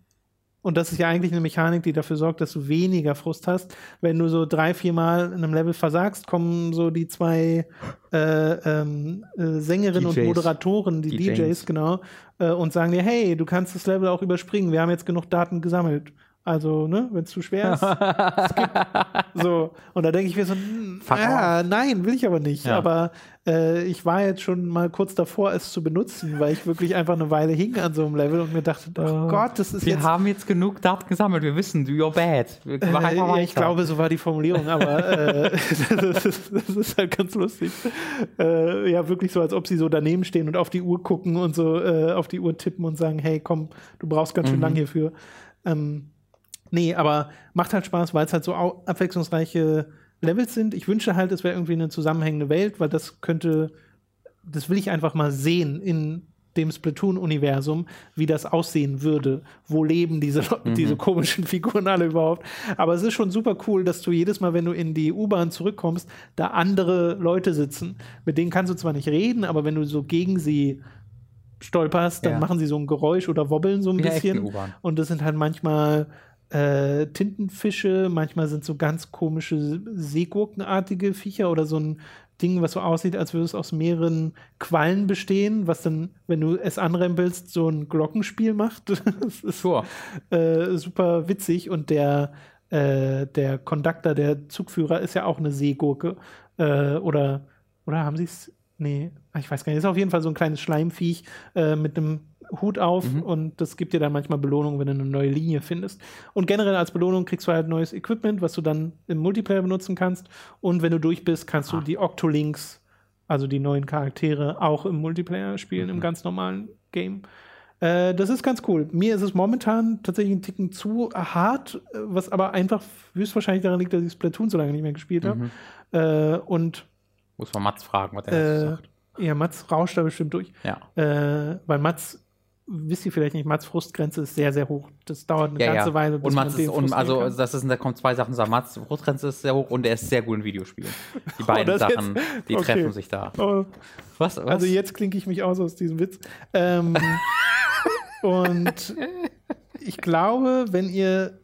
und das ist ja eigentlich eine Mechanik, die dafür sorgt, dass du weniger Frust hast. Wenn du so drei, vier Mal in einem Level versagst, kommen so die zwei äh, ähm, äh, Sängerinnen und DJs. Moderatoren, die DJs. DJs, genau, äh, und sagen dir, hey, du kannst das Level auch überspringen, wir haben jetzt genug Daten gesammelt. Also, ne, wenn es zu schwer ist, so, und da denke ich mir so, hm, Fuck ja, nein, will ich aber nicht. Ja. Aber äh, ich war jetzt schon mal kurz davor, es zu benutzen, weil ich wirklich einfach eine Weile hing an so einem Level und mir dachte, oh Gott, das ist Wir jetzt. haben jetzt genug Daten gesammelt. Wir wissen, do you're bad. Wir Äh, ja, ich glaube, so war die Formulierung, aber äh, das, ist, das ist halt ganz lustig. Äh, ja, wirklich so, als ob sie so daneben stehen und auf die Uhr gucken und so äh, auf die Uhr tippen und sagen, hey, komm, du brauchst ganz Mhm. schön lang hierfür. Ähm, nee, aber macht halt Spaß, weil es halt so abwechslungsreiche Levels sind. Ich wünsche halt, es wäre irgendwie eine zusammenhängende Welt, weil das könnte, das will ich einfach mal sehen in dem Splatoon-Universum, wie das aussehen würde. Wo leben diese, Mhm. diese komischen Figuren alle überhaupt? Aber es ist schon super cool, dass du jedes Mal, wenn du in die U-Bahn zurückkommst, da andere Leute sitzen. Mit denen kannst du zwar nicht reden, aber wenn du so gegen sie stolperst, dann Ja. machen sie so ein Geräusch oder wobbeln so ein Wie bisschen. Und das sind halt manchmal äh, Tintenfische, manchmal sind so ganz komische Seegurkenartige Viecher oder so ein Ding, was so aussieht, als würde es aus mehreren Quallen bestehen, was dann, wenn du es anrempelst, so ein Glockenspiel macht. das ist Sure. äh, super witzig und der, äh, der Conductor, der Zugführer, ist ja auch eine Seegurke. Äh, oder, oder haben sie es? Nee, ich weiß gar nicht. Ist auf jeden Fall so ein kleines Schleimviech äh, mit einem Hut auf Mhm. und das gibt dir dann manchmal Belohnung, wenn du eine neue Linie findest. Und generell als Belohnung kriegst du halt neues Equipment, was du dann im Multiplayer benutzen kannst. Und wenn du durch bist, kannst Ah. du die Octolinks, also die neuen Charaktere, auch im Multiplayer spielen, Mhm. im ganz normalen Game. Äh, das ist ganz cool. Mir ist es momentan tatsächlich ein Ticken zu hart, was aber einfach höchstwahrscheinlich daran liegt, dass ich Splatoon so lange nicht mehr gespielt habe. Mhm. Äh, und Muss man Mats fragen, was er äh, sagt. ja, Mats rauscht da bestimmt durch. Ja. Äh, weil Mats, wisst ihr vielleicht nicht, Mats Frustgrenze ist sehr, sehr hoch. Das dauert eine Ja, ganze ja. Weile, und Mats ist, den und also frustrieren das ist, da kommen zwei Sachen zusammen. Mats Brustgrenze ist sehr hoch und er ist sehr gut in Videospielen. Die Oh, beiden das Sachen, jetzt- die okay. treffen sich da. kann. Oh, Was? was? also jetzt klinke ich mich aus aus diesem Witz. Ähm, und ich glaube, wenn ihr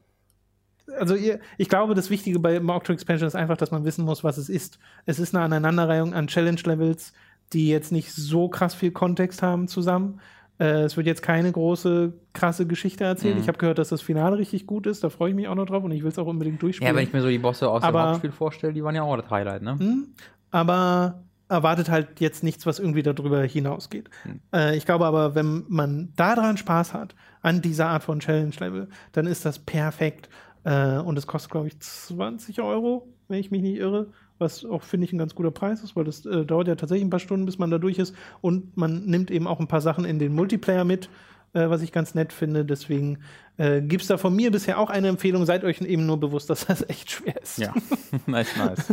also ihr, ich glaube, das Wichtige bei Octo Expansion ist einfach, dass man wissen muss, was es ist. Es ist eine Aneinanderreihung an Challenge-Levels, die jetzt nicht so krass viel Kontext haben zusammen. Äh, es wird jetzt keine große, krasse Geschichte erzählt. Mhm. Ich habe gehört, dass das Finale richtig gut ist. Da freue ich mich auch noch drauf und ich will es auch unbedingt ja, durchspielen. wenn ich mir so die Bosse aus Aber- dem Hauptspiel vorstelle, die waren ja auch das Highlight, ne? Hm, aber erwartet halt jetzt nichts, was irgendwie darüber hinausgeht. Hm. Äh, ich glaube aber, wenn man daran Spaß hat, an dieser Art von Challenge-Level, dann ist das perfekt. Äh, und es kostet, glaube ich, 20 Euro, wenn ich mich nicht irre. Was auch, finde ich, ein ganz guter Preis ist, weil das äh, dauert ja tatsächlich ein paar Stunden, bis man da durch ist. Und man nimmt eben auch ein paar Sachen in den Multiplayer mit, äh, was ich ganz nett finde. Deswegen äh, gibt es da von mir bisher auch eine Empfehlung. Seid euch eben nur bewusst, dass das echt schwer ist. Ja, nice, nice.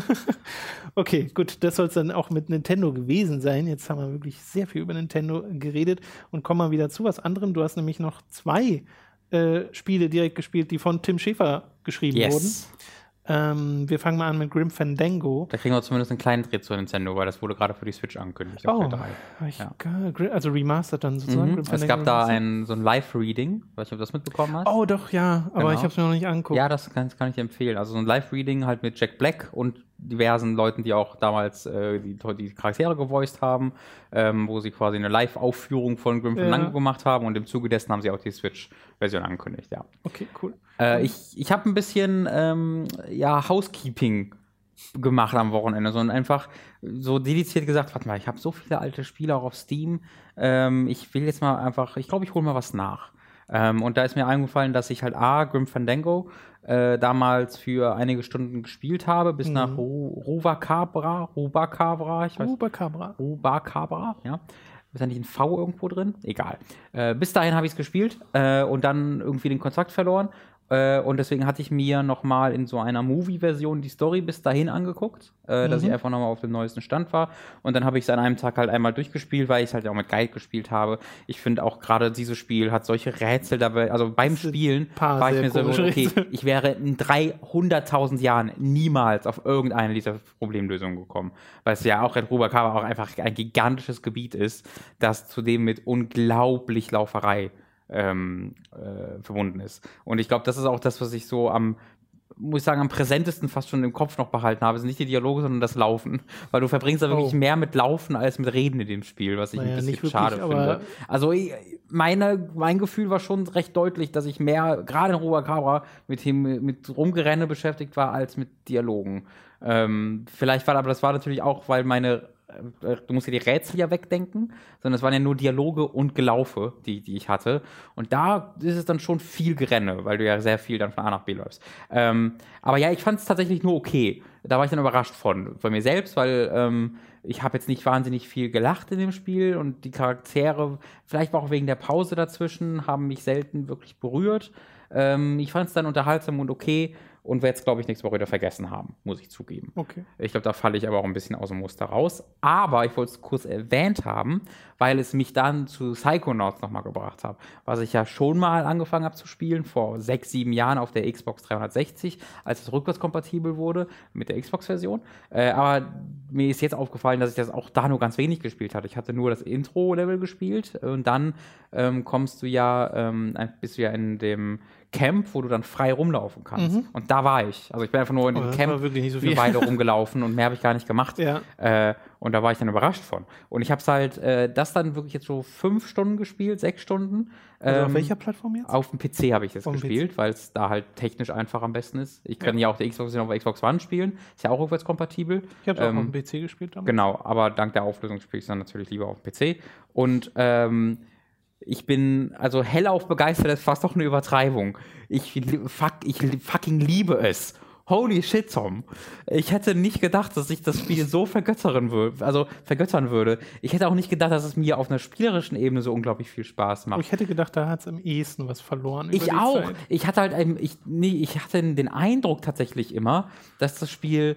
okay, gut, das soll es dann auch mit Nintendo gewesen sein. Jetzt haben wir wirklich sehr viel über Nintendo geredet und kommen mal wieder zu was anderem. Du hast nämlich noch zwei äh, Spiele direkt gespielt, die von Tim Schäfer geschrieben yes. wurden. Ähm, wir fangen mal an mit Grim Fandango. Da kriegen wir zumindest einen kleinen Dreh zu Nintendo, weil das wurde gerade für die Switch angekündigt. Oh, ja. also remastered dann sozusagen. Mhm. Es gab da ein, so ein Live-Reading, weiß nicht, ob du das mitbekommen hast. Oh, doch, ja, aber genau. ich habe es mir noch nicht angeguckt. Ja, das kann, kann ich empfehlen. Also so ein Live-Reading halt mit Jack Black und diversen Leuten, die auch damals äh, die, die Charaktere gevoiced haben, ähm, wo sie quasi eine Live-Aufführung von Grim Fandango ja. gemacht haben und im Zuge dessen haben sie auch die Switch-Version angekündigt, ja. Okay, cool. Äh, ich ich habe ein bisschen ähm, ja, Housekeeping gemacht am Wochenende, sondern einfach so dediziert gesagt, warte mal, ich habe so viele alte Spiele auch auf Steam, ähm, ich will jetzt mal einfach, ich glaube, ich hole mal was nach. Ähm, und da ist mir eingefallen, dass ich halt A, Grim Fandango äh, damals für einige Stunden gespielt habe, bis mhm. nach Rubacabra, Rubacabra, ich weiß Rubacabra. Rubacabra, ja. Ist da nicht ein V irgendwo drin? Egal. Äh, bis dahin habe ich es gespielt äh, und dann irgendwie den Kontakt verloren äh, und deswegen hatte ich mir nochmal in so einer Movie-Version die Story bis dahin angeguckt, äh, mhm. dass ich mhm. einfach nochmal auf dem neuesten Stand war. Und dann habe ich es an einem Tag halt einmal durchgespielt, weil ich es halt auch mit Guide gespielt habe. Ich finde auch gerade dieses Spiel hat solche Rätsel dabei. Also beim Spielen war ich mir so, okay, ich wäre in 300.000 Jahren niemals auf irgendeine dieser Problemlösungen gekommen. Weil es ja auch in Rubacava auch einfach ein gigantisches Gebiet ist, das zudem mit unglaublich Lauferei ähm, äh, verbunden ist. Und ich glaube, das ist auch das, was ich so am muss ich sagen, am präsentesten fast schon im Kopf noch behalten habe, sind nicht die Dialoge, sondern das Laufen. Weil du verbringst da oh. wirklich mehr mit Laufen als mit Reden in dem Spiel, was ich naja, ein bisschen wirklich, schade finde. Also meine, mein Gefühl war schon recht deutlich, dass ich mehr, gerade in Roba Cabra, mit, dem, mit Rumgerenne beschäftigt war, als mit Dialogen. Ähm, vielleicht war aber das war natürlich auch, weil meine du musst dir die Rätsel ja wegdenken, sondern es waren ja nur Dialoge und Gelaufe, die, die ich hatte. Und da ist es dann schon viel Gerenne, weil du ja sehr viel dann von A nach B läufst. Ähm, aber ja, ich fand es tatsächlich nur okay. Da war ich dann überrascht von, von mir selbst, weil ähm, ich habe jetzt nicht wahnsinnig viel gelacht in dem Spiel und die Charaktere, vielleicht auch wegen der Pause dazwischen, haben mich selten wirklich berührt. Ähm, ich fand es dann unterhaltsam und okay und werde es, glaube ich, nächste Woche wieder vergessen haben, muss ich zugeben. Okay. Ich glaube, da falle ich aber auch ein bisschen aus dem Muster raus. Aber ich wollte es kurz erwähnt haben, weil es mich dann zu Psychonauts nochmal gebracht hat, was ich ja schon mal angefangen habe zu spielen, vor sechs, sieben Jahren auf der Xbox 360, als es rückwärtskompatibel wurde mit der Xbox-Version. Äh, aber mir ist jetzt aufgefallen, dass ich das auch da nur ganz wenig gespielt hatte. Ich hatte nur das Intro-Level gespielt und dann ähm, kommst du ja, ähm, bist du ja in dem Camp, wo du dann frei rumlaufen kannst. Mhm. Und da war ich. Also ich bin einfach nur in dem oh, Camp wirklich so eine Weile rumgelaufen und mehr habe ich gar nicht gemacht. Ja. Äh, und da war ich dann überrascht von. Und ich habe es halt, äh, das dann wirklich jetzt so fünf Stunden gespielt, sechs Stunden. Also ähm, auf welcher Plattform jetzt? Auf dem PC habe ich das gespielt, weil es da halt technisch einfach am besten ist. Ich kann ja, ja auch die Xbox auf Xbox One spielen. Ist ja auch rückwärtskompatibel. Ich habe ähm, auch auf dem PC gespielt damals. Genau, aber dank der Auflösung spiele ich es dann natürlich lieber auf dem PC. Und ähm, ich bin, also hellauf begeistert ist fast doch eine Übertreibung. Ich, fuck, ich fucking liebe es. Holy shit, Tom. Ich hätte nicht gedacht, dass ich das Spiel so vergöttern würde, also vergöttern würde. Ich hätte auch nicht gedacht, dass es mir auf einer spielerischen Ebene so unglaublich viel Spaß macht. Ich hätte gedacht, da hat es am ehesten was verloren. Ich auch. Zeit. Ich hatte halt, ein, ich, nee, ich hatte den Eindruck tatsächlich immer, dass das Spiel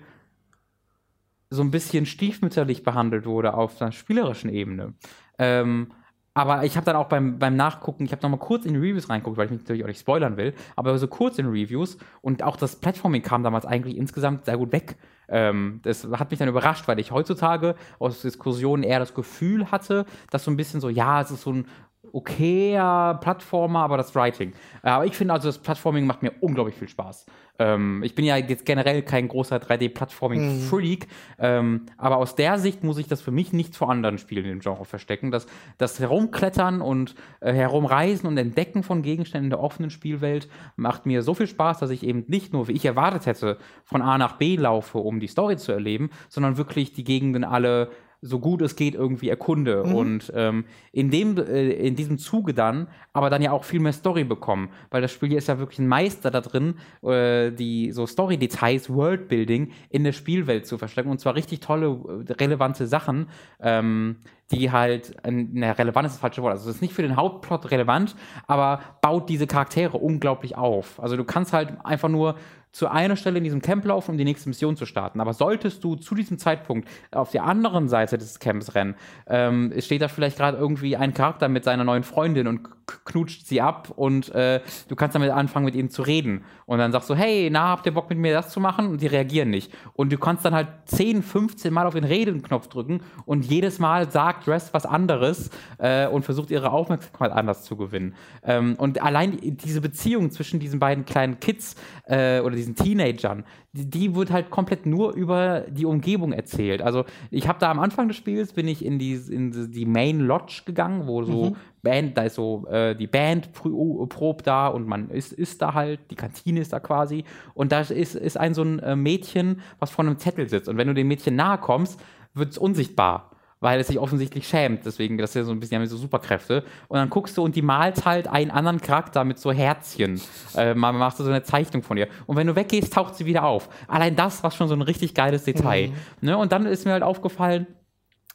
so ein bisschen stiefmütterlich behandelt wurde auf einer spielerischen Ebene. Ähm, aber ich habe dann auch beim, beim Nachgucken, ich habe nochmal kurz in die Reviews reingeguckt, weil ich mich natürlich auch nicht spoilern will, aber so kurz in Reviews und auch das Platforming kam damals eigentlich insgesamt sehr gut weg. Ähm, das hat mich dann überrascht, weil ich heutzutage aus Diskussionen eher das Gefühl hatte, dass so ein bisschen so, ja, es ist so ein okayer Plattformer, aber das Writing. Aber ich finde also, das Plattforming macht mir unglaublich viel Spaß. Ähm, ich bin ja jetzt generell kein großer 3D-Plattforming-Freak, mhm. ähm, aber aus der Sicht muss ich das für mich nicht vor anderen Spielen im Genre verstecken. Das, das Herumklettern und äh, Herumreisen und Entdecken von Gegenständen in der offenen Spielwelt macht mir so viel Spaß, dass ich eben nicht nur, wie ich erwartet hätte, von A nach B laufe, um die Story zu erleben, sondern wirklich die Gegenden alle so gut es geht irgendwie erkunde mhm. und ähm, in dem äh, in diesem Zuge dann aber dann ja auch viel mehr Story bekommen, weil das Spiel hier ist ja wirklich ein Meister da drin, äh, die so Story Details, Worldbuilding in der Spielwelt zu verstecken und zwar richtig tolle äh, relevante Sachen. Ähm, die halt, eine relevant ist das falsche Wort, also es ist nicht für den Hauptplot relevant, aber baut diese Charaktere unglaublich auf. Also du kannst halt einfach nur zu einer Stelle in diesem Camp laufen, um die nächste Mission zu starten. Aber solltest du zu diesem Zeitpunkt auf der anderen Seite des Camps rennen, ähm, steht da vielleicht gerade irgendwie ein Charakter mit seiner neuen Freundin und knutscht sie ab und äh, du kannst damit anfangen, mit ihnen zu reden. Und dann sagst du, hey, na, habt ihr Bock mit mir das zu machen? Und die reagieren nicht. Und du kannst dann halt 10, 15 Mal auf den Redenknopf drücken und jedes Mal sagt Rest was anderes äh, und versucht ihre Aufmerksamkeit anders zu gewinnen. Ähm, und allein diese Beziehung zwischen diesen beiden kleinen Kids äh, oder diesen Teenagern, die, die, wird halt komplett nur über die Umgebung erzählt. Also ich habe da am Anfang des Spiels bin ich in die, in die Main Lodge gegangen, wo so mhm. Band, da ist so äh, die Band probt da und man ist, ist da halt, die Kantine ist da quasi und da ist, ist ein so ein äh, Mädchen, was vor einem Zettel sitzt und wenn du dem Mädchen nahe kommst, wird es unsichtbar weil es sich offensichtlich schämt. Deswegen, das ist ja so ein bisschen, haben so Superkräfte. Und dann guckst du und die malt halt einen anderen Charakter mit so Herzchen. Äh, man macht so eine Zeichnung von ihr. Und wenn du weggehst, taucht sie wieder auf. Allein das war schon so ein richtig geiles Detail. Mhm. Ne? Und dann ist mir halt aufgefallen,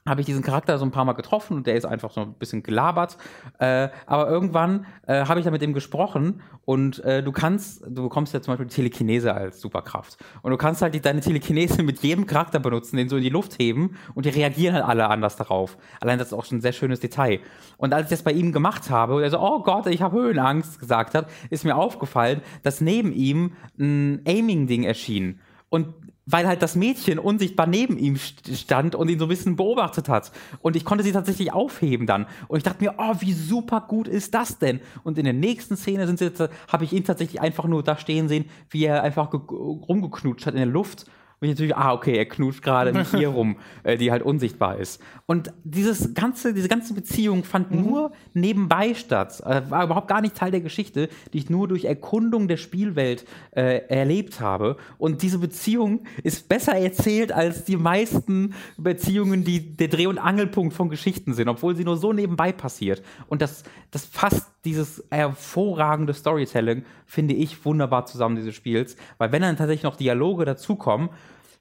habe ich diesen Charakter so ein paar Mal getroffen und der ist einfach so ein bisschen gelabert. Äh, aber irgendwann äh, habe ich da mit ihm gesprochen und äh, du kannst, du bekommst ja zum Beispiel Telekinese als Superkraft. Und du kannst halt die, deine Telekinese mit jedem Charakter benutzen, den so in die Luft heben und die reagieren halt alle anders darauf. Allein das ist auch schon ein sehr schönes Detail. Und als ich das bei ihm gemacht habe und er so, oh Gott, ich habe Höhenangst gesagt hat, ist mir aufgefallen, dass neben ihm ein Aiming-Ding erschien. Und weil halt das Mädchen unsichtbar neben ihm stand und ihn so ein bisschen beobachtet hat. Und ich konnte sie tatsächlich aufheben dann. Und ich dachte mir, oh, wie super gut ist das denn? Und in der nächsten Szene sind sie habe ich ihn tatsächlich einfach nur da stehen sehen, wie er einfach rumgeknutscht hat in der Luft und ich natürlich, ah, okay, er knutscht gerade mit ihr rum, äh, die halt unsichtbar ist. Und dieses ganze, diese ganze Beziehung fand mhm. nur nebenbei statt. Äh, war überhaupt gar nicht Teil der Geschichte, die ich nur durch Erkundung der Spielwelt äh, erlebt habe. Und diese Beziehung ist besser erzählt als die meisten Beziehungen, die der Dreh- und Angelpunkt von Geschichten sind, obwohl sie nur so nebenbei passiert. Und das, das fasst dieses hervorragende Storytelling, finde ich, wunderbar zusammen dieses Spiels. Weil wenn dann tatsächlich noch Dialoge dazukommen,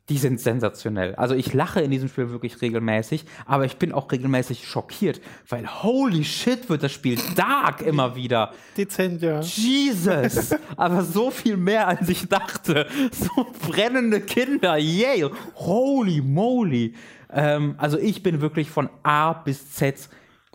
die sind sensationell. Also ich lache in diesem Spiel wirklich regelmäßig, aber ich bin auch regelmäßig schockiert, weil holy shit wird das Spiel dark immer wieder. Dezent, ja. Jesus! aber so viel mehr, als ich dachte. So brennende Kinder, yay! Holy moly! Ähm, also ich bin wirklich von A bis Z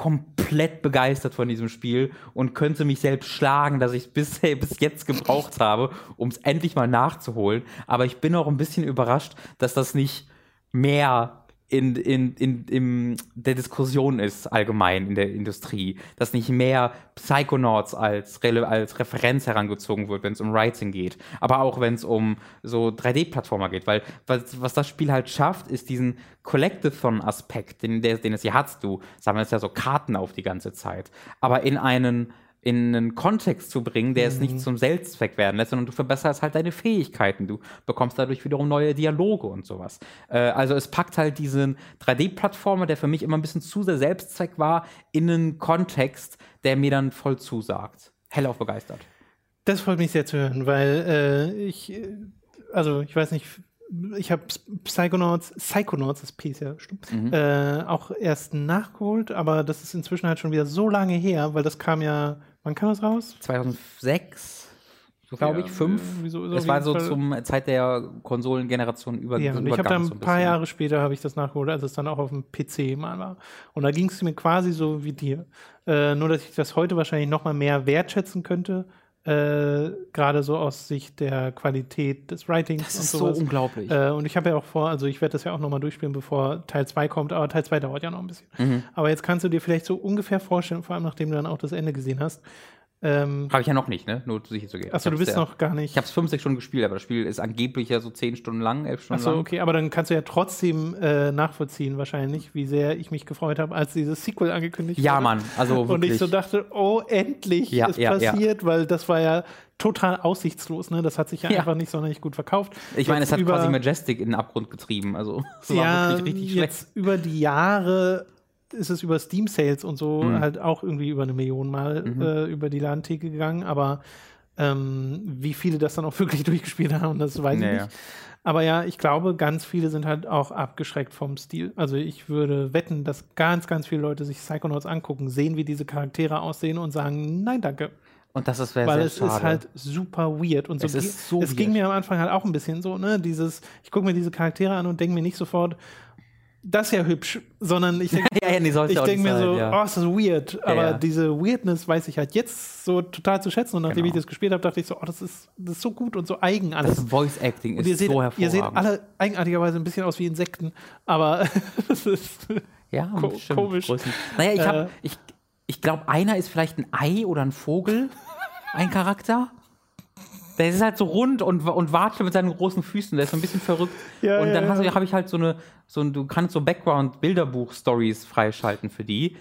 komplett begeistert von diesem Spiel und könnte mich selbst schlagen, dass ich es bisher bis jetzt gebraucht habe, um es endlich mal nachzuholen. Aber ich bin auch ein bisschen überrascht, dass das nicht mehr in, in, in, in der Diskussion ist allgemein in der Industrie, dass nicht mehr Psychonauts als, als Referenz herangezogen wird, wenn es um Writing geht, aber auch wenn es um so 3D-Plattformer geht, weil was, was das Spiel halt schafft, ist diesen Collectathon-Aspekt, den, den es hier hat, du sammelst ja so Karten auf die ganze Zeit, aber in einen in einen Kontext zu bringen, der mhm. es nicht mhm. zum Selbstzweck werden lässt, sondern du verbesserst halt deine Fähigkeiten. Du bekommst dadurch wiederum neue Dialoge und sowas. Äh, also es packt halt diesen 3D-Plattformer, der für mich immer ein bisschen zu sehr Selbstzweck war, in einen Kontext, der mir dann voll zusagt. Hellauf begeistert. Das freut mich sehr zu hören, weil äh, ich, also ich weiß nicht, ich habe Psychonauts, Psychonauts, das P ist ja stimmt, mhm. äh, auch erst nachgeholt, aber das ist inzwischen halt schon wieder so lange her, weil das kam ja Wann kam das raus? 2006, so glaube ja, ich, fünf. Wieso, das war so Fall. zum Zeit der Konsolengeneration über. Ja, und ich habe dann ein paar bisschen. Jahre später habe ich das nachgeholt, als es dann auch auf dem PC mal war. Und da ging es mir quasi so wie dir. Äh, nur, dass ich das heute wahrscheinlich noch mal mehr wertschätzen könnte, äh, gerade so aus Sicht der Qualität des Writings das und ist sowas. so unglaublich. Äh, und ich habe ja auch vor, also ich werde das ja auch nochmal durchspielen, bevor Teil 2 kommt, aber Teil 2 dauert ja noch ein bisschen. Mhm. Aber jetzt kannst du dir vielleicht so ungefähr vorstellen, vor allem nachdem du dann auch das Ende gesehen hast, Ähm, Habe ich ja noch nicht, ne? Nur sicher zu gehen. achso, du bist ja- noch gar nicht. Ich habe es fünf, sechs Stunden gespielt, aber das Spiel ist angeblich ja so zehn Stunden lang, elf Stunden Achso, lang. okay, aber dann kannst du ja trotzdem äh, nachvollziehen, wahrscheinlich, wie sehr ich mich gefreut habe, als dieses Sequel angekündigt Ja, wurde. Mann, also Und wirklich. ich so dachte, oh, endlich Ja, ist ja, ja. passiert, weil das war ja total aussichtslos, ne? Das hat sich ja, Ja. einfach nicht sonderlich gut verkauft. ich meine, Jetzt es hat quasi Majestic in den Abgrund getrieben. Also, es war ja, wirklich richtig schlecht. jetzt über die Jahre ist es über Steam Sales und so Mhm. halt auch irgendwie über eine Million Mal äh, über die Ladentheke gegangen, aber ähm, wie viele das dann auch wirklich durchgespielt haben, das weiß ich Naja. nicht. Aber ja, ich glaube, ganz viele sind halt auch abgeschreckt vom Stil. Also ich würde wetten, dass ganz, ganz viele Leute sich Psychonauts angucken, sehen, wie diese Charaktere aussehen und sagen, nein, danke. Und das ist sehr, Weil es schade. ist halt super weird. Und so Es ist so es ging weird. mir am Anfang halt auch ein bisschen so, ne, dieses, ich gucke mir diese Charaktere an und denke mir nicht sofort, das ist ja hübsch, sondern ich denke ja, ja, nee, ich denk mir sein, so, ja. oh, ist das weird. Aber diese Weirdness weiß ich halt jetzt so total zu schätzen. Und nachdem Genau. ich das gespielt habe, dachte ich so, oh, das ist, das ist so gut und so eigen alles. Das Voice Acting und ist ihr seht, so ihr hervorragend. seht alle eigenartigerweise ein bisschen aus wie Insekten, aber das ist ja, ko- stimmt, komisch. Größen. Naja, ich, Äh. ich, ich glaube, einer ist vielleicht ein Ei oder ein Vogel, ein Charakter. Der ist halt so rund und, und wartet mit seinen großen Füßen. Der ist so ein bisschen verrückt. Ja, und dann ja. habe ich halt so eine, so ein, du kannst so Background-Bilderbuch-Stories freischalten für die.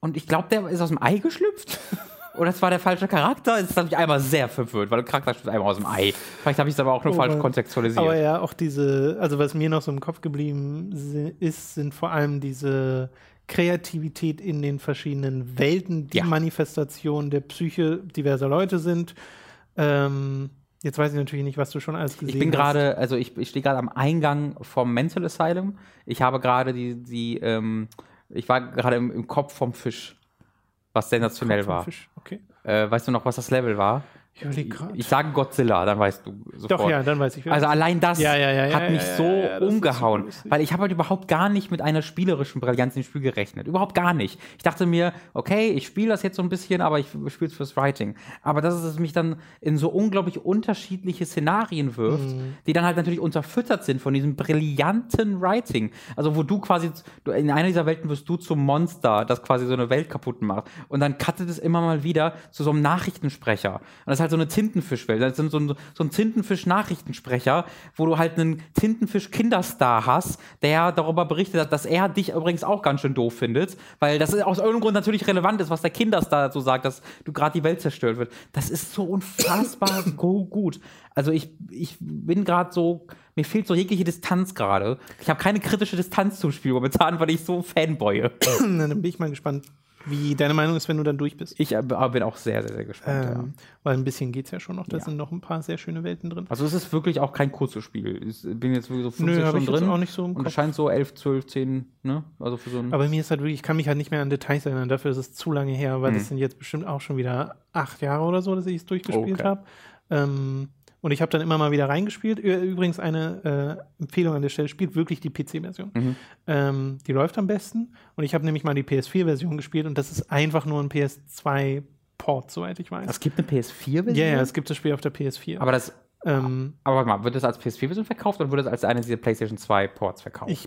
Und ich glaube, der ist aus dem Ei geschlüpft. Oder es war der falsche Charakter. Das hat mich einmal sehr verwirrt, weil der Charakter schlüpft einmal aus dem Ei. Vielleicht habe ich es aber auch nur Oh falsch kontextualisiert. Aber ja, auch diese, also was mir noch so im Kopf geblieben ist, sind vor allem diese Kreativität in den verschiedenen Welten, die Ja. Manifestation der Psyche diverser Leute sind. Ähm, jetzt weiß ich natürlich nicht, was du schon alles gesehen Ich bin hast. gerade, also ich, ich stehe gerade am Eingang vom Mental Asylum. Ich habe gerade die, die ähm, ich war gerade im, im Kopf vom Fisch, was sensationell Kopf war. Fisch. Okay. Äh, weißt du noch, was das Level war? Ich. Ich sage Godzilla, dann weißt du sofort. Doch, ja, dann weiß ich. Also das allein das Ja, ja, hat mich so umgehauen, so weil ich habe halt überhaupt gar nicht mit einer spielerischen Brillanz im Spiel gerechnet. Überhaupt gar nicht. Ich dachte mir, okay, ich spiele das jetzt so ein bisschen, aber ich spiele es fürs Writing. Aber dass es mich dann in so unglaublich unterschiedliche Szenarien wirft, Mhm. die dann halt natürlich unterfüttert sind von diesem brillanten Writing. Also wo du quasi, in einer dieser Welten wirst du zum Monster, das quasi so eine Welt kaputt macht. Und dann cuttet es immer mal wieder zu so einem Nachrichtensprecher. Und das halt so eine Tintenfischwelt. Das ist so ein, so ein Tintenfisch-Nachrichtensprecher, wo du halt einen Tintenfisch-Kinderstar hast, der darüber berichtet hat, dass er dich übrigens auch ganz schön doof findet, weil das aus irgendeinem Grund natürlich relevant ist, was der Kinderstar dazu sagt, dass du gerade die Welt zerstört wird. Das ist so unfassbar gut. Also ich, ich bin gerade so, mir fehlt so jegliche Distanz gerade. Ich habe keine kritische Distanz zum Spiel momentan, weil ich so fanboye. Dann bin ich mal gespannt, wie deine Meinung ist, wenn du dann durch bist. Ich äh, bin auch sehr, sehr, sehr gespannt. ja. Ähm, weil ein bisschen geht es ja schon noch. Da Ja. sind noch ein paar sehr schöne Welten drin. Also es ist wirklich auch kein kurzes Spiel. Ich bin jetzt wirklich so 50 Nö, Stunden drin. auch nicht so im und es scheint so 11, 12, 10, ne? Also für so ein. Aber mir ist halt wirklich, ich kann mich halt nicht mehr an Details erinnern. Dafür ist es zu lange her, weil Mhm. das sind jetzt bestimmt auch schon wieder acht Jahre oder so, dass ich es durchgespielt Okay. habe. Ähm, und ich habe dann immer mal wieder reingespielt. Übrigens eine äh, Empfehlung an der Stelle, spielt wirklich die PC-Version. Mhm. Ähm, die läuft am besten. Und ich habe nämlich mal die PS4-Version gespielt und das ist einfach nur ein PS2-Port, soweit ich weiß. es gibt eine PS4-Version? Ja, ja, es gibt das Spiel auf der PS4. Aber das. ähm, Aber warte mal, wird das als PS4-Version verkauft oder wird das als eine dieser PlayStation 2 Ports verkauft? Ich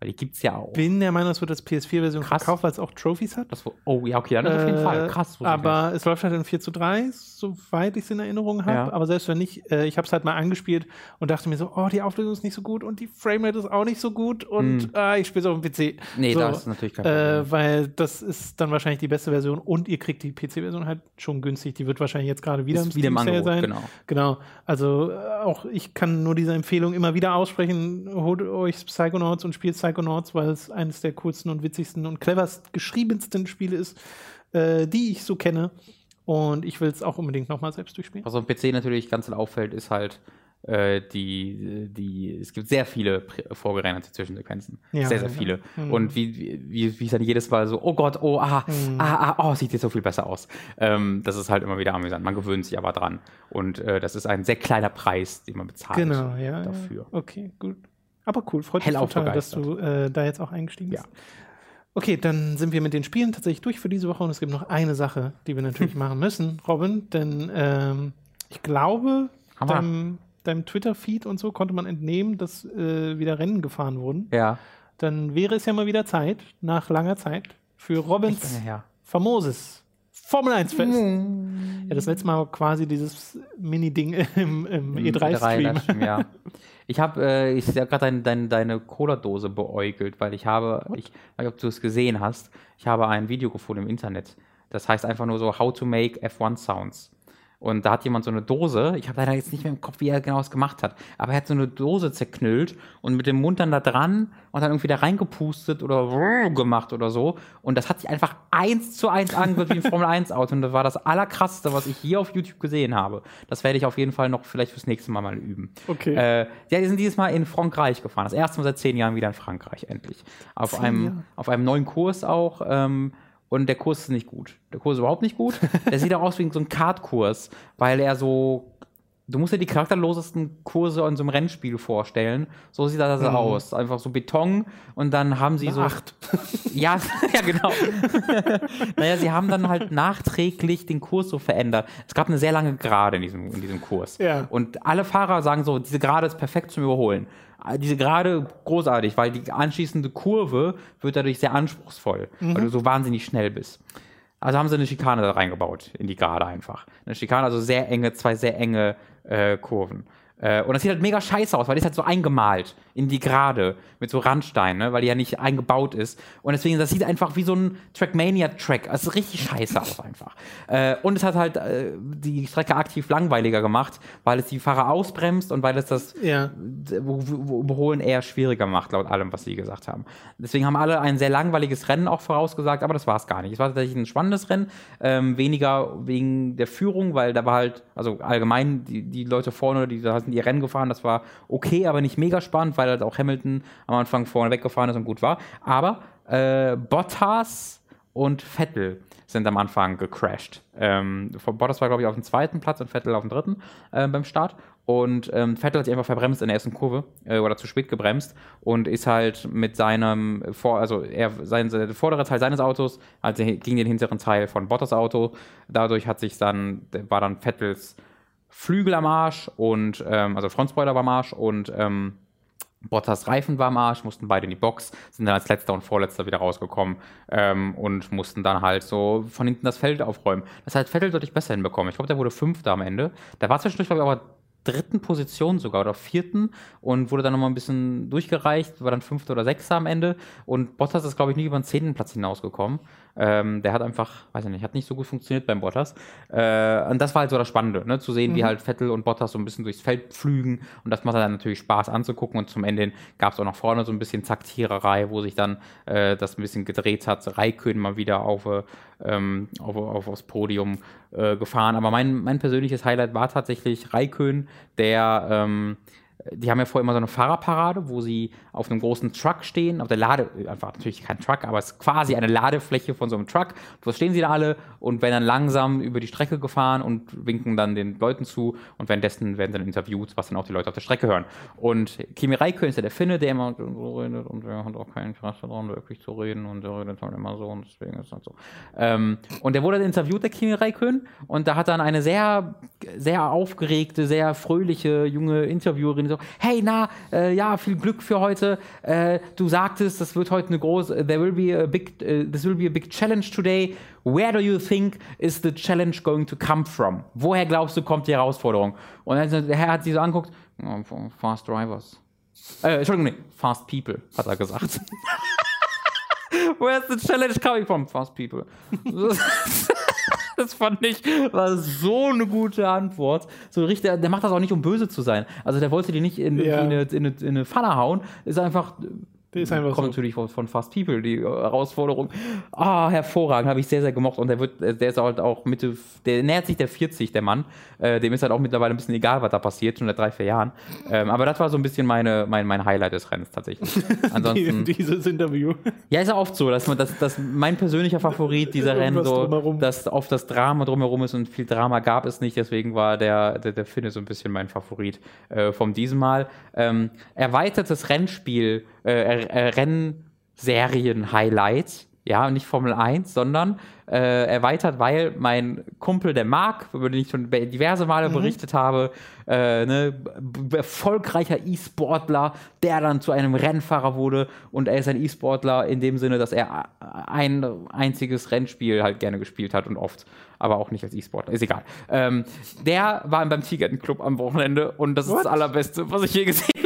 Weil die gibt's ja auch. bin der Meinung, es wird als PS4-Version Krass. verkauft, weil es auch Trophies hat. Das, oh ja, okay, dann ist auf jeden Äh, Fall. Krass. ich nicht. aber es läuft halt in 4 zu 3, soweit ich es in Erinnerung habe. Ja. Aber selbst wenn nicht, äh, ich habe es halt mal angespielt und dachte mir so, oh, die Auflösung ist nicht so gut und die Framerate ist auch nicht so gut und ah, ich spiele es auf dem PC. Nee, so, das ist natürlich kein Problem. äh, Weil das ist dann wahrscheinlich die beste Version und ihr kriegt die PC-Version halt schon günstig. Die wird wahrscheinlich jetzt gerade wieder Ist im wieder im Steam-Sale Angebot, sein. genau. Genau. Also äh, auch ich kann nur diese Empfehlung immer wieder aussprechen. Holt euch Psychonauts und spielt Psychonauts, weil es eines der coolsten und witzigsten und cleverst geschriebensten Spiele ist, äh, die ich so kenne. Und ich will es auch unbedingt nochmal selbst durchspielen. Was auf dem PC natürlich ganz auffällt, ist halt äh, die, die, es gibt sehr viele vorgerenderte Zwischensequenzen. Ja, sehr, sehr ja. viele. Mhm. Und wie, wie, wie es dann jedes Mal so, oh Gott, oh, ah, Mhm. ah, ah, oh, sieht jetzt so viel besser aus. Ähm, das ist halt immer wieder amüsant. Man gewöhnt sich aber dran. Und äh, das ist ein sehr kleiner Preis, den man bezahlt Genau, ja. dafür. Ja. Okay, gut. Aber cool, freut mich total, dass du äh, da jetzt auch eingestiegen Ja. bist. Okay, dann sind wir mit den Spielen tatsächlich durch für diese Woche und es gibt noch eine Sache, die wir natürlich machen müssen, Robin, denn ähm, ich glaube, Hammer. deinem, deinem Twitter-Feed und so konnte man entnehmen, dass äh, wieder Rennen gefahren wurden. Ja. Dann wäre es ja mal wieder Zeit, nach langer Zeit, für Robins famoses, Formel 1 Fest. Ja, das letzte Mal quasi dieses Mini-Ding im, im E3-Stream. E ja. Ich habe, äh, ich habe gerade dein, dein, deine Cola-Dose beäugelt, weil ich habe, ich weiß nicht, ob du es gesehen hast, ich habe ein Video gefunden im Internet. Das heißt einfach nur so How to make F1 Sounds. Und da hat jemand so eine Dose, ich habe leider jetzt nicht mehr im Kopf, wie er genau das gemacht hat, aber er hat so eine Dose zerknüllt und mit dem Mund dann da dran und dann irgendwie da reingepustet oder gemacht oder so. Und das hat sich einfach eins zu eins angehört wie ein Formel 1 Auto. Und das war das allerkrasseste, was ich hier auf YouTube gesehen habe. Das werde ich auf jeden Fall noch vielleicht fürs nächste Mal mal üben. Okay. Äh, ja, die sind dieses Mal in Frankreich gefahren. Das erste Mal seit zehn Jahren wieder in Frankreich, endlich. Auf, Zehn einem, Jahre. auf einem neuen Kurs auch. Ähm, und der Kurs ist nicht gut. Der Kurs ist überhaupt nicht gut. Der sieht auch aus wie so ein Kartkurs, weil er so. Du musst dir die charakterlosesten Kurse in so einem Rennspiel vorstellen. So sieht das aus. Einfach so Beton und dann haben sie so. Acht. Ja, ja, genau. naja, sie haben dann halt nachträglich den Kurs so verändert. Es gab eine sehr lange Gerade in diesem, in diesem Kurs. Ja. Und alle Fahrer sagen so, diese Gerade ist perfekt zum Überholen. Äh, Diese Gerade großartig, weil die anschließende Kurve wird dadurch sehr anspruchsvoll, weil du so wahnsinnig schnell bist. Also haben sie eine Schikane da reingebaut, in die Gerade einfach. Eine Schikane, also sehr enge, zwei sehr enge äh, Kurven. Äh, und das sieht halt mega scheiße aus, weil die ist halt so eingemalt in die Gerade mit so Randsteinen, ne? weil die ja nicht eingebaut ist. Und deswegen, das sieht einfach wie so ein Trackmania-Track. Es sieht richtig scheiße aus einfach. Äh, und es hat halt äh, die Strecke aktiv langweiliger gemacht, weil es die Fahrer ausbremst und weil es das Ja. Überholen eher schwieriger macht, laut allem, was sie gesagt haben. Deswegen haben alle ein sehr langweiliges Rennen auch vorausgesagt, aber das war es gar nicht. Es war tatsächlich ein spannendes Rennen, ähm, weniger wegen der Führung, weil da war halt, also allgemein, die, die Leute vorne, die da sind ihr Rennen gefahren, das war okay, aber nicht mega spannend, weil halt auch Hamilton am Anfang vorne weggefahren ist und gut war. Aber äh, Bottas und Vettel sind am Anfang gecrashed. Ähm, Bottas war, glaube ich, auf dem zweiten Platz und Vettel auf dem dritten äh, beim Start. Und ähm, Vettel hat sich einfach verbremst in der ersten Kurve äh, oder zu spät gebremst und ist halt mit seinem, vor, also er, sein, der vordere Teil seines Autos also gegen den hinteren Teil von Bottas Auto. Dadurch hat sich dann, war dann Vettels Flügel am Arsch und, ähm, also Frontspoiler war am Arsch und ähm, Bottas Reifen war am Arsch, mussten beide in die Box, sind dann als letzter und vorletzter wieder rausgekommen ähm, und mussten dann halt so von hinten das Feld aufräumen. Das hat Vettel deutlich besser hinbekommen. Ich glaube, der wurde Fünfter am Ende. Der war zwischendurch, glaube ich, aber dritten Position sogar oder vierten und wurde dann nochmal ein bisschen durchgereicht, war dann fünfter oder sechster am Ende und Bottas ist, glaube ich, nie über den zehnten Platz hinausgekommen. Ähm, der hat einfach, weiß ich nicht, hat nicht so gut funktioniert beim Bottas. Äh, und das war halt so das Spannende, ne? zu sehen, wie halt Vettel und Bottas so ein bisschen durchs Feld pflügen und das macht dann natürlich Spaß anzugucken und zum Ende gab es auch noch vorne so ein bisschen Zaktiererei, wo sich dann äh, das ein bisschen gedreht hat. Raikön mal wieder auf, äh, ähm, auf, auf, aufs Podium äh, gefahren. Aber mein, mein persönliches Highlight war tatsächlich Raikön, der ähm, die haben ja vorher immer so eine Fahrerparade, wo sie auf einem großen Truck stehen, auf der Lade, einfach natürlich kein Truck, aber es ist quasi eine Ladefläche von so einem Truck. Wo stehen sie da alle und werden dann langsam über die Strecke gefahren und winken dann den Leuten zu und währenddessen werden dann interviewt, was dann auch die Leute auf der Strecke hören. Und Kimi Räikkönen ist ja der Finne, der immer so redet und der hat auch kein Interesse daran, wirklich zu reden und der redet halt immer so und deswegen ist es halt so. Ähm, und der wurde dann interviewt, der Kimi Räikkönen, und da hat dann eine sehr, sehr aufgeregte, sehr fröhliche junge Interviewerin so, hey, na, äh, ja, viel Glück für heute. Äh, du sagtest, das wird heute eine große, there will be a big, uh, this will be a big challenge today. Where do you think is the challenge going to come from? Woher glaubst du, kommt die Herausforderung? Und dann, der Herr hat sie so angeguckt, "Oh, fast drivers. Äh, Entschuldigung, nee, fast people, hat er gesagt. Where's the challenge coming from? Fast people. Das fand ich, war so eine gute Antwort. So richtig, der macht das auch nicht, um böse zu sein. Also der wollte die nicht in, Ja. in, eine, in, eine, in eine Pfanne hauen. Ist einfach, Der ist einfach kommt so. natürlich von, von Fast People, die Herausforderung. Ah, hervorragend, habe ich sehr, sehr gemocht. Und der wird, der ist halt auch Mitte, der nähert sich der 40, der Mann. Äh, dem ist halt auch mittlerweile ein bisschen egal, was da passiert, schon seit drei, vier Jahren. Ähm, aber das war so ein bisschen meine, mein, mein Highlight des Rennens tatsächlich. Ansonsten. Die, dieses Interview. Ja, ist ja oft so, dass man das, das mein persönlicher Favorit dieser Rennen so, drumherum. dass oft das Drama drumherum ist und viel Drama gab es nicht, deswegen war der, der, der Finne so ein bisschen mein Favorit äh, vom diesem Mal. Ähm, erweitertes Rennspiel, äh, äh, Rennserien-Highlight Ja, nicht Formel 1, sondern äh, erweitert, weil mein Kumpel, der Marc, über den ich schon diverse Male mhm. berichtet habe, äh, ne, erfolgreicher E-Sportler, der dann zu einem Rennfahrer wurde und er ist ein E-Sportler in dem Sinne, dass er ein einziges Rennspiel halt gerne gespielt hat und oft, aber auch nicht als E-Sportler, ist egal. Ähm, der war beim Tigeretten-Club am Wochenende und das What? ist das Allerbeste, was ich je gesehen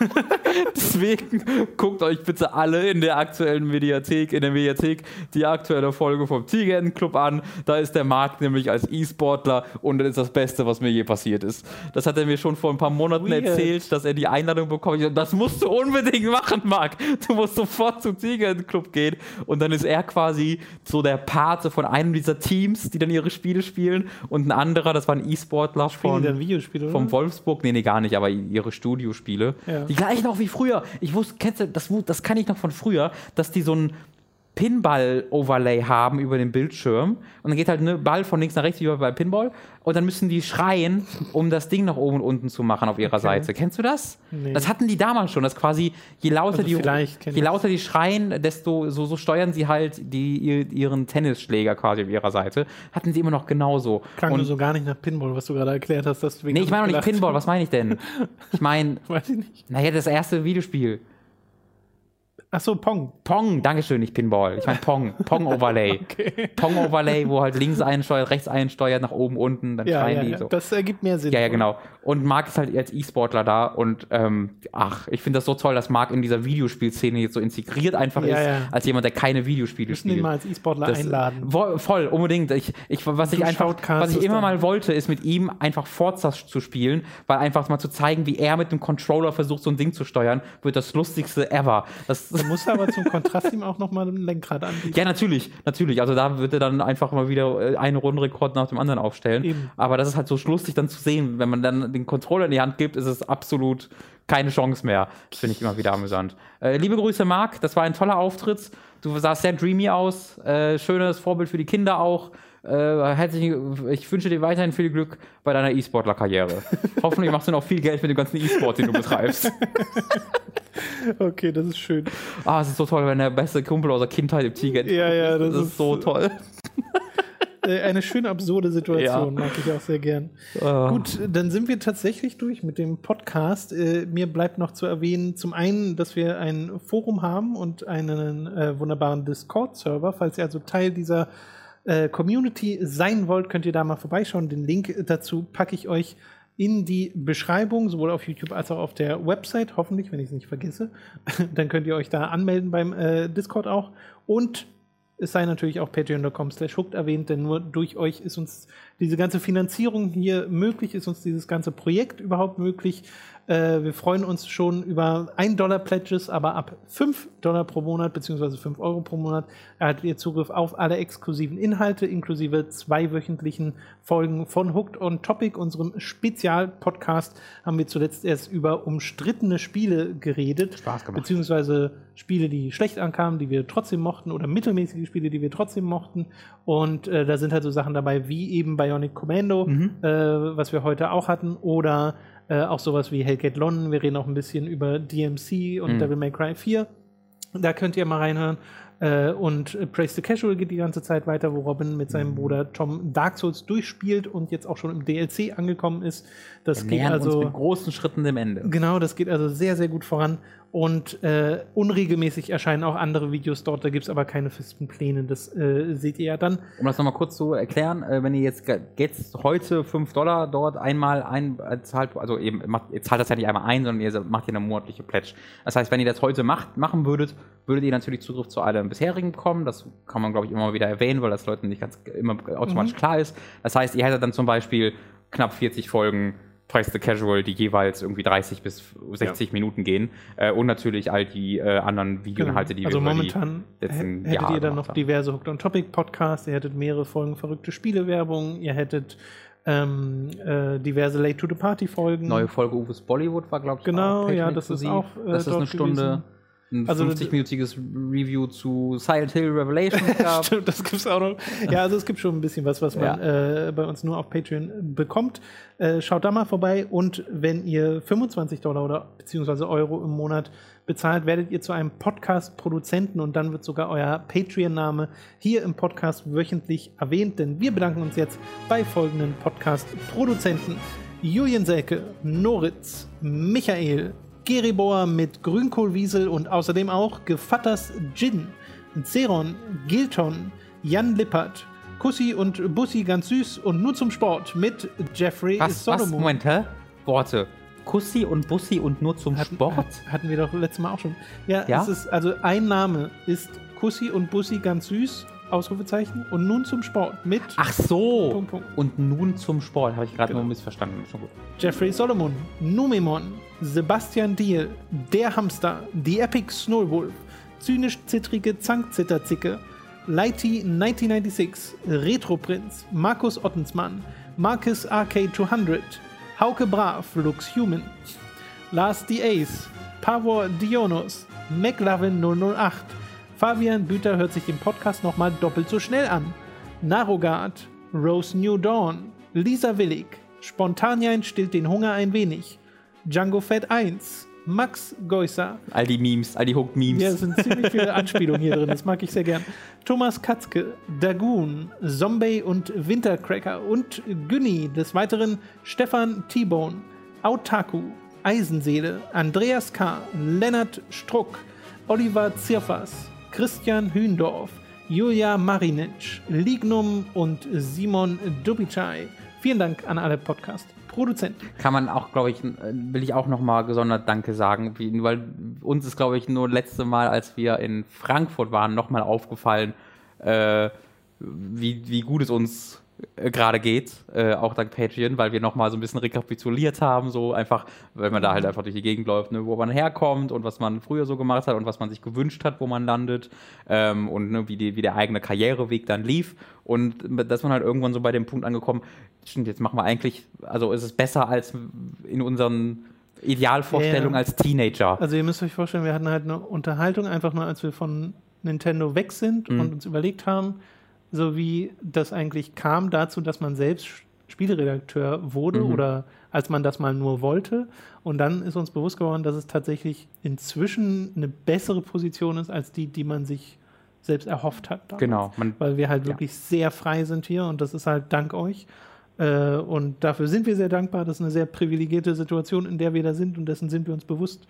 habe. Deswegen guckt euch bitte alle in der aktuellen Mediathek, in der Mediathek die aktuelle Folge vom Tigerentenclub Club an. Da ist der Marc nämlich als E-Sportler und das ist das Beste, was mir je passiert ist. Das hat er mir schon vor ein paar Monaten Weird. erzählt, dass er die Einladung bekommt. Das musst du unbedingt machen, Marc. Du musst sofort zum Tigerentenclub Club gehen. Und dann ist er quasi so der Pate von einem dieser Teams, die dann ihre Spiele spielen. Und ein anderer, das war ein E-Sportler von, vom Wolfsburg. Nee, nee, gar nicht, aber ihre Studiospiele. Ja. Die gleichen auch wie früher. Ich wusste, kennst du, das, das kann ich noch von früher, dass die so ein Pinball-Overlay haben über den Bildschirm. Und dann geht halt ein Ball von links nach rechts wie bei Pinball. Und dann müssen die schreien, um das Ding nach oben und unten zu machen auf ihrer okay. Seite. Kennst du das? Nee. Das hatten die damals schon. Das quasi, je lauter, also die, je lauter die schreien, desto so, so steuern sie halt die, ihren Tennisschläger quasi auf ihrer Seite. Hatten sie immer noch genauso. Klang und, nur so gar nicht nach Pinball, was du gerade erklärt hast. Dass nee, ich meine noch nicht Pinball. Was meine ich denn? Ich meine. Naja, das erste Videospiel. Ach so, Pong. Pong, Dankeschön, nicht Pinball. Ich meine Pong. Pong Overlay. okay. Pong Overlay, wo halt links einsteuert, rechts einsteuert, nach oben, unten, dann ja, schreien ja, die ja. so. Das ergibt mehr Sinn. Ja, ja, genau. Und Marc ist halt als E-Sportler da und ähm, ach, ich finde das so toll, dass Marc in dieser Videospielszene jetzt so integriert einfach ist, als jemand, der keine Videospiele Müssen spielt. ihn mal als E-Sportler einladen. Voll, unbedingt. Ich, ich, was ich einfach, was ich immer mal wollte, ist mit ihm einfach Forza zu spielen, weil einfach mal zu zeigen, wie er mit dem Controller versucht, so ein Ding zu steuern, wird das lustigste ever. Das du musst aber zum Kontrast ihm auch nochmal ein Lenkrad anbieten. Ja, natürlich, natürlich. Also da wird er dann einfach mal wieder äh, einen Rundenrekord nach dem anderen aufstellen. Eben. Aber das ist halt so lustig dann zu sehen, wenn man dann den Controller in die Hand gibt, ist es absolut keine Chance mehr. Finde ich immer wieder amüsant. Äh, liebe Grüße, Marc. Das war ein toller Auftritt. Du sahst sehr dreamy aus. Äh, schönes Vorbild für die Kinder auch. Äh, herzlich, ich wünsche dir weiterhin viel Glück bei deiner E-Sportler-Karriere. Hoffentlich machst du noch viel Geld mit dem ganzen E-Sport, den du betreibst. okay, das ist schön. Ah, es ist so toll, wenn der beste Kumpel aus der Kindheit im Tiger Ja, ja, das, das ist, ist so toll. Äh, eine schön absurde Situation, ja. mag ich auch sehr gern. Uh. Gut, dann sind wir tatsächlich durch mit dem Podcast. Äh, mir bleibt noch zu erwähnen, zum einen, dass wir ein Forum haben und einen äh, wunderbaren Discord-Server. Falls ihr also Teil dieser äh, Community sein wollt, könnt ihr da mal vorbeischauen. Den Link dazu packe ich euch in die Beschreibung, sowohl auf YouTube als auch auf der Website, hoffentlich, wenn ich es nicht vergesse. Dann könnt ihr euch da anmelden beim äh, Discord auch. Und es sei natürlich auch patreon.com slash hooked erwähnt, denn nur durch euch ist uns diese ganze Finanzierung hier möglich, ist uns dieses ganze Projekt überhaupt möglich. Äh, wir freuen uns schon über 1 Dollar Pledges, aber ab 5 Dollar pro Monat beziehungsweise 5 Euro pro Monat erhaltet ihr Zugriff auf alle exklusiven Inhalte, inklusive zwei wöchentlichen Folgen von Hooked on Topic, unserem Spezialpodcast. Haben wir zuletzt erst über umstrittene Spiele geredet, Spaß gemacht. beziehungsweise Spiele, die schlecht ankamen, die wir trotzdem mochten oder mittelmäßige Spiele, die wir trotzdem mochten. Und äh, da sind halt so Sachen dabei wie eben Bionic Commando, mhm. äh, was wir heute auch hatten, oder äh, auch sowas wie Hellgate London. Wir reden auch ein bisschen über DMC und mhm. Devil May Cry 4. Da könnt ihr mal reinhören. Äh, und Praise the Casual geht die ganze Zeit weiter, wo Robin mit seinem mhm. Bruder Tom Dark Souls durchspielt und jetzt auch schon im DLC angekommen ist. Das Wir geht also mit großen Schritten dem Ende. Genau, das geht also sehr, sehr gut voran. Und äh, unregelmäßig erscheinen auch andere Videos dort, da gibt es aber keine festen Pläne, das äh, seht ihr ja dann. Um das nochmal kurz zu erklären, äh, wenn ihr jetzt, jetzt heute 5 Dollar dort einmal einzahlt, also eben, macht, ihr zahlt das ja nicht einmal ein, sondern ihr macht hier eine monatliche Pledge. Das heißt, wenn ihr das heute macht, machen würdet, würdet ihr natürlich Zugriff zu allen bisherigen bekommen. Das kann man, glaube ich, immer mal wieder erwähnen, weil das Leuten nicht ganz immer automatisch mhm. klar ist. Das heißt, ihr hättet dann zum Beispiel knapp 40 Folgen Price the Casual, die jeweils irgendwie 30 bis 60 ja. Minuten gehen. Äh, und natürlich all die äh, anderen Videoinhalte, genau. die wir Also momentan hättet Jahre ihr dann noch haben. diverse Hooked on Topic Podcasts, ihr hättet mehrere Folgen verrückte Spielewerbung, ihr hättet ähm, äh, diverse Late to the Party Folgen. Neue Folge Uwe's Bollywood war, glaube ich, Genau, ja, das ist auch. Äh, das ist eine Stunde. Gewesen. Ein Also- 50-minütiges Review zu Silent Hill Revelations gab. Stimmt, das gibt's auch noch. Ja, also es gibt schon ein bisschen was, was man äh, bei uns nur auf Patreon bekommt. Äh, schaut da mal vorbei und wenn ihr 25 Dollar oder beziehungsweise Euro im Monat bezahlt, werdet ihr zu einem Podcast-Produzenten und dann wird sogar euer Patreon-Name hier im Podcast wöchentlich erwähnt, denn wir bedanken uns jetzt bei folgenden Podcast-Produzenten. Julian Selke, Noritz, Michael, Geribor mit Grünkohlwiesel und außerdem auch Gevatters Gin, Zeron, Gilton, Jan Lippert, Kussi und Bussi ganz süß und nur zum Sport mit Jeffrey Was, was? Solomon. Moment, hä? Worte. Kussi und Bussi und nur zum Sport? Hat, hatten wir doch letztes Mal auch schon. Ja, Ja? es ist, also ein Name ist Kussi und Bussi ganz süß, Ausrufezeichen, und nun zum Sport mit Ach so. Punkt, Punkt. Und nun zum Sport. Habe ich gerade Genau. nur missverstanden. Schon gut. Jeffrey Solomon, Numemon, Sebastian Diel, Der Hamster, The Epic Snowwolf, Zynisch-Zittrige Zankzitterzicke, Lighty 1996, Retroprinz, Markus Ottensmann, Marcus RK200, Hauke Brav, Lux Human, Lars the Ace, Pavor Dionus, McLovin 008, Fabian Büter hört sich den Podcast nochmal doppelt so schnell an. Narogard, Rose New Dawn, Lisa Willig, Spontanien stillt den Hunger ein wenig, Django Fett 1, Max Geusser, All die Memes, all die Hooked-Memes. ja, es sind ziemlich viele Anspielungen hier drin, das mag ich sehr gern. Thomas Katzke, Dagoon, Zombie und Wintercracker und Günni, des Weiteren Stefan T-Bone, Autaku, Eisenseele, Andreas K., Lennart Struck, Oliver Zirfas, Christian Hühndorf, Julia Marinic, Lignum und Simon Dubicai. Vielen Dank an alle Podcast-Produzenten. Kann man auch, glaube ich, will ich auch nochmal gesondert Danke sagen, weil uns ist, glaube ich, nur letzte Mal, als wir in Frankfurt waren, nochmal aufgefallen, äh, wie, wie gut es uns gerade geht, äh, auch dank Patreon, weil wir nochmal so ein bisschen rekapituliert haben, so einfach, weil man da halt einfach durch die Gegend läuft, ne, wo man herkommt und was man früher so gemacht hat und was man sich gewünscht hat, wo man landet ähm, und ne, wie, die, wie der eigene Karriereweg dann lief und dass man halt irgendwann so bei dem Punkt angekommen, stimmt, jetzt machen wir eigentlich, also ist es besser als in unseren Idealvorstellungen Ja. als Teenager. Also ihr müsst euch vorstellen, wir hatten halt eine Unterhaltung, einfach nur als wir von Nintendo weg sind Mhm. und uns überlegt haben, so wie das eigentlich kam dazu, dass man selbst Spieleredakteur wurde Mhm. oder als man das mal nur wollte. Und dann ist uns bewusst geworden, dass es tatsächlich inzwischen eine bessere Position ist, als die, die man sich selbst erhofft hat. damals. Genau, man, Weil wir halt Ja. wirklich sehr frei sind hier und das ist halt dank euch. Äh, und dafür sind wir sehr dankbar. Das ist eine sehr privilegierte Situation, in der wir da sind und dessen sind wir uns bewusst.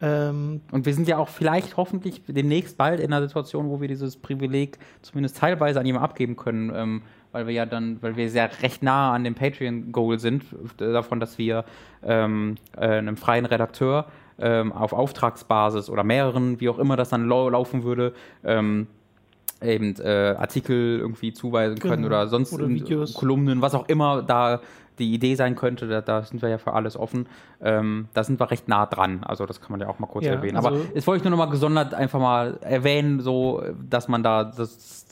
Ähm, Und wir sind ja auch vielleicht hoffentlich demnächst bald in einer Situation, wo wir dieses Privileg zumindest teilweise an jemanden abgeben können, ähm, weil wir ja dann, weil wir sehr recht nah an dem Patreon-Goal sind, äh, davon, dass wir ähm, äh, einem freien Redakteur ähm, auf Auftragsbasis oder mehreren, wie auch immer das dann lau laufen würde, ähm, eben äh, Artikel irgendwie zuweisen können Genau. oder sonst Oder Videos. Kolumnen, was auch immer da die Idee sein könnte, da, da sind wir ja für alles offen. Ähm, da sind wir recht nah dran. Also das kann man ja auch mal kurz Ja, erwähnen. also- Aber das wollte ich nur noch mal gesondert einfach mal erwähnen, so dass man da das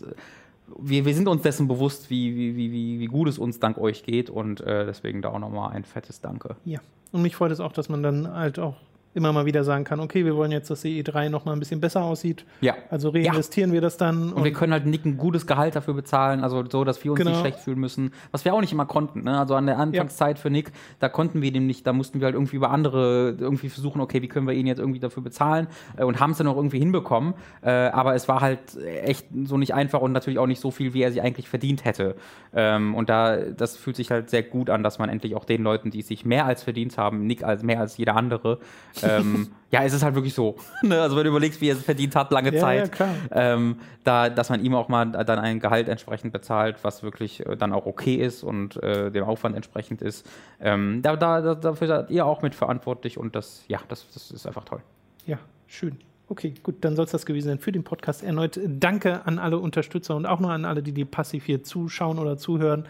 wir, wir sind uns dessen bewusst, wie, wie, wie, wie, wie gut es uns dank euch geht und äh, deswegen da auch nochmal ein fettes Danke. Ja. Und mich freut es auch, dass man dann halt auch immer mal wieder sagen kann, okay, wir wollen jetzt, dass die E3 noch mal ein bisschen besser aussieht. Ja. Also reinvestieren wir das dann. Und wir können halt Nick ein gutes Gehalt dafür bezahlen, also so, dass wir uns Genau. nicht schlecht fühlen müssen, was wir auch nicht immer konnten. Ne? Also an der Anfangszeit für Nick, da konnten wir dem nicht, da mussten wir halt irgendwie über andere irgendwie versuchen, okay, wie können wir ihn jetzt irgendwie dafür bezahlen äh, und haben es dann auch irgendwie hinbekommen. Äh, aber es war halt echt so nicht einfach und natürlich auch nicht so viel, wie er sich eigentlich verdient hätte. Ähm, und da, das fühlt sich halt sehr gut an, dass man endlich auch den Leuten, die es sich mehr als verdient haben, Nick als mehr als jeder andere, ähm, ja, es ist halt wirklich so. ne? Also wenn du überlegst, wie er es verdient hat, lange Ja, Zeit ja, ähm, da, dass man ihm auch mal dann ein Gehalt entsprechend bezahlt, was wirklich äh, dann auch okay ist und äh, dem Aufwand entsprechend ist. Ähm, da, da, da, dafür seid ihr auch mitverantwortlich und das, ja, das, das ist einfach toll. Ja, schön. Okay, gut, dann soll es das gewesen sein für den Podcast. Erneut danke an alle Unterstützer und auch noch an alle, die, die passiv hier zuschauen oder zuhören.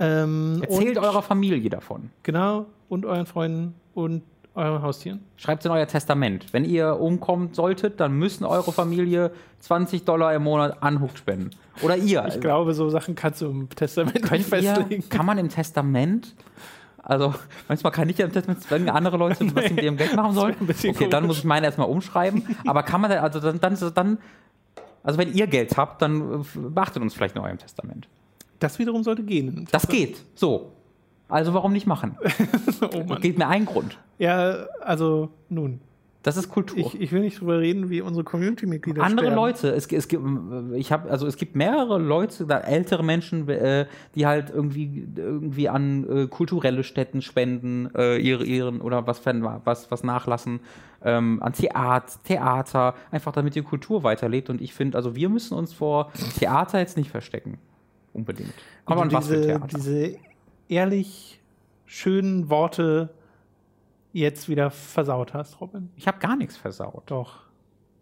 Ähm, Erzählt eurer Familie davon. Genau, und euren Freunden und euren Haustieren. Schreibt es in euer Testament. Wenn ihr umkommen solltet, dann müssen eure Familie 20 Dollar im Monat Anhucht spenden. Oder ihr. Ich glaube, so Sachen kannst du im Testament nicht ihr, festlegen. kann man im Testament Also manchmal kann ich ja, wenn andere Leute was mit ihrem Geld machen sollen. Okay, dann muss ich meine erstmal umschreiben. Aber kann man da, also dann, dann, dann, also wenn ihr Geld habt, dann äh, beachtet uns vielleicht in eurem Testament. Das wiederum sollte gehen. Das geht. So. Also warum nicht machen? oh Mann. Geht mir ein Grund. Ja, also nun. Das ist Kultur. Ich, ich, will nicht drüber reden, wie unsere Community-Mitglieder Andere sterben. Leute, es, es gibt, ich habe, also es gibt mehrere Leute, ältere Menschen, äh, die halt irgendwie, irgendwie an äh, kulturelle Stätten spenden, äh, ihre, ihren oder was, was, was nachlassen, ähm, an Theater, Theater, einfach damit die Kultur weiterlebt. Und ich finde, also wir müssen uns vor Theater jetzt nicht verstecken. Unbedingt. Aber diese, was für Theater. diese ehrlich schönen Worte jetzt wieder versaut hast, Robin. Ich habe gar nichts versaut. Doch.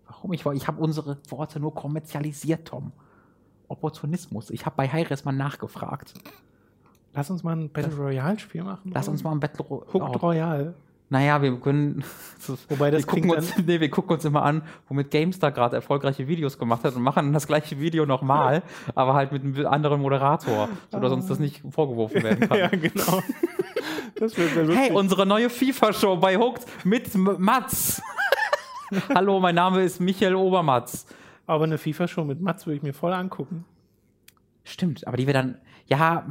Warum? Ich, ich habe unsere Worte nur kommerzialisiert, Tom. Opportunismus. Ich habe bei Hi-Res mal nachgefragt. Lass uns mal ein Battle Royale-Spiel machen. Lass uns mal ein Battle Royale. Hooked oh. Royale. Naja, wir können. Wobei das wir gucken, uns, nee, wir gucken uns immer an, womit GameStar gerade erfolgreiche Videos gemacht hat und machen dann das gleiche Video nochmal, aber halt mit einem anderen Moderator, sodass uns das nicht vorgeworfen werden kann. ja, genau. Das wäre sehr lustig. Hey, unsere neue FIFA-Show bei Hooked mit Mats. Hallo, mein Name ist Michael Obermatz. Aber eine FIFA-Show mit Mats würde ich mir voll angucken. Stimmt, aber die wir dann. Ja,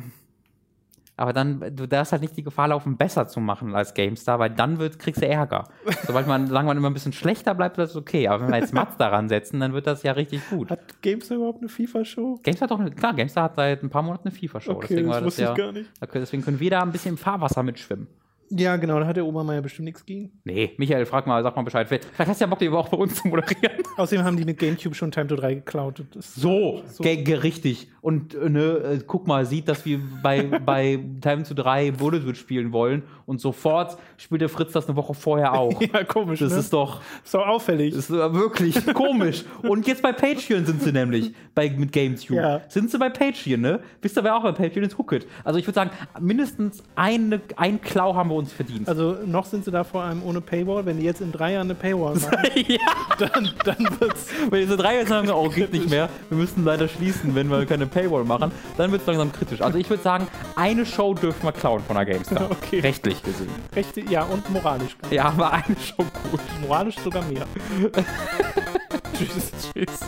aber dann, du darfst halt nicht die Gefahr laufen, besser zu machen als GameStar, weil dann wird, kriegst du Ärger. Sobald man, sagen wir immer ein bisschen schlechter bleibt, das okay. Aber wenn wir jetzt Mats daran setzen, dann wird das ja richtig gut. Hat GameStar überhaupt eine FIFA-Show? GameStar hat doch eine, klar, GameStar hat seit ein paar Monaten eine FIFA-Show. Okay, deswegen das wusste das ja, ich gar nicht. Deswegen können wir da ein bisschen im Fahrwasser mitschwimmen. Ja, genau, da hat der Oma ja bestimmt nichts gegen. Nee, Michael, frag mal, sag mal Bescheid. Vielleicht hast du ja Bock, die auch bei uns zu moderieren. Außerdem haben die mit GameCube schon Time to 3 geklaut. so, so. richtig. Und äh, ne, äh, guck mal, sieht, dass wir bei, bei Time to 3 Bullet spielen wollen und sofort spielt der Fritz das eine Woche vorher auch. ja, komisch. Das ne? ist doch. So auffällig. Das ist wirklich komisch. Und jetzt bei Patreon sind sie nämlich bei, mit GameCube. Ja. Sind sie bei Patreon, ne? Wisst ihr, wer auch bei Patreon ist? Hooked. Also ich würde sagen, mindestens eine, ein Klau haben wir uns verdient. Also noch sind sie da vor allem ohne Paywall. Wenn die jetzt in drei Jahren eine Paywall machen, ja. dann, dann wird's. Wenn diese drei Jahren sagen, oh, geht nicht mehr, wir müssen leider schließen, wenn wir keine Paywall machen, dann wird es langsam kritisch. Also ich würde sagen, eine Show dürfen wir klauen von der GameStar. Okay. Rechtlich gesehen. Rechtlich, ja, und moralisch. Ja, aber eine Show gut. Moralisch sogar mehr. tschüss, tschüss.